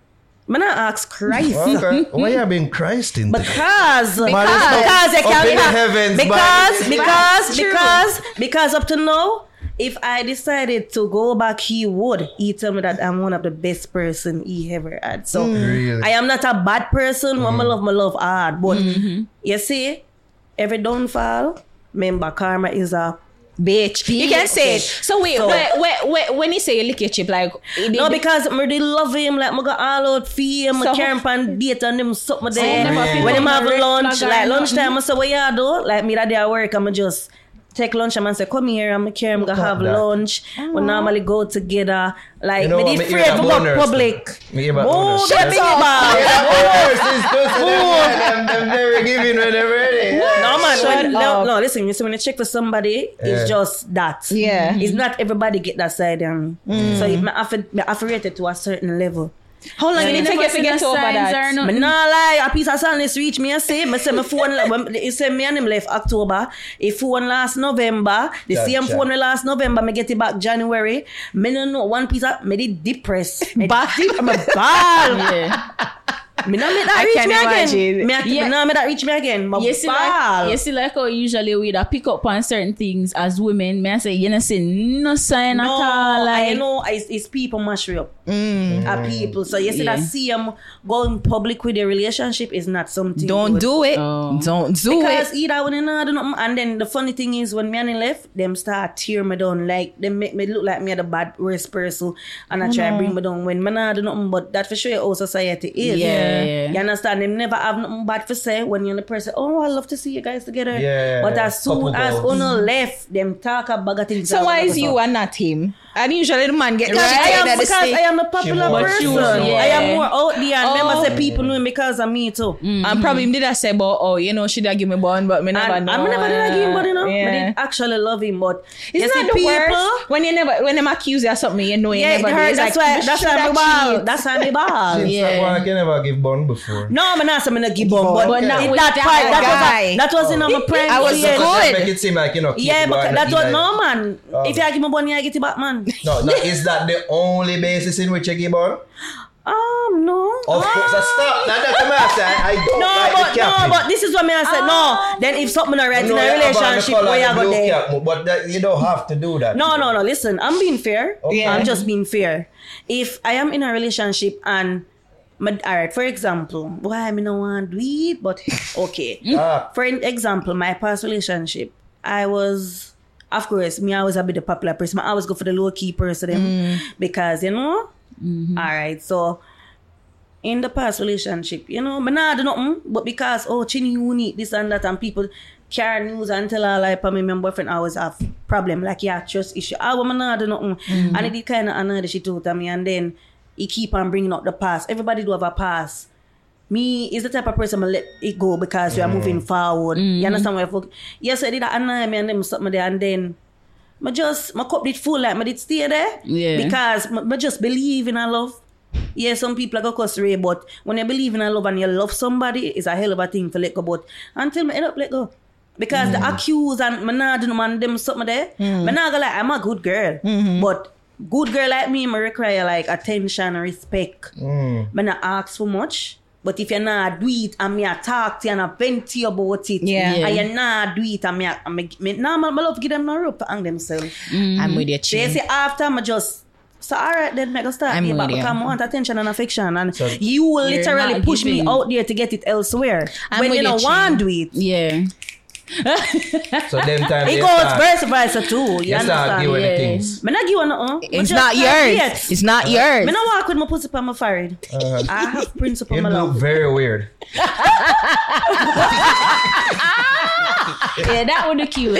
Me not ask Christ. Okay. Why you being Christ in there? Because because Man, it's because they can't have- heavens, because man. because because because up to now if I decided to go back he would he tell me that I'm one of the best person he ever had so Really? I am not a bad person when I love my love hard but Mm-hmm. you see every downfall remember karma is a bitch. You can say it. So wait, So- wait, wait, wait, when you say you lick your chip, like it- no, it- because I really love him. Like, I got all out for him. So- I carry him date and them something you there. never feel when him have red lunch, like nothing? lunchtime, I say, what you do? Like, me that day at work, I'ma just take lunch and I say, come here, I'm carry him, go have that. lunch. We normally go together. Like, You know me what, did me hear afraid that to go public. Me hear about Oh, boners. get Yeah. Them, them never giving when they're ready. Yeah. No man, Shut when, no, up. no, listen, you see when you check for somebody, Yeah. it's just that. Yeah. It's mm-hmm. not everybody get that side um, mm. So it may have to- may have to to a certain level. how long did it take you to get over that? Me mm. nah lie, a piece of sadness reach me. I say, me say my phone. when you say me and him left October. If phone last November, the Gotcha. same phone me last November. Me get it back January. Me no know one piece of me did depressed. Me deep, me ball. Yeah. Me not make that I reach can me imagine. again. Me, a- Yeah. me not make that reach me again. My You see, ball. like, you see, like how usually we da pick up on certain things as women. May I say, you know, say no sign no, at all. Like, I know it's, it's people mash up. Mm. Mm. Are people. So you see Yeah. that see them going public with their relationship is not something. Don't good. do it. Oh. Don't do Because it. Because either when you know do nothing, and then the funny thing is when me and him left, them start tear me down. Like they make me look like me the bad worst person, and I try to mm. bring me down when me not do nothing. But that for sure how society is. Yeah, yeah. You understand? Them never have nothing bad to say when you're the person. Oh, I love to see you guys together. Yeah, But as soon couple as goals. Uno left, them talk about bag of things. So why is you so. and not him? And usually the man get I am because I am a popular more- person. she more- I am more out there, and them Oh. I say people know him because of me too. Mm-hmm. And probably him did I say, but oh, you know, she did give me bond, but me never And know. I'm never did I give him, but you know, Yeah. I did actually love him. But It's you not see the people, worst when you never when them accuse you of something you know you Yeah, never it do. hurt. It's That's like, why. That's shoulda why me ball. cheat. That's why me ball. Since Yeah. that I can never give bun before. No, I'm not saying I give bum, but, But not that that part, that guy. was that was in oh. my prime. I was period. good. Make it seem like you know. Yeah, but that was like- no man. Oh. If you give me money, I get it back, man. No, no, is that the only basis in which you give bun? Um, no. Of course, I stop. That doesn't matter. I don't No, like but the no, but this is what me I said. No, then if something not right in a relationship, where you go there? But that, you don't have to do that. No, no, no. Listen, I'm being fair. Okay. I'm just being fair. If I am in a relationship and my, all right, for example, why I no want to do it, but okay. Ah, For an example, my past relationship, I was, of course, me always a bit the popular person. I always go for the low key person them, because you know. Mm-hmm. All right, so in the past relationship, you know, me nah do nothing, but because oh, Chinny Unique this and that, and people carry news and tell her like, me, my boyfriend always have problem like yeah, trust issue. I woman nah do nothing, mm-hmm. and it did kind of annoy the shit out of me, and then he keep on bringing up the past. Everybody do have a past me is the type of person I let it go because we are moving mm. forward. You mm. understand what I fuck? Yes, I did that annoy me and then something there and then I just my cup did full like I did stay there. Yeah. Because I just believe in a love. Yeah, some people are gonna cuss Ray, but when you believe in a love and you love somebody, it's a hell of a thing to let go. But until me end up let go. Because the mm. accused and me nah do no man them something there. Me nah go like I'm a good girl. Mm-hmm. But good girl like me, me require like attention and respect. mm. Me not ask for much. But if you are not do it and me a talk to you and I vent to you about it, Yeah. and you not do it and me, a- and me, me, nah, me, me love give them no rope to hang themselves. Mm. I'm with you, So you Chin. see, after me just so alright then me go start I'm give back with you. because I want attention and affection and So- you will literally not push me out there to get it elsewhere I'm when with you you, don't want to do it. Yeah. So them times It you goes start, vice too. You you start understand? giving the Yeah. things. Me not give you nothing. Me It's not yours. yet. It's not yours. Me not walk with my pussy on my forehead. Uh, I have principle you my look very weird. Yeah, that would be cute.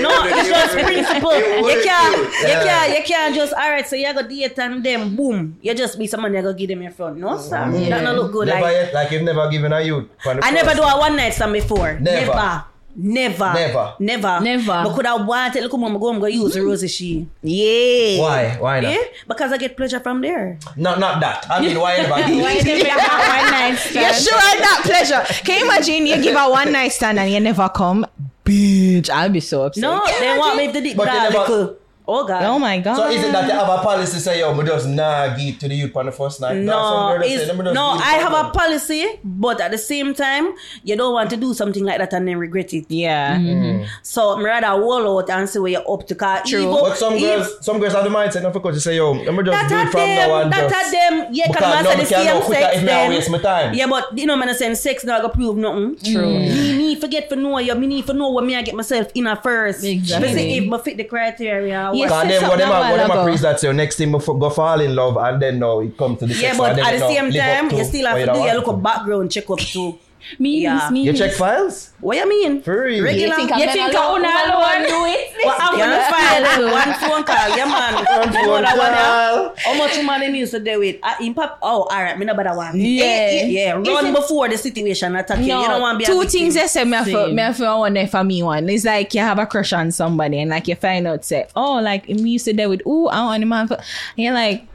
No, it's just principle. It You can't, cute. you can't, you can't just, all right, so you go date and then boom, you just be someone you go give them your front. No, sir. That not look good. Never Like, yet, like you've never given a youth. I never do a one night stand before. Never. Never. Never. Never. Never. Never. But could I want it? Look, I'm going to use mm-hmm. the rosy she. Yeah. Why? Why not? Yeah? Because I get pleasure from there. Not, not that. I mean, why never? Why did you have one night stand? You stand? sure that pleasure? Can you imagine you give a one night stand and you never come? Bitch, I'll be so upset. No, they want me to dick But that never- little. Oh, God. Oh my god. So is it that you have a policy say, yo, me just nah give to the youth on the first night? No, it's, say, "Let me just no, I have for a policy, but at the same time, you don't want to do something like that and then regret it. yeah. Mm. So I'm rather wall out and see where you're up to. Cause True. Even, But some even- girls, some girls have the mindset not because you say, yo, let me just do it at from now on. that just- at them, yeah, Because can now master me the can't same know quicker sex if me I then. waste my time. Yeah, but you know, man, I saying sex not gonna prove nothing. True. Me need forget for know you. Me need for know what me I get myself in at first. Exactly. Me see if me fit the criteria. Yes. said them, what them, a what them a preach that say, oh, next thing before go fall in love and then now it comes to the Yeah, sex. but and then at the same time, you still have to do your little background check up too. Me, Yeah. me. You check files? What you mean? For real? Regular. You think I'm You gonna think I woman alone to do it? Well, I'm gonna file one phone call. Yeah, man. One You know phone that one, yeah? call. How much money needs to do with? Uh, impact. Oh, all right. Me no bother one. Eh, eh, eh, yeah. yeah. Run it- before the situation attack you. No, You don't want to be two victim. things I say me have Same. me have one there for me one. It's like you have a crush on somebody and like you find out say, oh, like me used to there with ooh, I want a man for and you're like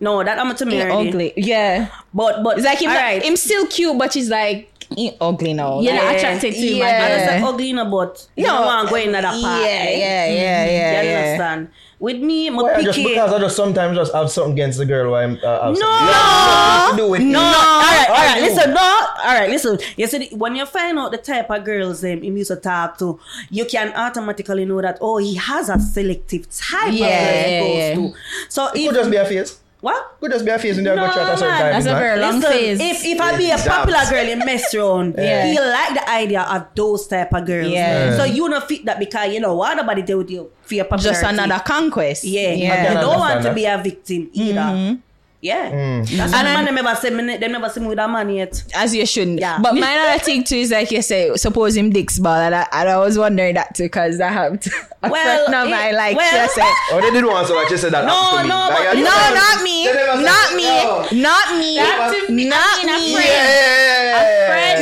No, that I'm to he marry. ugly. Yeah. But but It's like him, all right. him still cute, but she's like he ugly now. You're Like, attracted to him. yeah. And it's like ugly in a butt. You No. don't want to go in another part. Yeah, eh? yeah, yeah, yeah, You yeah. understand? With me, my Well, picky. just because I just sometimes just have something against the girl. Why I'm uh, have No, something. You have nothing to do with no. me. All right, all right. Listen, no. All right, listen. You see, when you find out the type of girls them him used to talk to, you can automatically know that oh, he has a selective type Yeah, of girl yeah, he yeah. to. So Could if just be a face. What? Could just be a face and they're No, going to chat a certain man. time. That's a man. very long Listen, phase. If if I be a popular girl in mess around, Yeah. he like the idea of those type of girls. Yeah. So you not fit that because you know what nobody deal with you for your popularity. Just another conquest. Yeah, yeah. you don't want to be a victim either. Mm-hmm. Yeah, mm. that's why And the man then- them never see me. They never see me with a man yet. As you shouldn't. Yeah. But my other thing too is like you say, suppose him dicks ball, and I, and I was wondering that too because that happened. Well, friend of it- mine, like well- just say, Oh, they didn't want so much. You said that. No, happened me. no, Like, I no, just- not me, They never said- not me, No. not me, That to me, not I a me.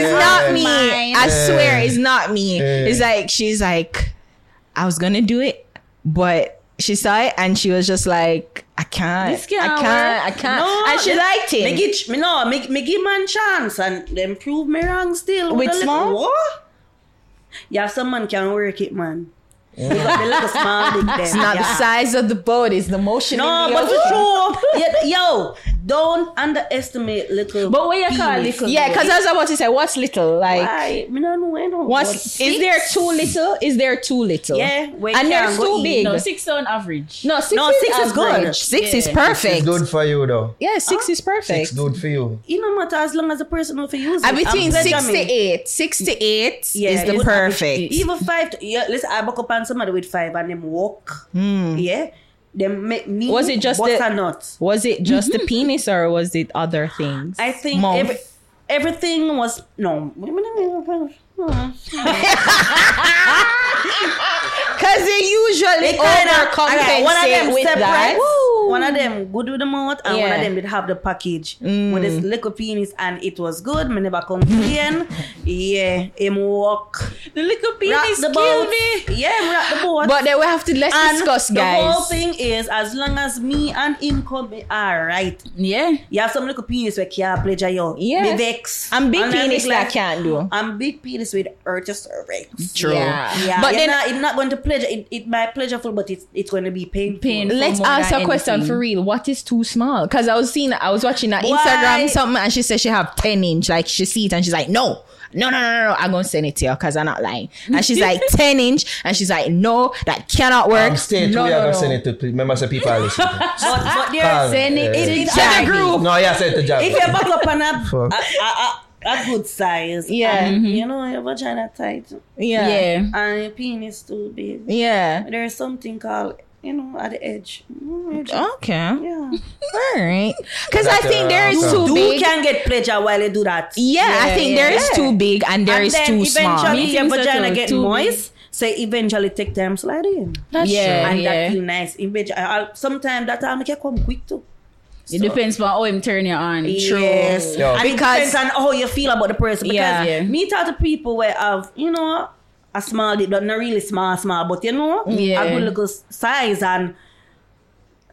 It's not me. mine. I swear, it's not me. Yeah. It's like she's like, I was gonna do it, but she saw it and she was just like, I can't, I can't, I can't, No, and she liked it. give, me no, me, me give man chance and them prove me wrong still. With a little- small? What? Yeah, some man can work it, man. They got the small dick there. It's not the size of the boat; it's the motion. No, in the but ocean. it's true. Yeah, yo, don't underestimate little. But what you call little? Yeah, because I was about to say, what's little? Like, Why? Me don't know. I don't what's know. is there too little? Is there too little? Yeah, we and there's too big. No, six on average. No, six, No, is, six is good. average. Six is Yeah. perfect. It's good for you though. Yeah, six is perfect. It's good for you. It no matter as long as the person know for use it. And between I'm six pleasure to eight, six to eight Yeah, is the perfect. Even five. To, yeah, listen, I buck up on somebody with five and them walk. Hmm. Yeah, them make me. Was it just bust the- a nut? Was it just the mm-hmm. penis or was it other things? I think every, everything was no. Because they usually It kinda- overcompensate alright, one of them with separate. that. One of them good with the mouth, and one Yeah. Mm. of them did have the package with this little penis, and it was good. Me never complain. yeah, him walk. The little penis the kill boat. me. Yeah, him rock the boat. But then we have to let's and discuss, guys. the whole thing is, as long as me and him come be alright, Yeah. you have some little penis where can't pleasure you. Yes. Be vex. And big I penis big that can't do. And big penis with hurt your cervix. True. Yeah. Yeah, But but then- not, it's not going to pleasure. It, it might pleasureful, but it's it's going to be painful. Painful. Let's ask a question anything. for real. What is too small? Because I was seeing, I was watching that Why? Instagram something, and she said she have ten inch. Like she see it, and she's like, no. No, no, no, no, no. I'm gonna send it to you because I'm not lying. And she's like 10 inch, and she's like, no, that cannot work. I'm staying no, to no, are no. gonna send it to people. Remember, say people are listening. But but there, Calm. Send it to it's the other group. No, yeah, say it to Jack. If you back up on a, Fuck. a, a, a, a good size, Yeah. and, mm-hmm. you know your vagina tight, Yeah. Yeah. and your penis too big, Yeah. there is something called you know at the edge. Mm, edge. Okay. Yeah. All right. Because I think there is okay. too You big. can get pleasure while you do that. Yeah, I think yeah. there is Yeah. too big and there and is too small. eventually your so vagina get too big. moist. So eventually take time slide in. That's Yeah. and yeah. that feel nice. Eventually, I- sometimes that time make you come quick too. It depends on how him turn you on. Yes. Yo. And Because- it depends on how you feel about the person. Because Yeah. Yeah. me talk to people where I've, you know, a small dick, but not really small, small, but you know, Yeah. a good little size. And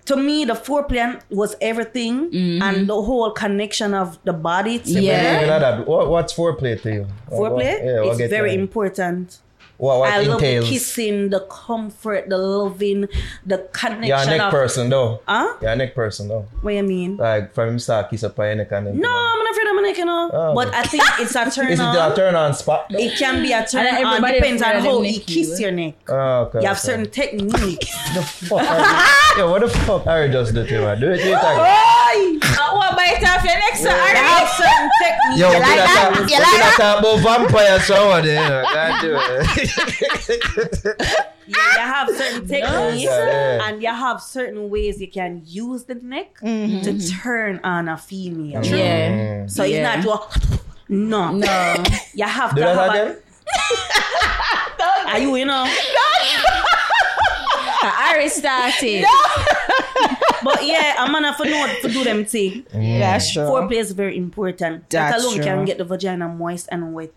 to me, the foreplay was everything mm-hmm. and the whole connection of the body together. Yeah. You know that. What, what's foreplay to you? What- what- Foreplay yeah, what is get very you? important. What, what I love the kissing, the comfort, the loving, the connection. You're a neck of, person though. Huh? You're a neck person though. What you mean? Like from him start kiss up on your neck and then. No, I'm not afraid of my neck, you know. Oh. But I think it's a turn Is it on. a turn on spot? though? It can be a turn And on. everybody Depends on how them he neck kiss you. your neck. Oh, okay. You have okay. certain techniques. The fuck? Harry? Yo, what the fuck? Harry just do to you, man. Do it three times. I want bite off your neck, so You alright. have certain techniques. Yo, You we like could that? talk- You we like could that? talk about vampire shower there. You know. Can't do it. Yeah, you have certain techniques, Yeah, yeah. and you have certain ways you can use the neck Mm-hmm. to turn on a female. Yeah. So it's not just no. No. You have Do to that have again? a. Are you, you know? I already started. But yeah, a man have to know to do them thing. Yeah, true. Foreplay is very important. That That's alone true. can get the vagina moist and wet.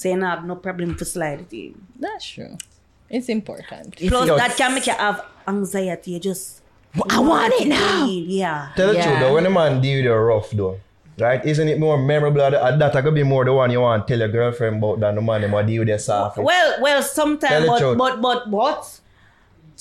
So you don't have no problem to slide it in. That's true. It's important. Plus, Yo, that can make you have anxiety. You just I want it now. Yeah. Tell the Yeah. truth though, when a man deal with you rough though, Right? Isn't it more memorable? That, that could be more the one you want to tell your girlfriend about than the man them what deal with their soft. Well, well, sometimes, but, truth. but but but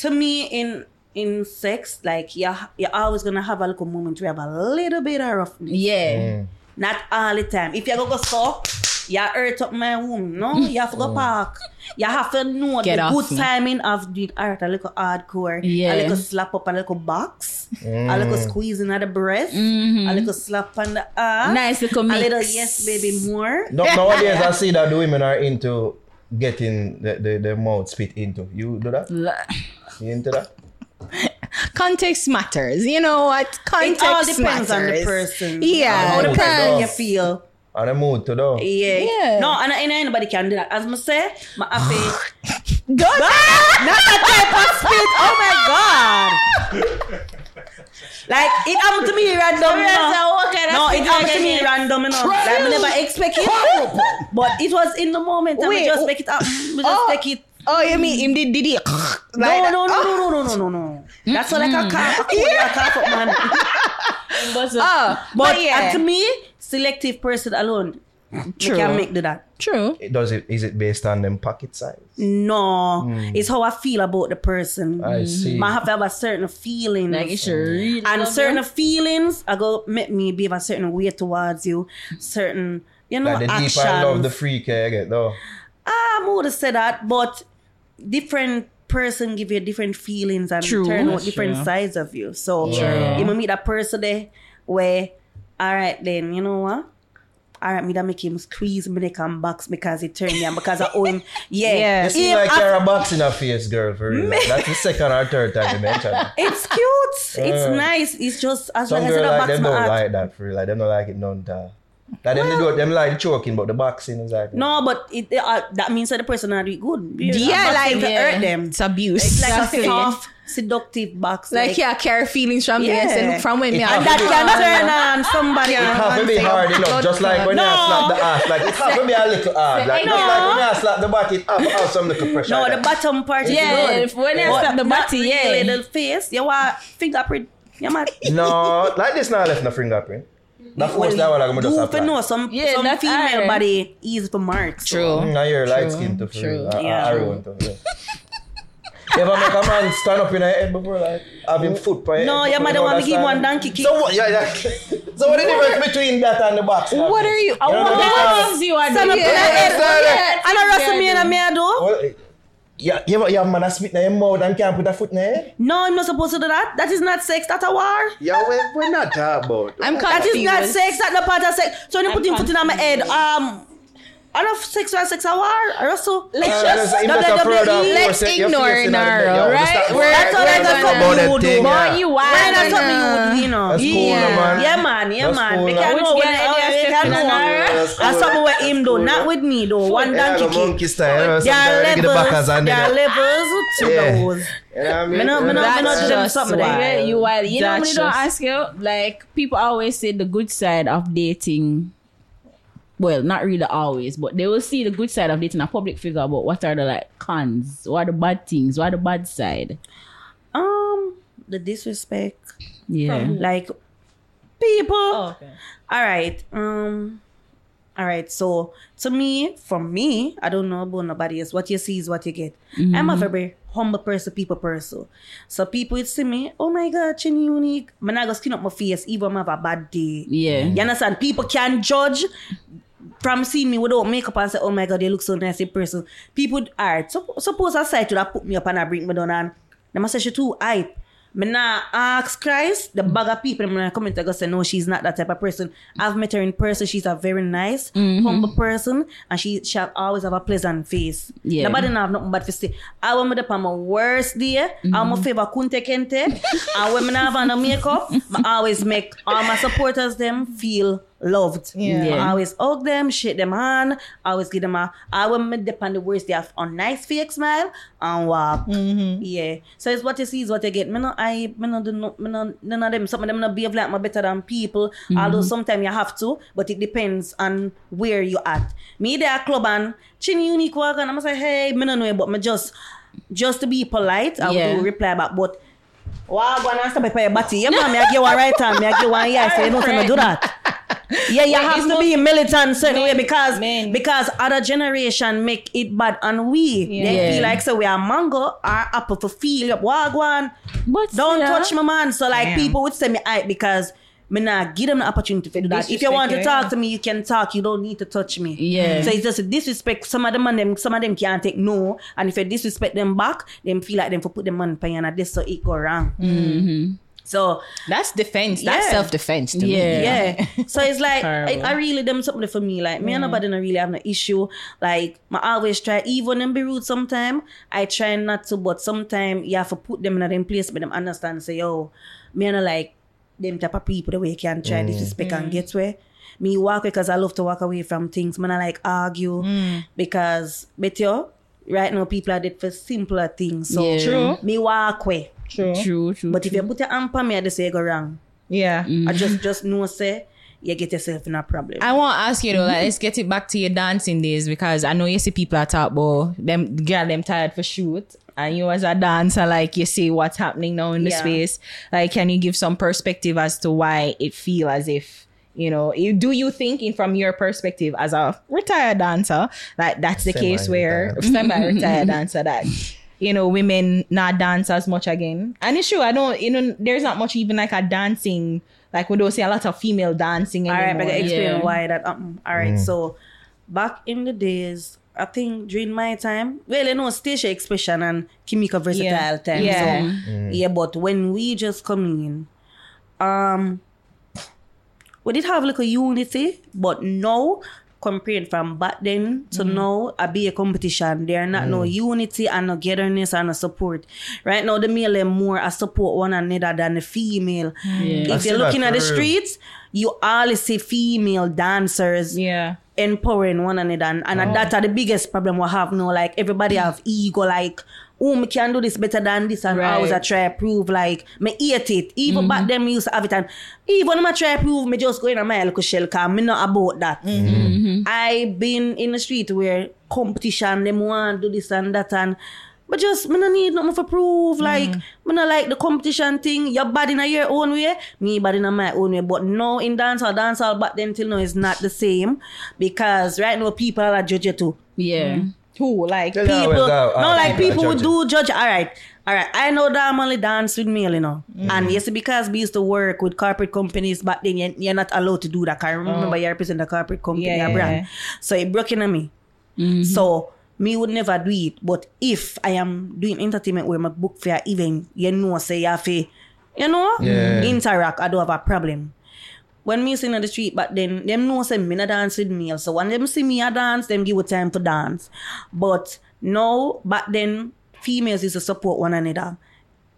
to me, in in sex, like you're you're always gonna have a little moment where you have a little bit of roughness. Yeah. Mm. Not all the time. If you go go so, you hurt up my womb. No, you have to go park. You have to know Get the good me. timing of doing art, a little hardcore, Yeah. a little slap up, a little box, a Mm. little squeezing at the breast, a little slap on the arm, Nice little a little yes, baby, more. No, nowadays I see that the women are into getting the, the, the mouth spit into. You do that? You into that? Context matters. You know what? Context It all depends on the person. Yeah. How the person you feel. And I moved to though. Yeah. yeah. No, and, and anybody can do that. As I say, my happy. Don't that type of spirit. Oh my god. like it happened to me random. You know. no, it happened to me random. You know. Like, I never expect it. but it was in the moment. Wait, and we just make it up. We just oh. take it. Oh, you mean him did, did he? No, no, no, no, oh. no, no, no, no. That's mm-hmm. like a car, yeah. a car, man. but, uh, oh, but yeah. to me, selective person alone, True. you can make do that. True. It does it is it based on them pocket size? No, it's how I feel about the person. I see. I have have a certain feeling. Like, it should really and certain you. feelings I go make me behave a certain way towards you. Certain, you know, Like the deeper actions. I love the freak I get though. Ah, I would have said that, but different person give you different feelings and True. turn out different true. sides of you. So True. you might meet a person there where, all right, then you know what? All right, me that make him squeeze me neck and box because he turned me on because I owe him. Yeah, Yeah. You seem like af- you're a box in a face girl for real. That's the second or third time you mentioned it. It's cute. It's nice. It's just as Some long as it don't like box them my don't heart. like that for real. Like them don't like it none time. Like them they do them like the choking, but the boxing is like No, but it uh, that means that the person not do it good. You Yeah, boxing like to yeah. hurt them. It's abuse. It's like Exactly. a soft, seductive box. Like, yeah, carry feelings from Yeah. yeah. Say, look from when me It and that can turn on somebody. It have to be Say, hard enough, blood just like when you No. slap the ass. Like it have to be a little hard. Like No. like when you slap the body, it have to have some little pressure. No, like the bottom part is Yeah, good. if- when you But slap the not body, yeah. really the face. You want fingerprint. You mad? No, like this now left no fingerprint. That force that one like I'm just You apply. for know some Yeah, some that's female alright. body easy for marks. so. True. Mm, now you're light True, skin to for true. real. I, Yeah. I, I want to. Yeah. you ever make a man stand up in your head before, like have him foot by your No, head your before mother you want me give him one understand? donkey kick. So what? Yeah, yeah. so what the difference between that and the box? What are you? You know what the difference? things you are Stand up doing. in the head. Yeah. And I wrestle me and me I do. Well, yeah, you have, you have man a spit in your mouth and can't put a foot in your head? No, I'm not supposed to do that. That is not sex. That's a war. Yeah, we're, we're not talking about. I'm That is not sex. That's not part of sex. So when you put him foot in my head, um, all of sexual sexual war are also let's uh, just uh, WWE. Let's ignore Naro, right? We're, that's all I got for you, But you want, that's what you would, you know. That's cool, yeah. man. Yeah, man. Yeah, that's man. Cool, we know when we can know. That's something with him though, not with me though. One donkey kick. Monkey style. There are levels. There are levels to those. You know what I mean? Me not, me not, me not something wild. Like, you wild. You know, when you don't ask you, like, people always say the good side of dating well, not really always, but they will see the good side of dating a public figure. But what are the like cons? What are the bad things? What are the bad side? Um, the disrespect, Yeah. like people. Oh, okay. All right. Um. All right. So to me, for me, I don't know about nobody else. What you see is what you get. I'm a very humble person, people person. So people would see me, oh my god, Chinny Unique. Man, I go skin up my face, even if I have a bad day. Yeah. You understand? People can judge from seeing me without makeup and say, oh my god, they look so nice in person. People, are so, suppose I say to that put me up and I bring me down and them say she too hype. Me nah ask Christ, the bag of people, I'm gonna come in and go say, no, she's not that type of person. I've met her in person, she's a very nice, mm-hmm. humble person, and she shall always have a pleasant face. Yeah. Nobody not have nothing bad to say. I want me up on my worst day, mm-hmm. I'm a favor kunte kente, and when not have the makeup, I always make all my supporters them feel loved. Yeah. Yeah. I always hug them, shake them hand, I always give them a I will make them on the worst they have a nice fake smile and walk. Mm-hmm. Yeah. So it's what you see is what you get. Me no I me no do me no none of them some of them no behave like me better than people. Mm-hmm. Although sometimes you have to, but it depends on where you at. Me there at club and Chinny Unique walk and I'm say, hey, me no know but me just just to be polite, I Yeah. will reply back. But Wow, go and stop by your body. Yeah, man, me I give one right hand, me I give one yes, so you know, so no do that. Yeah, you Well, have to be militant certain way because men. because other generation make it bad and we they Yeah. feel like so we are mango or apple for feel up wagwan. But Don't yeah. touch my man. So like Damn. people would say me I because me not give them the opportunity to do that. If you want to talk yeah. to me, you can talk. You don't need to touch me. Yeah. So it's just a disrespect. Some of them and them, some of them can't take no. And if you disrespect them back, them feel like them for put them on pay and this so it go wrong. Mm-hmm. So That's defense. That's Yeah. self defense to Yeah. me. yeah. So it's like I, I really them something for me. Like me and nobody mm. don't really have no issue. Like I always try, even them be rude sometime, I try not to, but sometime you have to put them in a them place but them understand say, yo, me and like them type of people the way you can try mm. disrespect and mm. get where. Me walk because I love to walk away from things. Man, I like argue because but yo, right now people are dead for simpler things. So Yeah. True. me walk away. True. True, true. But if you put your hand on me, I just say you go wrong. Yeah. Mm. I just just know say you get yourself in a problem. I want to ask you though, like, let's get it back to your dancing days because I know you see people are talk about them, girl, them tired for shoot. And you as a dancer, like you see what's happening now in the Yeah. space. Like, can you give some perspective as to why it feel as if, you know, you, do you think in from your perspective as a retired dancer, like that's the case where semi-retired dancer that, you know, women not dance as much again. And it's true, I don't, you know, there's not much even like a dancing, like we don't see a lot of female dancing All right, but I can explain Yeah. why that. Um, all right, so back in the days, I think during my time, well, you know, Station Expression and Kimiko Versatile Yeah. time. Yeah. So, yeah, but when we just come in, um, we did have like a unity, but now compared from back then to mm-hmm. now, I be a competition. There are not no mm. unity and no togetherness and no support. Right now, the male are more a support one another than the female. Mm. Yeah. If see you're looking at the real. streets, you always see female dancers Yeah. empowering one another and, and oh. that's the biggest problem we have now like everybody have ego like oh me can do this better than this and Right. was a try to prove like me eat it. Even back mhm. then me used to have it and even when I try to prove me just go in a my little shell cause me not about that. Mm-hmm. I been in the street where competition them want do this and that and but just me no need nothing for prove like mm. me no like the competition thing. Your body in your own way me body in my own way. But now in dancehall dancehall back then till now is not the same because right now people are judge you too. Yeah. Mm. Who like Yeah, people no uh, like people would do judge. All right. All right. I know that I'm only dance with male you know. Mm. and yes because we used to work with corporate companies back then you're, not allowed to do that. 'cause remember you represent a corporate company Oh. Yeah, brand. so it broke in on me so me would never do it. But if I am doing entertainment where my book fair even you know, say you have to, you know, Yeah. interact, I don't have a problem. When me sing on the street, but then them know say me not dance with male. So when them see me a dance, them give a time to dance. But now, back then, females is to support one another.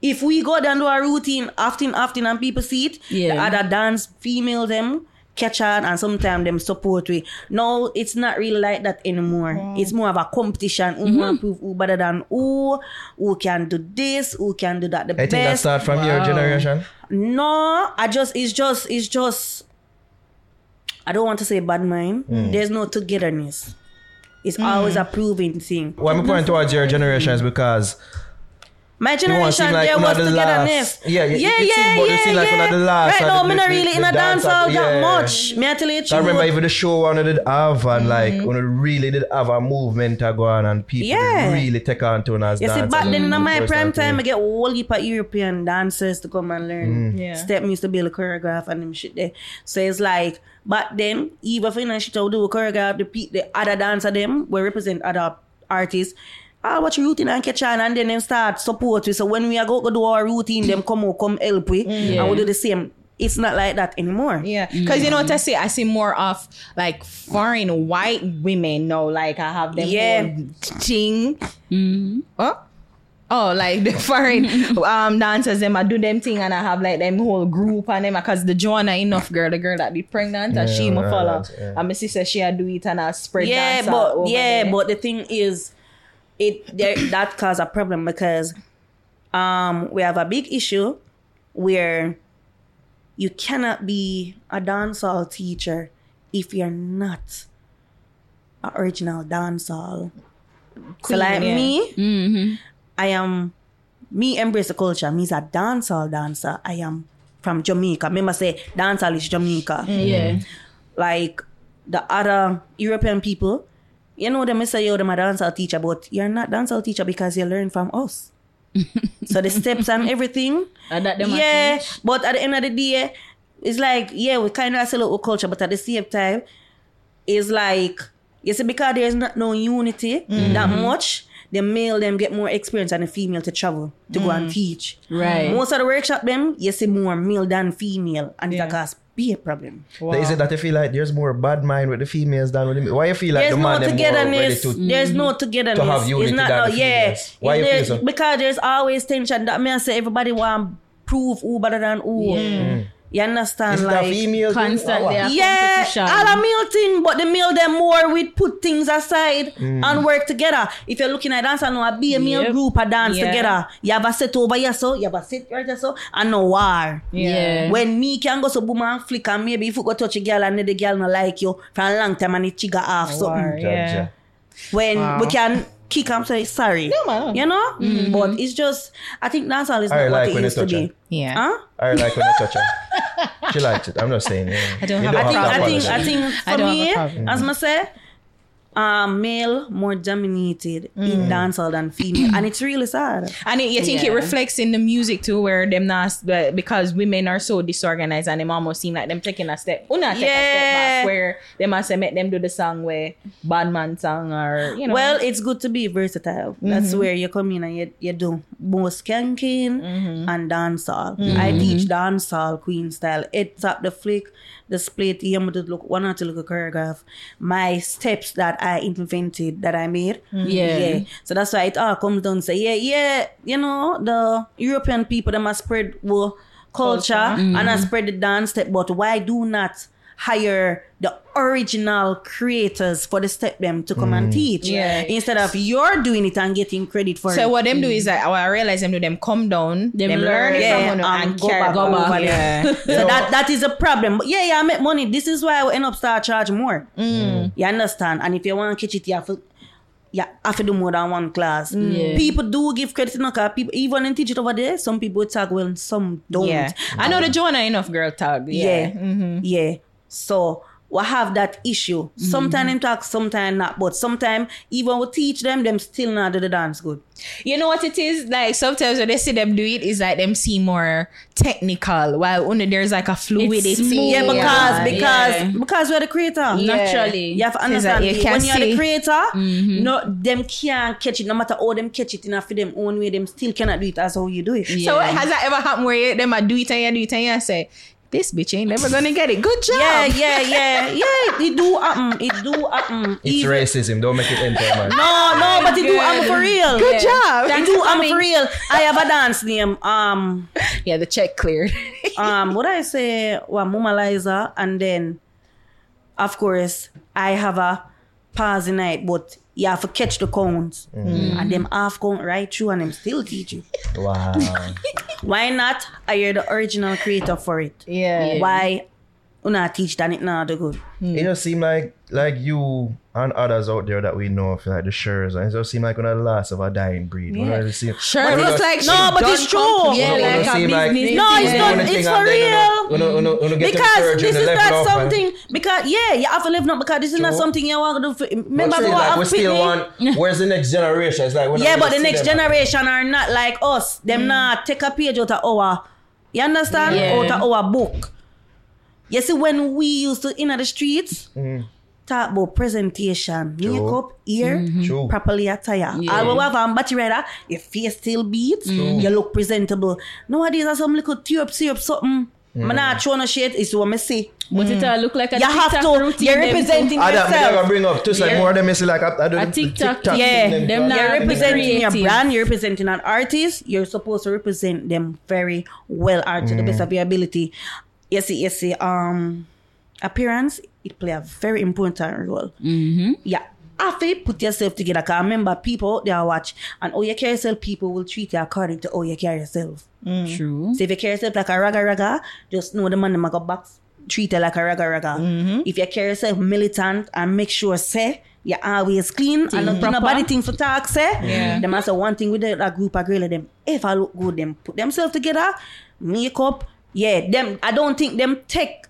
If we go down to a routine often, often, and people see it, Yeah. the other dance female them catch on and sometimes them support we. No, it's not really like that anymore. It's more of a competition. Who want to prove who better than who, who can do this, who can do that the I think that best. start from your generation. No, I just it's just it's just I don't want to say bad mind. Mm. There's no togetherness. It's always a proving thing. Why am I'm pointing towards your generation is because My You want to generation, like there was the togetherness. last. Yeah, you- yeah, you yeah, seem- but you yeah, like yeah. the last Right of now, the- me not really in a dance dance hall that yeah. much. Me I tell you the I remember even the show one did have and like mm-hmm. when it really did have a movement to go on and people Yeah. really take on to it as You see, back then in and my prime time, I get whole heap of European dancers to come and learn. Mm. Yeah. Step me used to be able to choreograph and them shit there. So it's like, back then, even if you know shit I would do a choreograph, the, the other dancer them will represent other artists. I watch routine and catch on and then them start support we. So when we are go, go do our routine, them come out, come help we and we do the same. It's not like that anymore. Yeah, because you know what I say. I see more of like foreign white women. No, like I have them Yeah. whole thing. Oh, oh, like the foreign um dancers. Them I do them thing, and I have like them whole group and them because the Joanna enough girl, the girl that be pregnant, and Yeah, she my right, follow. yeah. And my sister she a do it and I spread. yeah dance but all over yeah there. but the thing is it there, that cause a problem because um we have a big issue where you cannot be a dancehall teacher if you're not a original dancehall so like yeah. me i am me embrace the culture. Me's a dancehall dancer. I am from jamaica. Remember say dancehall is jamaica. Yeah. like the other European people, you know them say oh, yo them a dancehall teacher, but you're not dancehall teacher because you learn from us. so the steps and everything. And that them yeah, teach. but at the end of the day, it's like yeah, we kind of sell our culture, but at the same time, it's like you see because there's not no unity mm-hmm. that much. The male them get more experience than the female to travel to go and mm. teach. Right. Most of the workshop them you see more male than female, and Yeah. it cause be a problem. Is it that you feel like there's more bad mind with the females than with the Why you feel like there's the no man them more ready togetherness. to There's no togetherness. To have unity it's not than no, the yeah. Why you feel so? Because there's always tension. That means everybody want prove who better than who. Mm. You understand? Is like that female thing? Constantly Or yeah, competition. all a meal thing, but the meal them more we put things aside Mm. and work together. If you're looking at dance, I know I be a meal Yep. group a dance Yeah. together. You have a set over here, so you have a set right here, so and no war. Yeah. When me can go so boom and flick and maybe if you go touch a girl and the girl no like you for a long time and it trigger off something. War, Ja, yeah. ja. When we can kick and say sorry. No man. You know? Mm-hmm. But it's just I think dancehall is I not what it when used to touch her. be. Yeah. Huh? I like when you touch her. She likes it. I'm not saying. Yeah. I don't You have a I think, to I think. I think I for don't have me, as I say, um, male more dominated Mm. in dancehall than female, and it's really sad. And it, you think it reflects in the music too, where them not but because women are so disorganized and them almost seem like them taking a step, una take a step back, where they must make them do the song where bad man song or you know. Well, it's good to be versatile. That's where you come in and you, you do both skanking mm-hmm. and dancehall. Mm-hmm. I teach dancehall queen style. It's up the flick, the split, you have to look one or to look a choreograph. My steps that I invented that I made. Mm-hmm. Yeah. So that's why it all comes down to say, yeah, yeah, you know, the European people them must spread wo culture, and I spread the dance step, but why do not hire the original creators for the step them to come and mm. teach? Yeah. Instead of you're doing it and getting credit for so it. So what them do is that I realize them do them come down, them, Them learn it Yeah, and and go carry back go back. there. Yeah. So that that is a problem. But yeah, yeah, I make money. This is why I will end up start charge more. Mm. You understand? And if you want to catch it, you have to yeah, have to do more than one class. Mm. Yeah. People do give credit, no, cause people even in teach it over there. Some people tag well, some don't. yeah. I know the Joanna enough girl tag. Yeah, Yeah. Mm-hmm. yeah. So we have that issue. Mm-hmm. Sometimes them talk, sometimes not. But sometimes even we teach them, them still not do the dance good. You know what it is? Like sometimes when they see them do it, it's like them see more technical. While only there's like a fluidity. smooth. Yeah, because Yeah, because yeah. because we're the creator. Naturally. You have to understand like you me. can when you're the see- creator, mm-hmm. no them can't catch it. No matter how them catch it enough for them own way, them still cannot do it as how you do it. So has that ever happened where you, them a do it and you do it and you say, this bitch ain't never gonna get it. Good job. Yeah, yeah, yeah, yeah. It do happen. It do happen. It's Even- racism. Don't make it into enter, man. No, no, but it do happen for real. Good job. It do happen for real. I have a dance name. Um, Yeah, the check cleared. um, what I say? Well, Mama Liza, and then, of course, I have a pause night, but you have to catch the counts, mm. and them half count right through, and them still teach you. Wow. Why not hire the original creator for it? yeah. Why una teach that it not do good? Hmm. It just seem like like you and others out there that we know of, like the Shures, and it just seem like one of the last of a dying breed. One of the seem- Sure, One it of looks like No, but it's true. come- Yeah, One of like them a seem like- business. No, it's Yeah. not. It's for real. because this is not up, man. something. Because yeah, you have to live now. Because this is not something you want to do. For, But remember, still, we like, we want still Pitney? want. Where's the next generation? It's like Yeah, but the next generation are not like us. Them hmm. not take a page out of our. You understand? Out of our book. You see, when we used to in the streets. Mm-hmm. Talk about presentation, makeup, ear, mm-hmm. True. properly attire. Yeah. I will have a battery rider, your face still beats, you look presentable. Nowadays, there's some little syrup, syrup, something. Mm. I'm not trying to shit, it's what I see. But it mm. all look like a You have TikTok to, routine you're them too. representing I don't, I yourself. bring up just like more of them is like I, I do A the TikTok, Yeah, them them not- You're Nah, representing your brand, you're representing an artist, you're supposed to represent them very well or to the mm. best of your ability. You see, you see, um appearance, it play a very important role. Mm-hmm. Yeah. After you put yourself together, because remember people they there watch and how you carry yourself, people will treat you according to how you carry yourself. True. So if you carry yourself like a raga raga, just know the man them a go back treat you like a raga raga. If you carry yourself militant and make sure say you're always clean and don't give proper. nobody thing for talk say. Yeah. Them also one thing with the, that group of girl them if I look good, them put themselves together, makeup, yeah, them I don't think them take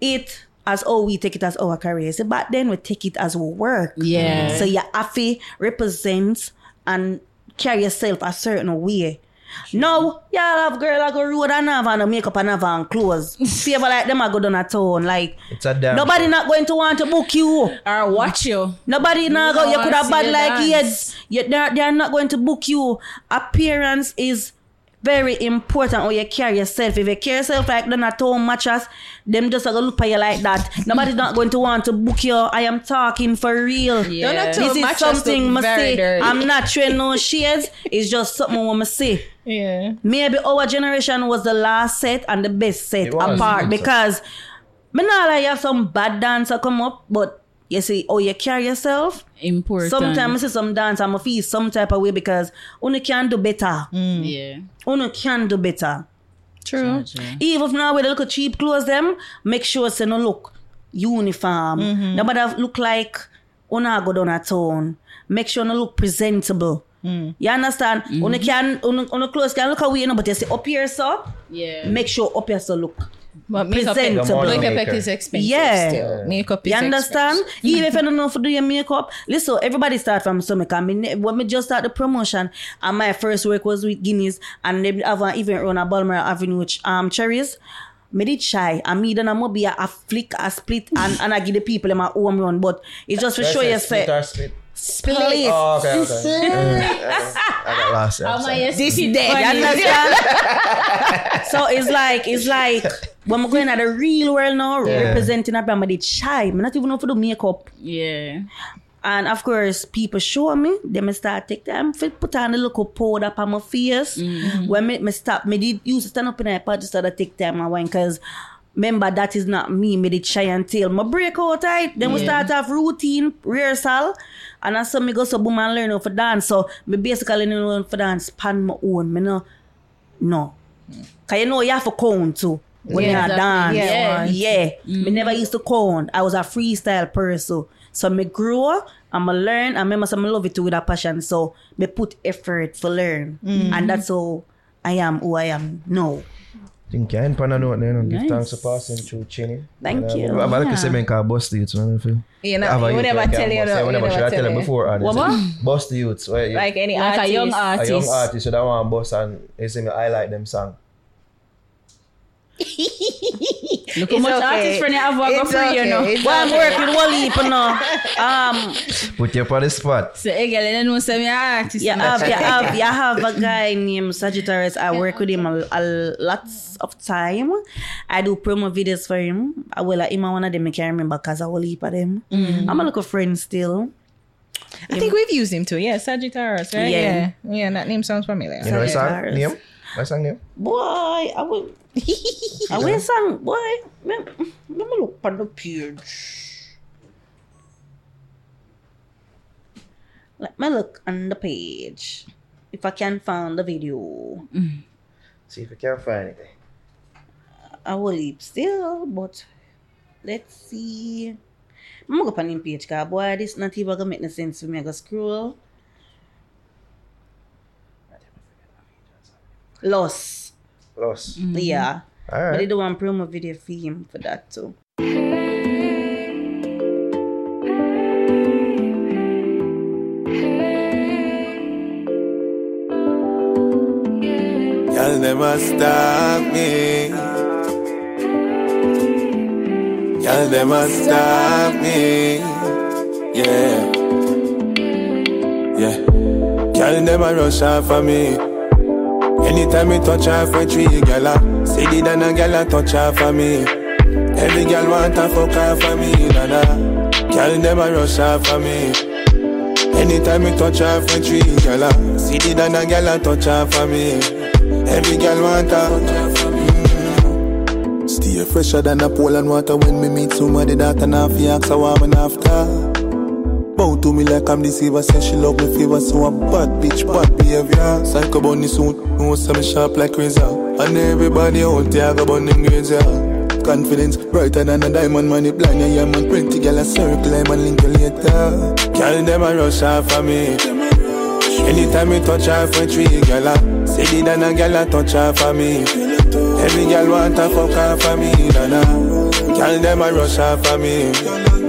it as oh we take it as oh, our careers, but then we take it as work. Yeah. So you have represents and carry yourself a certain way. No, y'all have girl I go road and have on makeup and have on clothes. Favor like them I go down a town. Like It's a damn nobody shame. not going to want to book you. Or watch you. Nobody not go. You could have see bad like yes. kids. You, they're, they're not going to book you. Appearance is very important. Or you carry yourself. If you carry yourself like them at home matches, them just gonna look at you like that. Nobody's not going to want to book you. I am talking for real. Yeah. Don't This is matches something must say. dirty. I'm not showing no shades. It's just something I must say. Yeah. Maybe our generation was the last set and the best set apart because me not like have some bad dancer come up, but you see, oh, you carry yourself. Important. Sometimes I see some dance, I'm a feel some type of way because Unu can do better. Mm. Yeah. Unu can do better. True. Even if now with a little cheap clothes them, make sure say no look uniform. Mm-hmm. Nobody have look like Una go down a town. Make sure no look presentable. Mm. You understand? Una mm-hmm. can una, una clothes can look away, you know, but you say up here so Yeah. make sure up here so look. But makeup, Presentable. makeup Maker. is expensive Yeah. still. Makeup is You understand? expensive. Even if you don't know how to do your makeup, listen, everybody start from somewhere. Cause me, ne- when me just start the promotion, and my first work was with Guinness, and they have an event run at Balmoral Avenue with um, cherries. Me did shy, and me then I'm be a, a flick, a split, and, and I give the people my home run. But it's just to show you, Split split? Split. Oh, okay, okay. Mm, I got lost. there, I'm. This is dead. You understand? so it's like it's like when we're going at the real world now, Yeah. representing a brand, I did shy. Me not even know for the makeup. Yeah. And of course, people show me, then me start take time to put on a little powder on my face. When me, me stop, me did use to stand up in a part, just start to take time and wine, cause remember that is not me, me did shy until my break out right. Then we start off routine, rehearsal. And as so me go so boom and learn how to dance. So me basically learn how to dance pan my own. Me no, no. Cause you know you have to count too. When Yeah, you dance. Yeah. Yeah. Me never mm. used to count. I was a freestyle person. So me grow, I'm a learn, and remember some love it too with a passion. So me put effort for learn. Mm. And that's how I am who I am now. Think you ain't pan a note there, no? Give thanks for passing through Chinny. Thank And, you. I'm like Yeah. to say, man, call bust the youths, man. You know, Have a we youth never tell that, you bust. that. Yeah, We we never never should I tell tell you. before. and What, they say, what? Bust the youths. Like any Like a artist. young a artist. young artist, so that one bust and eh, they say me, I like them song. Look how It's much okay. artist friend you have work It's for you know. It's Well, I'm okay. working one heap now. Um, Put you up on the spot. So, hey, girl, you don't know some artist. you have, you have, you have a guy named Sagitaurus. I work with him a, a lots of time. I do promo videos for him. I will like him and one of them I can't remember because I will heap of them. Mm. I'm a little friend still. I think we've used him too. Yeah, Sagitaurus, right? Yeah. Yeah. Yeah, that name sounds familiar. You know the song Sagitaurus. name? My song name? Boy, I will. I will song, boy. Let let me look on the page. Let me look on the page. If I can find the video. See if I can find it. I will leave still, but let's see. I'm gonna go on him page, cause boy, this not even gonna make no sense for me. I go scroll. Lust. Plus. Mm-hmm. Yeah. But they Alright. do one promo video for him for that too. Y'all never stop me. Y'all never stop me. Yeah. Yeah. Y'all never rush off for me. Anytime me touch off with three gala, see the dana gala touch off for me. Every girl want to fuck off for me, nana. Y'all never rush off for me. Anytime me touch her for three gala See the dana gala touch her for me Every girl want her mm. Stay fresher than a pool and water When me meet somebody that and half yaks a warm and after to me like I'm deceiver Say she love me favor So I'm bad bitch, bad behavior. Psycho bunny suit No say me sharp like razor. And everybody out there go them grades, Confidence brighter than a diamond money blind yeah, yeah man. Plenty gal a circle I'm a link you later. Girl them a rush off for me. Anytime me touch her for three gala Say the dana gal a touch her for me. Every gal want to fuck her for me Dana Girl, them a rush off for me.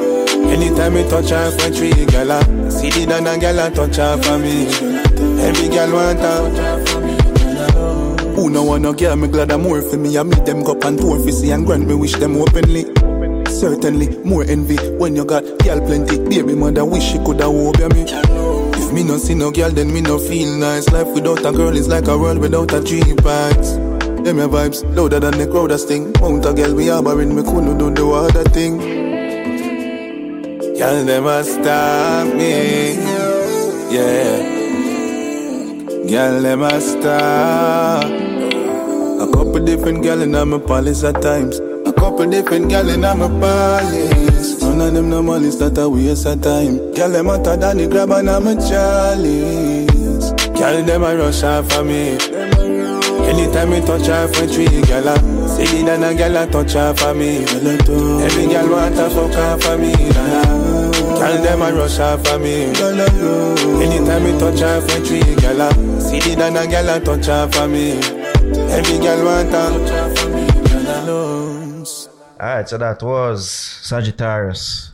Anytime me touch her three, girl, I see the dan and girl a touch her for me. Every girl want her. Who no wanna girl, me glad I'm more for me. I meet them up and tour for see and grant me wish them openly. Certainly, more envy when you got girl plenty. Baby mother wish she coulda hope me. If me no see no girl, then me no feel nice. Life without a girl is like a world without a dream packs. Them your vibes louder than the crowd sting. Mount a girl we harboring, me couldn't do the other thing. Girl, them a stop me. Yeah. Girl, them a stop. A couple different girl in my palace at times. A couple different girl in my palace. None of them no malice that a waste of time. Girl, them hotter than the grab and I'm a chalice. Girl, them a rush off of me. Anytime me touch her for three, girl, I see it and a girl a touch her for me. Every girl want to fuck her for me. Nah, nah. Girl, them a rush off of me. Anytime me touch her for three, girl, I see it and a girl a touch her for me. Every girl want to touch her for me. Girl, I. Alright, so that was Sagitaurus.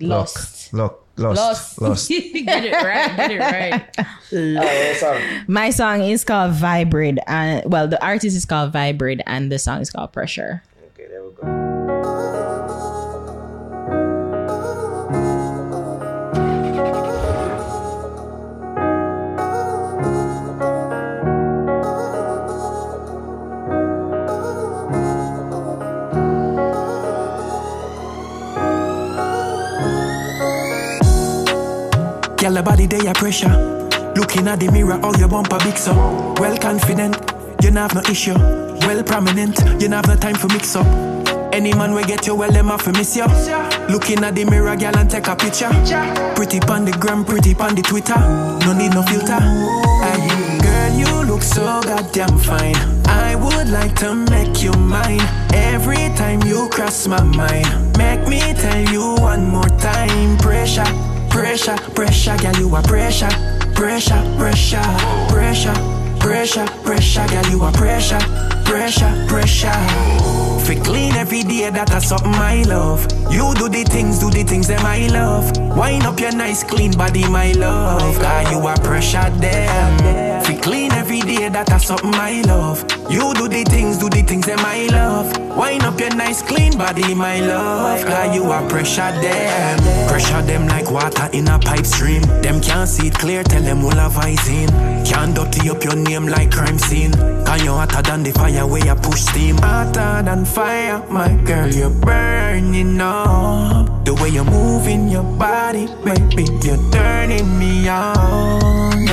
Lust. Look, lost. Lost. Lost. get it right. Get it right. My song is called Vybrid, and well, the artist is called Vybrid, and the song is called Pressure. Girl, the body they a pressure. Looking at the mirror, all your bumper big so. Well confident, you not have no issue. Well prominent, you not have no time for mix up. Any man we get you, well them have miss you. Looking at the mirror, girl, and take a picture. Pretty pon the gram, pretty pon the Twitter. No need no filter. Aye. Girl, you look so goddamn fine. I would like to make you mine. Every time you cross my mind, make me tell you one more time. Pressure, pressure, pressure, girl, you are pressure, pressure, pressure, pressure, pressure, pressure, girl, you are pressure, pressure, pressure. Fi clean every day, that a something I love. You do the things, do the things that I love. Wind up your nice clean body, my love. Cause you are pressure them. Fi clean day, that a something I love. You do the things, do the things that I love. Wind up your nice clean body, my love. Cause you are pressure them. Pressure them like water in a pipe stream. Them can't see it clear, tell them all have eyes in. Can't dirty up your name like crime scene. Cause you hotter than the fire where you push steam. Hotter than fire, my girl, you're burning up. The way you're moving your body, baby, you're turning me on.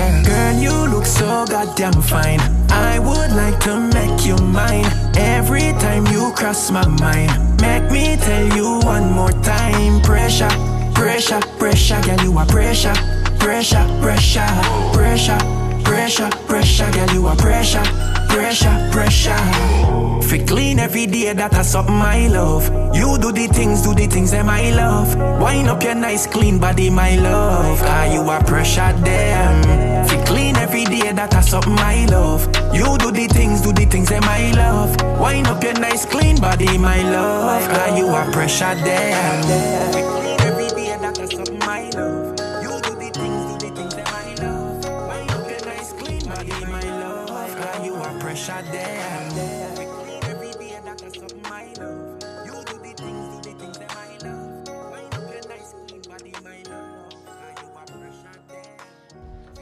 Girl, you look so goddamn fine. I would like to make you mine. Every time you cross my mind, make me tell you one more time. Pressure, pressure, pressure, girl, you are pressure, pressure, pressure, pressure, pressure, pressure, girl, you are pressure, pressure, pressure. Fi clean every day, that a something I love. You do the things, do the things that I love. Wind up your nice clean body, my love. Cause you are pressure them. Fi clean every day, that a something I love. You do the things, do the things that I love. Wind up your nice clean body, my love. Cause you are pressure them.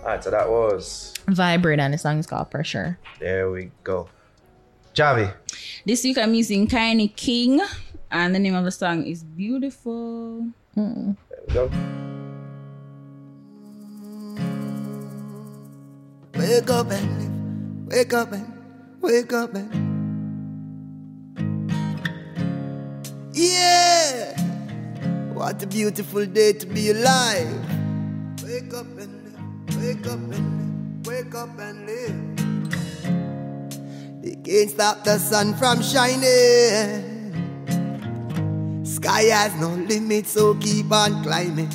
Alright, so that was. Vybrid, and the song is called Pressure. There we go. Javi. This week I'm using Ky-Enie King, and the name of the song is Beautiful. There we go. Wake up and live. Wake up and wake up and Yeah What a beautiful day to be alive. Wake up and live. Wake up and live. Wake up and live. They can't stop the sun from shining. Sky has no limit, so keep on climbing.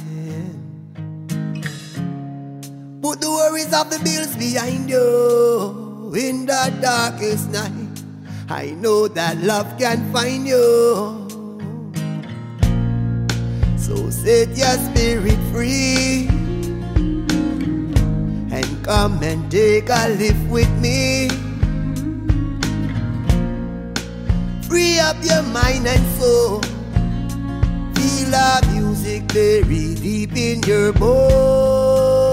Put the worries of the bills behind you in the darkest night. I know that love can find you. So set your spirit free and come and take a lift with me. Free up your mind and soul. Feel our music buried deep in your bones.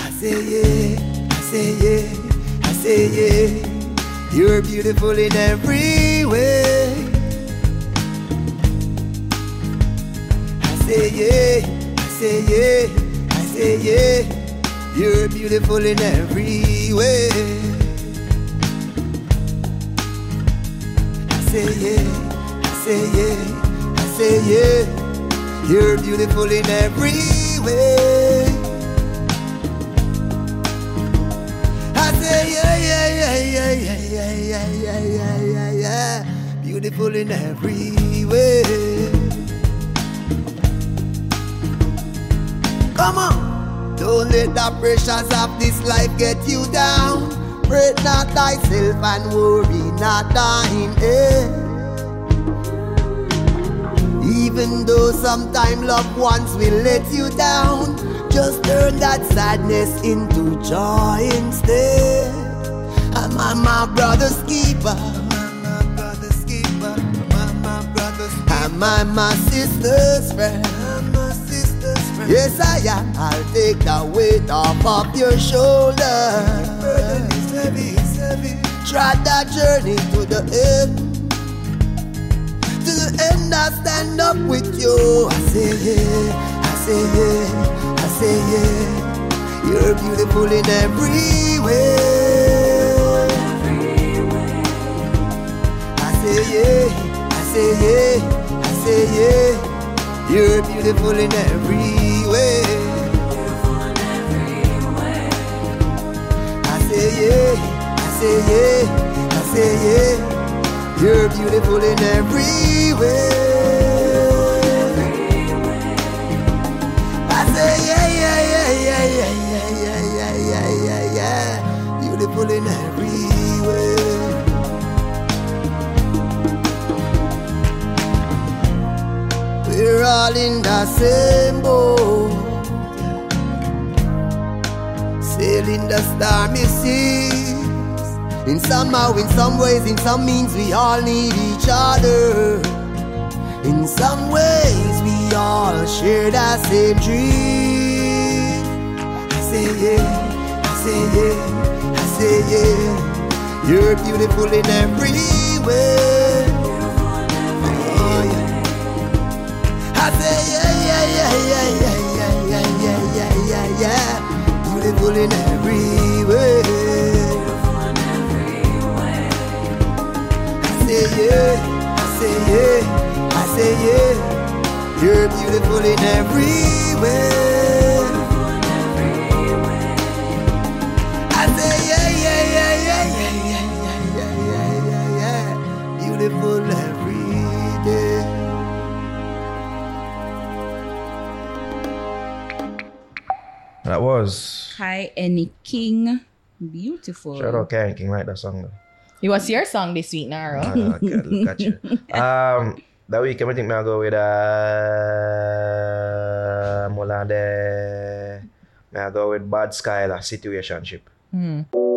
I say yeah, I say yeah, I say yeah. You're beautiful in every way. I say yeah, I say yeah, I say yeah. You're beautiful in every way. I say yeah, I say yeah, I say yeah. You're beautiful in every way. I say yeah, yeah, yeah, yeah, yeah, yeah, yeah, yeah, yeah, yeah, yeah. Beautiful in every way. Come on, don't let the pressures of this life get you down. Fret not thyself and worry not thine head. Even though sometimes loved ones will let you down, just turn that sadness into joy instead. I'm my, my brother's keeper. Brother's. My, brother's keeper. I'm my sister's friend. Yes, I am. I'll take the weight off of your shoulder. Burden is heavy, heavy. Try that journey to the end. To the end, I stand up with you. I say yeah, I say yeah, I say yeah. You're beautiful in every way. I say yeah, I say yeah, I say yeah. You're beautiful in every way. I say yeah, I say yeah, I say yeah. You're beautiful in every way. I say yeah, yeah, yeah, yeah, yeah, yeah, yeah, yeah, yeah, yeah. Beautiful in every way. We're all in the same boat, sailing the stormy seas. In somehow, in some ways, in some means, we all need each other. In some ways, we all share the same dream. I say yeah, I say yeah, I say yeah. You're beautiful in every way. Oh, yeah. I say yeah, yeah, yeah, yeah, yeah, Beautiful in every way. I say yeah, I say yeah, I say yeah. You're beautiful in every way. I say yeah, yeah, yeah, yeah, yeah, yeah, yeah, yeah, yeah. Beautiful was. Ky-Enie King. Beautiful. Shout out Karen King, like that song though. It was your song this week, Naro. Ah, okay, look at you. Um, that week, I think I'll go with uh, Molande. I'll go with BadSkyla, Situationship. Put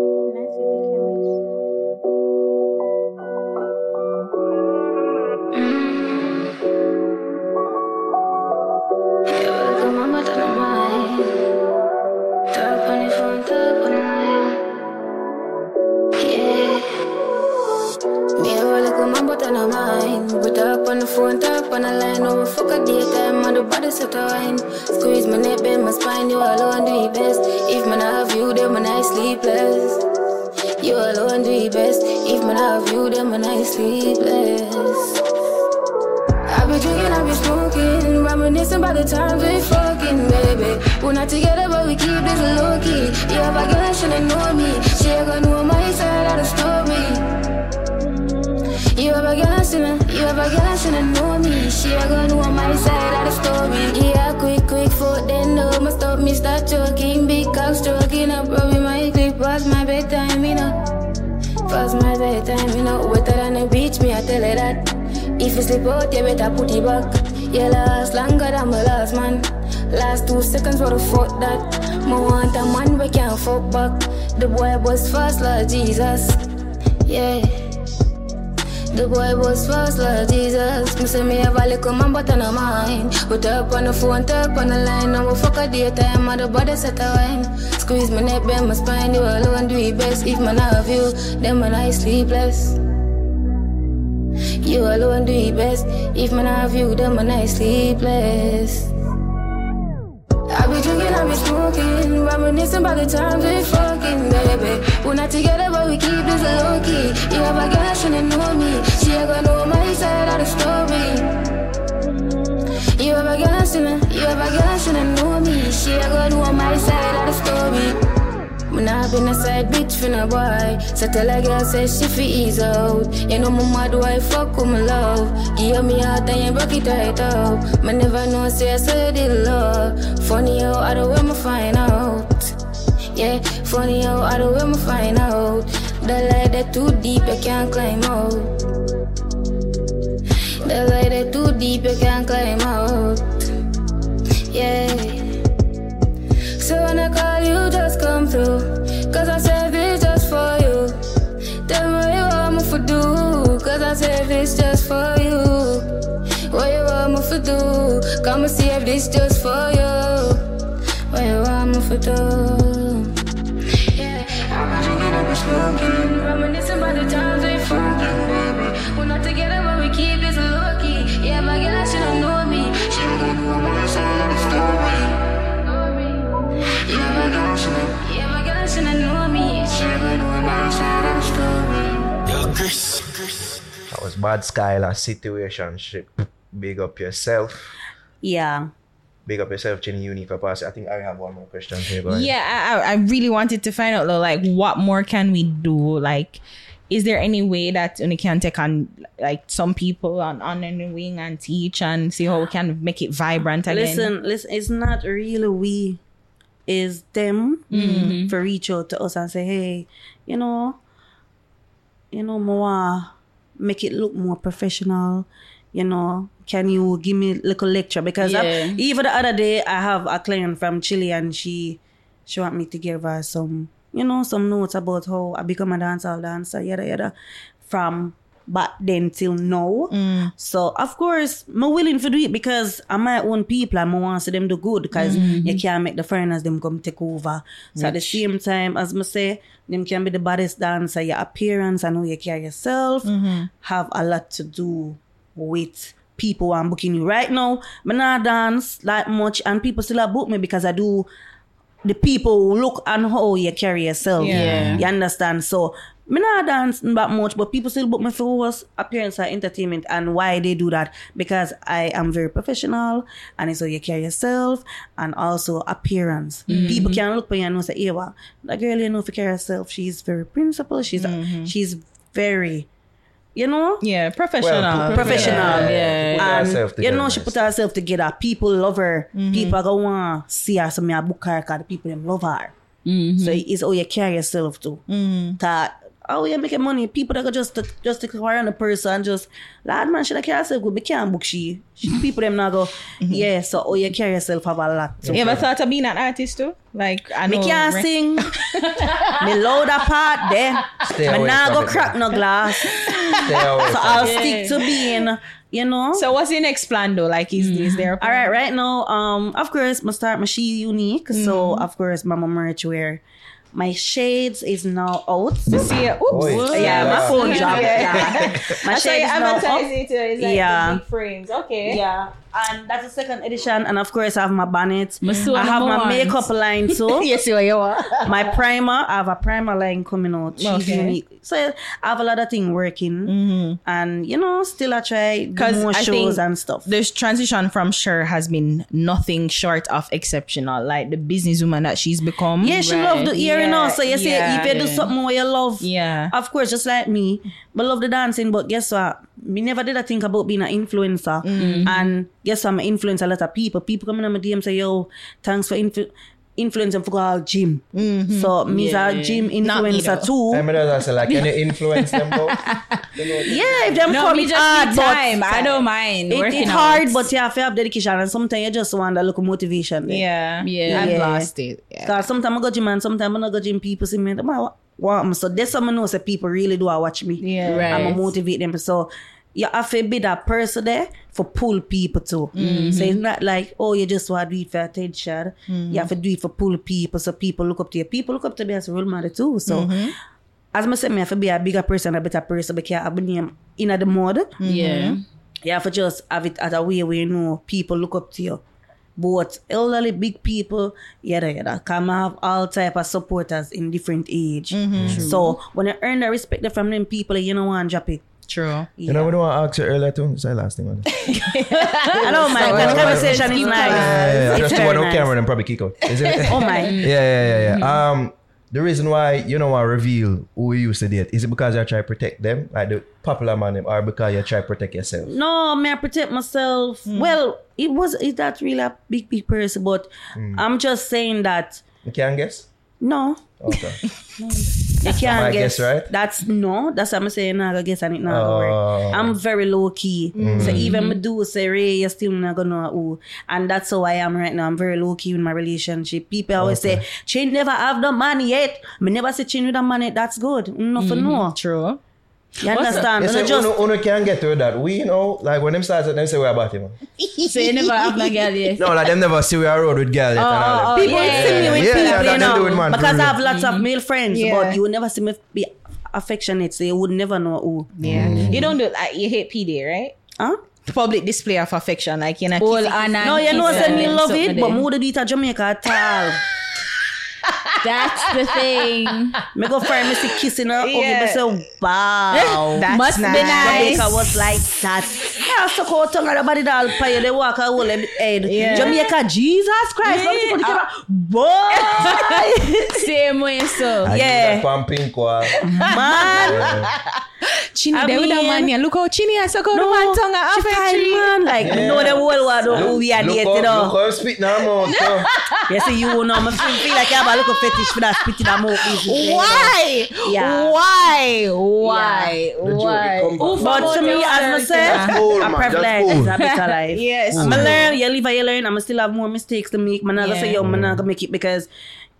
We talk on the phone, talk on the line. Now we fuck a daytime, and the body set a wine. Squeeze my neck, bend my spine. You alone do it best. If man have you, then man I sleepless. You alone do it best. If man have you, then man I sleepless. Bitch for no boy. So tell a girl say she fi ease out. You know my mad why fuck with my love. Give me heart and you broke it right up. Me never know say I said it love. Funny how I don't when me find out. Yeah, funny how I don't when me find out. The light that too deep I can't climb out. The light that too deep I can't climb out. Cause I this just for you. What you want me to do? Come and see if this just for you. What you want me to do? BadSkyla situationship. Big up yourself. Yeah. Big up yourself, Chinny Unique for pass. I think I have one more question here. Go ahead. Yeah, I, I I really wanted to find out though, like what more can we do? Like, is there any way that we can take on like some people on on the wing and teach and see how we can make it vibrant again? Listen, listen, it's not really we, is them Mhm. for reach out to us and say, hey, you know, you know, more make it look more professional. You know, can you give me a little lecture? Because I- Yeah. even the other day, I have a client from Chile and she she want me to give her some, you know, some notes about how I become a dancehall dancer, yada yada, from back then till now. So of course, I'm willing to do it because I'm my own people and I want to see them do good because Mhm. you can't make the foreigners them come take over. So at the same time, as I say, them can be the baddest dancer, your appearance and how you carry yourself Mhm. have a lot to do with people I'm booking you right now. Me not dance like much and people still book me because I do the people look and how you carry yourself. Yeah. You understand? So me not dance that much, but people still book me for us appearance and entertainment. And why they do that? Because I am very professional and it's how you carry yourself and also appearance. Mhm. People can look at you and know say, hey, well, that girl you know for carry herself. She's very principled. She's a she's very you know? Yeah, professional. Well, professional. Yeah, Yeah. yeah. Put And herself you know, she put herself together. People love her. Mhm. People go want to see her. So me a book her because the people them love her. So it's how you carry yourself too. That how you making money? People that go just just to acquire on a person just lad man should I carry yourself good. But can't book she. she people them now go yeah. So oh you carry yourself have a lot. to You ever thought of being an artist too? Like I Me can't Re- sing. me load apart there. Stay me away nah from go crack no glass. away so from I'll it. stick to being, you know. So what's your next plan though? Like is is there? All right, right now, um, of course, I start my she unique. So Mhm. of course, mama merch wear. My shades is now out. To see it. Oops. Oi. Yeah, my phone dropped. Yeah. My shades you now advertise up. it. It's like Yeah. frames. Okay. Yeah. And that's the second edition. And of course, I have my bonnet. I have my makeup line too. yes, you are. You are. my primer, I have a primer line coming out. She's Okay. unique. So I have a lot of things working. And, you know, still I try Because more I shows and stuff. this transition from Cher has been nothing short of exceptional. Like the businesswoman that she's become. Yeah, she love the ear, you know. So you say yeah. if you do something where you love, Yeah. of course, just like me, but love the dancing. But guess what? Me never did I think about being an influencer. Mhm. And guess what? I influence a lot of people. People come in on my DM say, "Yo, thanks for influ- influencing for all gym." Mm-hmm. So me's Yeah. a gym Not me influencer though. too. I mean, that's like, can you influence them though? Yeah, if them No, come me just hard, need but time. I don't mind It, working it's hard, but yeah, have to have dedication, and sometimes you just want a little motivation. there. Yeah. Yeah. I've Yeah. lost it. Yeah. Cause sometimes I go gym and sometimes I not go gym. People see me, and I want. So that's how I know say people really do I watch me. Yeah. Right. I'm motivate them. So you have to be that person there for pull people too. Mm-hmm. So it's not like oh you just want to do it for attention. Mm-hmm. You have to do it for pull people. So people look up to you. People look up to me as a role model too. So. Mm-hmm. As I said, me have to be a bigger person, a better person, because I have name in the mode. Yeah. You have to just have it as a way where you know people look up to you. Both elderly, big people, yada yada. Come have all type of supporters in different age. So when you earn the respect from them people, you know want drop it. True. You know, we don't want to ask you earlier too. It's the last thing. Man. I don't mind. The conversation is nice. Yeah, yeah, yeah. It's Just very one on nice. camera and probably kick out. Is it? Oh my. yeah, yeah, yeah, yeah. Um, the reason why you don't want to reveal who you used to date is it because you try to protect them, like the popular man, them, or because you try to protect yourself? No, may I protect myself. Well, it was it that really a big big person, but I'm just saying that You can guess. No, Okay. you can't guess. guess, right? That's no. That's what I'm saying. Nah, I guess and it not gonna Oh. work. I'm very low key. So even me do say Ray, you still not gonna know who. And that's how I am right now. I'm very low key in my relationship. People always say, "She never have the money yet." Me never say she with the money. That's good. Nothing mm-hmm. no. True. You understand? You Me say, just uno, uno can get through that. We, you know, like when them start, them say we're about him. So you never have no girl yet. No, like them never see we are road with girl yet oh, and all them. Oh, people yeah. see me with Yeah, people, yeah, you know, do with man, because for I have lots of male friends, Yeah. but you will never see me be affectionate, so you would never know who. Yeah. Mm. You don't do like you hate PD, right? Huh? Public display of affection, like you know. All kissy- and No, you know, say me love it, but more. more do it at Jamaica at all. That's the thing. Me go find me see kissing her, Yeah. okay, me say, wow. That's Must be nice. nice. Jamaica was like that. Yeah, so go tongue and body doll pie, they walk a whole head. Yeah. Jamaica, Jesus Christ, yeah. people the camera, boy, Same way, so. Yeah. Pumping kwa. man. Chinny, I they with a mean- man, yeah. Look how Chinny has so good No, one tongue she affect fine, man. Like, Yeah. know the whole world who we are Look dating, how, you look know. how spit now, man. So, You see, you know, I feel, feel like I have a little fetish for that spitting a mouth. Why? Yeah. Why? Why? Why? Why? But to me, as I said, That's cool, a man. privilege That's cool. is a better life. Yes. I'm mm. learn, you live and you learn. I'm still have more mistakes to make. Man, I Yeah. say, yo, man, I gonna make it because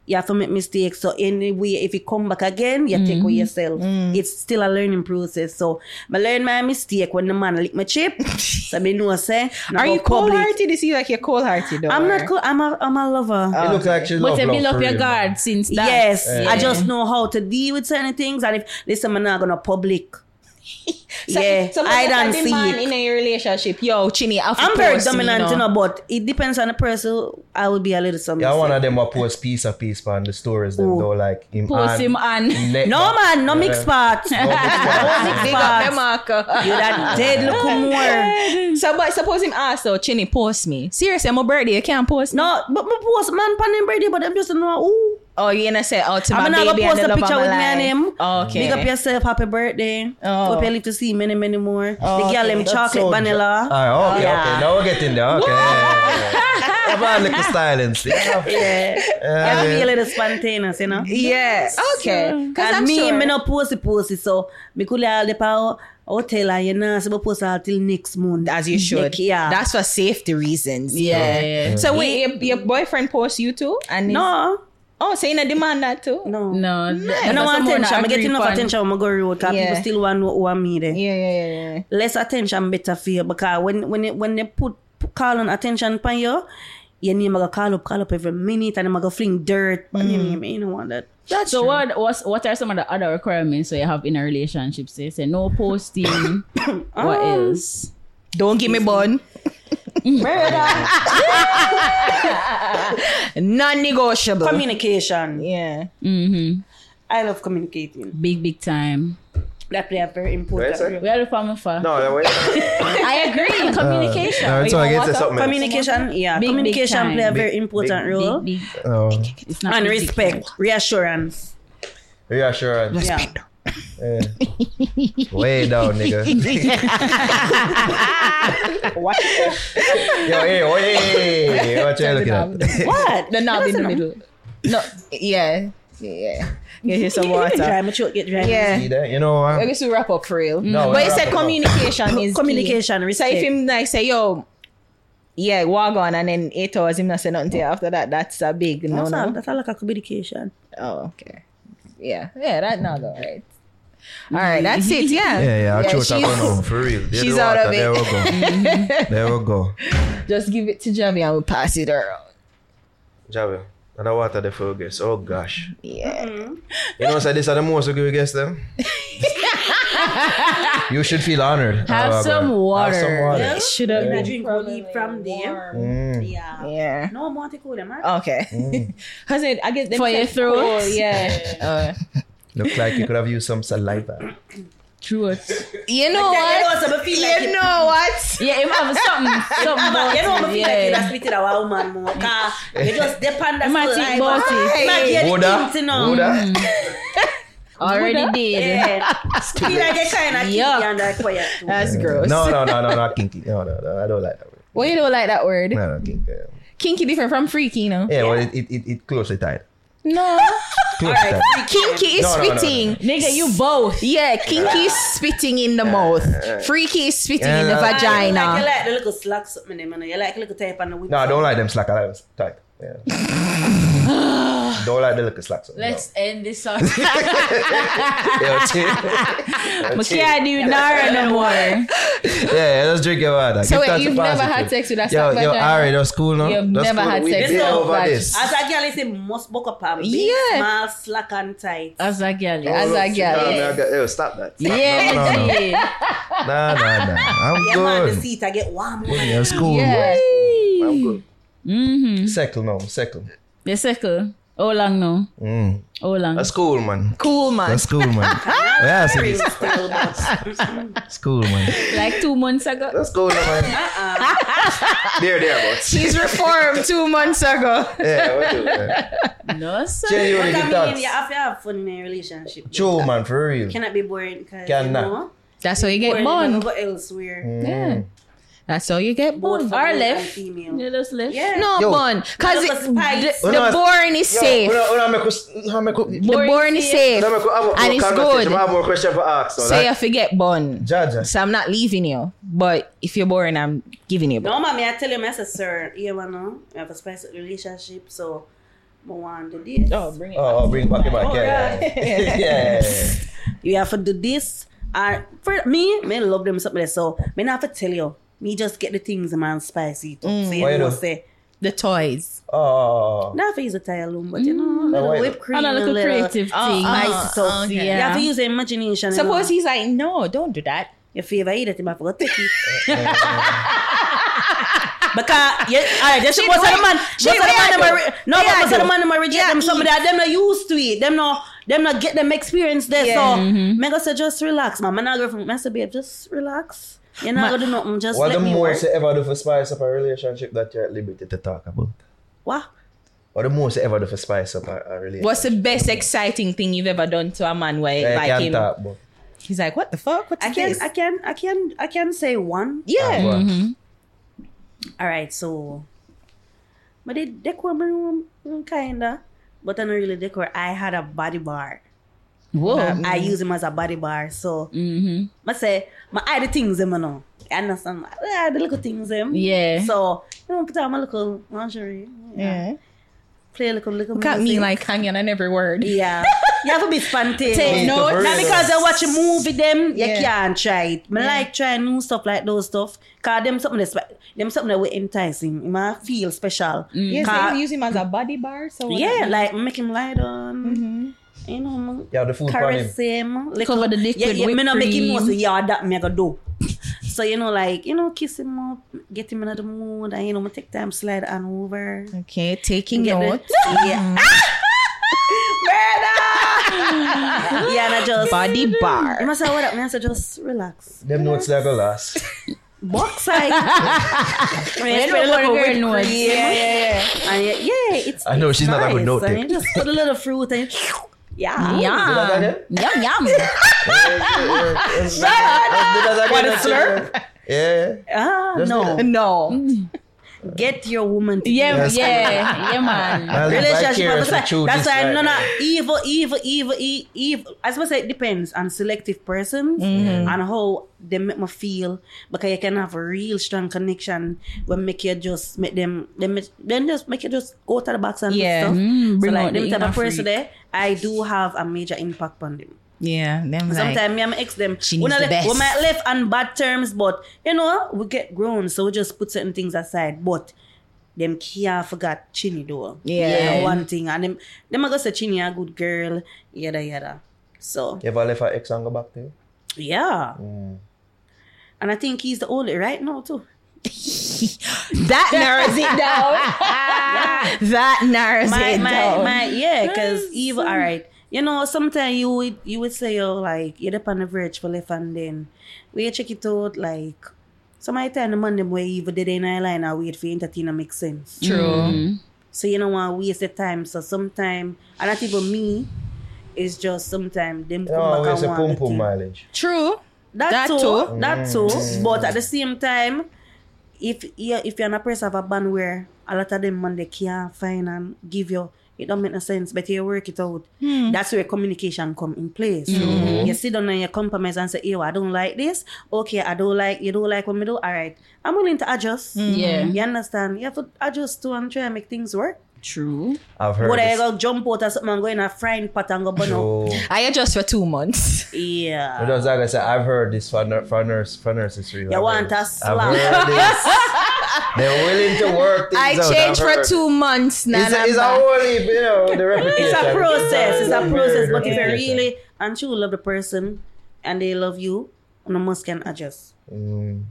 you have to make mistakes. So anyway, if you come back again, you take mm-hmm. away yourself. Mm. It's still a learning process. So I learn my mistake when the man lick my chip. so me know say, no Are you cold hearted? You see like you're cold hearted though. I'm not cool. I'm a I'm a lover. it looks like she But love you love build your real, guard man. since that. Yes, Yeah. I just know how to deal with certain things. And if listen, I'm not gonna public. So, yeah, so I don't the see man it. in a relationship. Yo, Chinny, I have to I'm very dominant, you you know. know, but it depends on the person. I will be a little something. Yeah, one of them will post piece of piece on the stories them Who? though, like him Post and- him on. him neck no back. man, no mixed Yeah. parts. No mixed parts. mixed Big up parts. them, You that dead look more. So, but suppose him ask though, Chinny, post me. Seriously, my birthday, you can't post me. No, but my post man pan him birthday, but I'm just know ooh. Oh, you're gonna say, oh, to my I'm gonna baby go post and the a picture of with my me and life. him. Okay. Big up yourself, happy birthday. Oh. Hope you live to see many, many more. the girl okay. them That's chocolate so vanilla. Ah, okay, Yeah. okay. Now we're getting there. Okay. Yeah, yeah, yeah. Have a little stylings. Yeah. Yeah. Yeah, Yeah, be a little spontaneous, you know. Yeah. Okay. Because And I'm me, sure. me no posty posty, so me could all the power hotel and you know, so me post all till next month. as you should. Like, yeah. That's for safety reasons. Yeah, Yeah. yeah. So wait, your, your boyfriend posts you too? And he's- no, Oh, so you demand that too? no. No, I that's don't want someone attention. I get agree enough upon. attention when I go road because Yeah. people still want to know me there. Yeah, yeah, yeah, yeah. Less attention better for you because when when it, when they put, put call on attention upon you, your name I call up, call up every minute and I'm go fling dirt. But you, mm. know, you don't want that. That's So true. what was what are some of the other requirements so you have in a relationship? Say, say no posting. what um, else? Don't give me bun. Non-negotiable. Communication. yeah. Mm-hmm. I love communicating. Big big time. That play a very important Wait a second. role. We are the family for. No, no, wait. I agree. Communication. no, it's all against the something. Communication, yeah. Big, big communication time. play a very Big- important big- role. Big, big. Oh, It's not and big, big respect, reassurance. reassurance. Yeah. Yeah. Way down, nigga. What? Yo, hey, oh, hey, what you looking at? what? The knob in the middle. No, yeah. Yeah. Get you some water. Dry my throat, get dry. Yeah. See that? You know what? I guess we wrap up for real. No, mm. but we you said communication is Communication, key. So if him like say yo, yeah, walk on, and then eight hours him not say nothing to you after that. That's a big no That's, all, no. that's all like a communication. Oh okay. Yeah, yeah, that not go right. All right, that's it. Yeah, Yeah, yeah, I'll yeah, she's- going on for real. There she's out water, of There we it. go. there we go. Just give it to Javi and we'll pass it around. Javi, and the water there for guess. Oh gosh. Yeah. You know, so this are the most we give guess them. you should feel honored. Have Oh, some water. Have some water. Yeah. Should have And I been. drink only from there. Mm. Yeah. Yeah. No, I want to cool them, right? Okay. Cause it, I guess them For your say throat? cold, yeah. Uh, Look like you could have used some saliva. Truth. you know I tell you what? what, I feel like You it- know what? Yeah, him have something, something about you know, I it, feel like you yeah. just split it a wild man more. Cause you just depend on might think about it. Might get Buddha? the things, you know. Buddha? Already did. Yeah. feel like you kind of kinky Yuck. and that quiet too. That's gross. No, no, no, no, not kinky. No, no, no. I don't like that word. Well, you don't like that word. No, no, kinky. Kinky different from freaky, you know? Yeah, well, it, it, it, it closely tied. No. Closely tied. Kinky is No, no, no, no. spitting. Nigga, you both. Yeah, kinky is spitting in the mouth. Freaky is spitting in the Yeah. Ah, You like, you vagina. like the little slack something, them, you know. You like the little type on the whip. No, I don't like them slack. I like them tight. Yeah. don't like the little slacks. Let's end this song. No. Yeah, chill. I can't Nara no more. yeah, yeah, let's drink your water. So wait, you've never positive. had sex with a Yo, slack yo, vagina? Ari, that's cool, no? You've That's never cool. had we sex with a over this. As a girl, you say must buck up and big, Yeah. small, slack and tight. As a girl. Oh, As a girl, yeah. Yo, stop that. Stop. Yeah, No, no, no. yeah. Nah, nah, nah. I'm Yeah, man, the good. seat I get warm. Yeah, it's cool. Yeah. I'm good. Mm-hmm. Settle now, settle. The circle. How long now? Mm. How long? That's cool, man. Cool, man. That's cool, man. yeah, see this. Still, That's cool, man. Like two months ago. That's cool, man. there, there, but. She's reformed two months ago. Yeah, what do? Yeah. No, sir. Genuinely But good I mean, thoughts. you have to have fun in a relationship. True, man, for real. Cannot be boring because Cannot. you know, That's how you get boring, you born. go elsewhere. Yeah. That's how you get Both born. for Or male and left. female. You just left. Yeah. No, Yo. born. Because Look the, the born is safe. Una, una, make us, una, make us, The born is safe. una, make us have a- And a it's conversation. good. I have more question for ask. So you forget born. Jaja. So I'm not leaving you. But if you're boring, I'm giving you. No, mommy, I tell you, I say, sir, you know, I have a special relationship, so I want to do this. Oh, bring it. Oh, bring back it back. Oh, Yeah, yeah. yeah. yeah, yeah. You have to do this. Or for me, me love them something. So me not have to tell you. Me just get the things a man spicy. Too. Mm. So you Why you know, say The toys. Ah. Oh. not for use a tile loom, but you know, mm. little oh, why you whipped cream, And a little creative Oh, thing. spicy ah, stuff. okay. You have to use your imagination. you Suppose know. he's like, no, don't do that. your favor eat it, you have to take it. Because yeah, alright, just She most of the wait- man, she most of the wait man, them are re- no, Wait but I most of the man, them are reject Yeah, them. Some of eat. that, them not used to it. Them no, them not get them experience there. Yeah. So, me go say just relax, man. Man, I go from, I say, babe, just relax. You're not gonna do nothing. Just What let the me most work. you ever do for spice up a relationship that you're at liberty to talk about? What? What the most you ever do for spice up a, a relationship? What's the best exciting thing you've ever done to a man where Yeah, like can't him? talk about. He's like, what the fuck? What's I can, this? I can, I can, I can say one. yeah. Ah, what? All right, so, but they decor my room, mm, kinda, but I don't really decor. I had a body bar. Whoa. I mm-hmm. use him as a body bar. So, Mm-hmm. I say, my eye the things them, you know. You understand? Yeah, the little things them. Yeah. So, you know, put on my little lingerie. Yeah. Play a little, little Look at me like hanging on every word. Yeah. you have to be spontaneous. Take notes. Not because I watch a movie them, you Yeah. can't try it. Me like trying new stuff like those stuff. Cause them something that's them something that will enticing. You might feel special. Mm. Yes, Ca- you use him as a body bar. So yeah, like make him lie down. Mm-hmm. You know, You have the food for him. caress him. Like, Cover the dick yeah, with yeah, me whipped not make him know cream. so yeah that me I go do. So you know, like you know, kiss him up, get him in the mood, and you know, me take time slide on over. Okay, taking Get the- notes. Yeah. Mm. Murder! yeah, and I just Body bar. You must say what up, man. So just relax. Them notes that go last. Box side. You know what a girl. Yeah, yeah, yeah. And yeah, yeah, it's. I know it's she's not a good note And taker. you just put a little fruit and yeah. Yum. Yum, yum. What What a slurp? Yeah. Ah, Just no. do No. Get your woman. To Yeah, Yes. yeah, yeah, man. I Relationship. That's why, through that's why life. no, no, evil, evil, evil, e- evil. As I say, it depends on selective persons Mm-hmm. and how they make me feel. Because you can have a real strong connection when make you just make them, them, then just make you just go to the box and Yeah. stuff. Mm, so bring like out them the type inner of person there, I do have a major impact on them. Yeah, them like, Sometimes me and my ex them She we, needs not the left, we might left on bad terms, but you know, we get grown, so we just put certain things aside. But them can't forget Chinny though. Yeah. one thing. And them them I go say Chinny a good girl, yada yada. So You ever left an ex and go back to you? yeah. Mm. And I think he's the only right now too. that narrows it down. that narrows My it my down. my yeah, cause even all right. You know, sometimes you would you would say oh like you're up on the verge for left and then we check it out like somebody tell the man them way even did in a line and wait for entertain make sense. True. Mm-hmm. So you don't want to waste the time. So sometime and not even me, it's just sometimes them come No, back and want the pum thing. mileage. True. That, That too, too. that mm. too. But at the same time, if you if you're in a person of a band where a lot of them man they can't find and give you, it don't make no sense. But you work it out. Hmm. That's where communication come in place. You sit down and you compromise and say, "Yo, I don't like this. Okay, I don't like you. Don't like what we do. All right, I'm willing to adjust. Hmm. Yeah. you understand. You have to adjust to and try and make things work. True. I've heard But I this. go jump out of something and go in a frying pot and go burn up. I adjust for two months. Yeah. but that's like I said, I've heard this for, nur- for nurse for nurses really. You I've want heard a slap. I've heard this. They're willing to work things I out. changed I've for two months. Now It's a, it's a only, you know, the reputation. it's a process. It's a process. But if you really and you love the person and they love you, you must can adjust. Mm.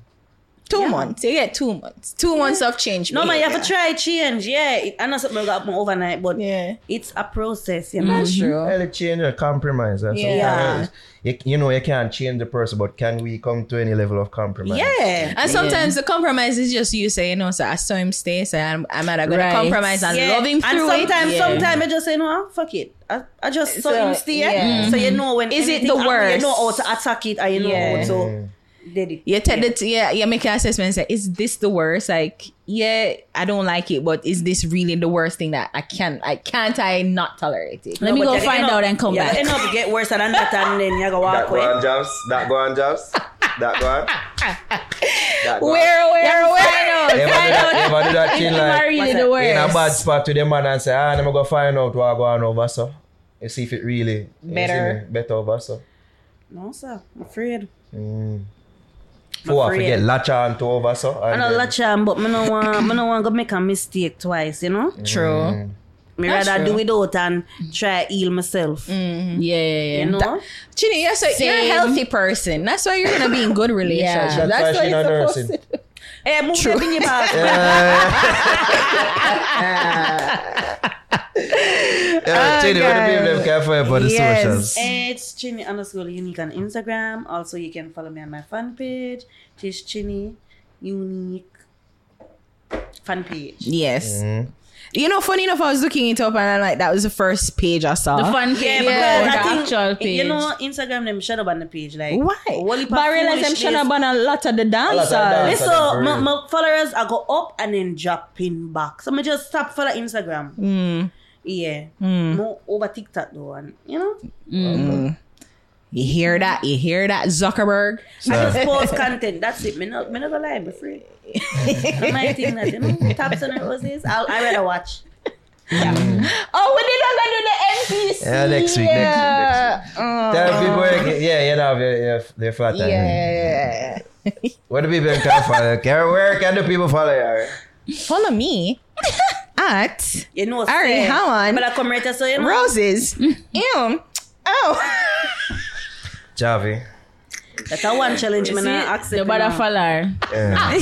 Two months. You get two months. Two months of change. No man, you have to try change. Yeah, it, I know something got happen overnight, but Yeah. it's a process. You know. That's true. Early change or compromise. That's Yeah. sometimes You, you know, you can't change the person, but can we come to any level of compromise? Yeah. And sometimes the compromise is just you say, you know, so I saw him stay, so I'm, I'm not gonna compromise and Yeah. love him and through sometimes, it. sometimes I just say, no, ah, fuck it. I, I just saw So, him stay. yeah. So you know when Is it anything the happen, worst? You know how to attack it, and you know Yeah. how to did it. You take it, yeah, you make an assessment and say, is this the worst? Like, yeah, I don't like it, but is this really the worst thing that I can I can't I not tolerate it? Let me go find out and come you back. end up get worse than that, and then you go walk That go on jobs. That go on jobs. That go on. That go on. Where, where, where? Ever do that, ever do that thing like really the that? in a bad spot with the man and say, ah, let me go find out what go on over so. You see if it really Better. see better over so. No, sir. I'm afraid. For I afraid. forget latch on to over so. I and know then- latch but I don't want, I don't want to make a mistake twice, you know? True. Mm. Me That's rather true. do it out and try heal myself. Mm-hmm. Yeah, yeah, yeah. You know? Chinny, you're, so, you're a healthy person. That's why you're gonna be in good relationship. Yeah. That's why That's she what not you're nursing. supposed to do. Hey, move True. Ah, that in your back. Yeah, Chidi, what the guys. people them can find for the Yes. socials? It's Chinny underscore unique on Instagram. Also, you can follow me on my fan page. It's Chinny unique fan page. Yes. You know, funny enough, I was looking it up and I'm like, that was the first page I saw. The fun Yeah, page, because the think actual page. you know Instagram them shut up on the page like Why? Whole heap of but I realize I'm foolishness. trying to ban a lot of the dancers. dance. Listen, For my, my followers I go up and then dropping back. So I just stop follow Instagram. Hmm. Yeah. More over TikTok though, and you know, You hear that? You hear that, Zuckerberg? I just post content. That's it. Me not, me not gonna lie, be free. I might think that you know, taps and roses. I'll I rather watch. Mm. Oh, we did not do the NPC. Yeah, next week, next week, oh. Yeah. Tell people, where- yeah, you know, your, your, your flat Yeah, iron. yeah, yeah. Where do people can follow? Can- Where can the people follow you? Follow me at You know, Ari, say, how on? But I come right so you know. Roses. Mm. Ew. Oh. Javi. That's a one challenge. man. not The accept. bother now. follower. Yeah.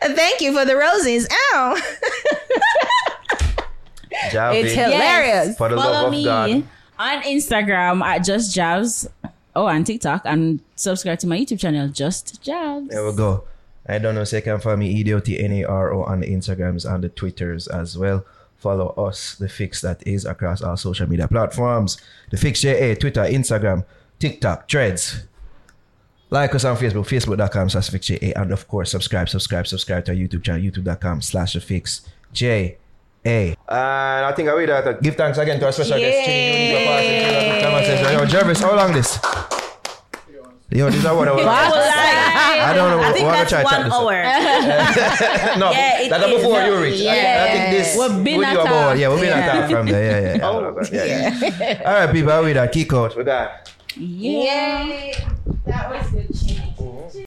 Thank you for the roses. Ow. Javi. It's hilarious. For the Follow love of me God. on Instagram at Just Jabs. Oh, and TikTok. And subscribe to my YouTube channel, Just Jabs. There we go. I don't know, so you can find me E EDOTNARO on the Instagrams and the Twitters as well. Follow us, The Fix that is across our social media platforms. The Fix JA, Twitter, Instagram, TikTok, Threads. Like us on Facebook, facebook.com slash fix J A. And of course, subscribe, subscribe, subscribe to our YouTube channel, youtube.com slash The fix J A. And I think I will. Give thanks again to our special guest, say, Yo, Jervis, how long this? Yo, this is what I was. I, was like, I don't know. I think what that's one hour. no, yeah, that's is. before no, you reach. Yeah. I, I think this. We've been at about, Yeah, we've been yeah. at from there. Yeah, yeah. Oh, yeah, All right, people, how we that? Kick out. We got. Yay! That was good.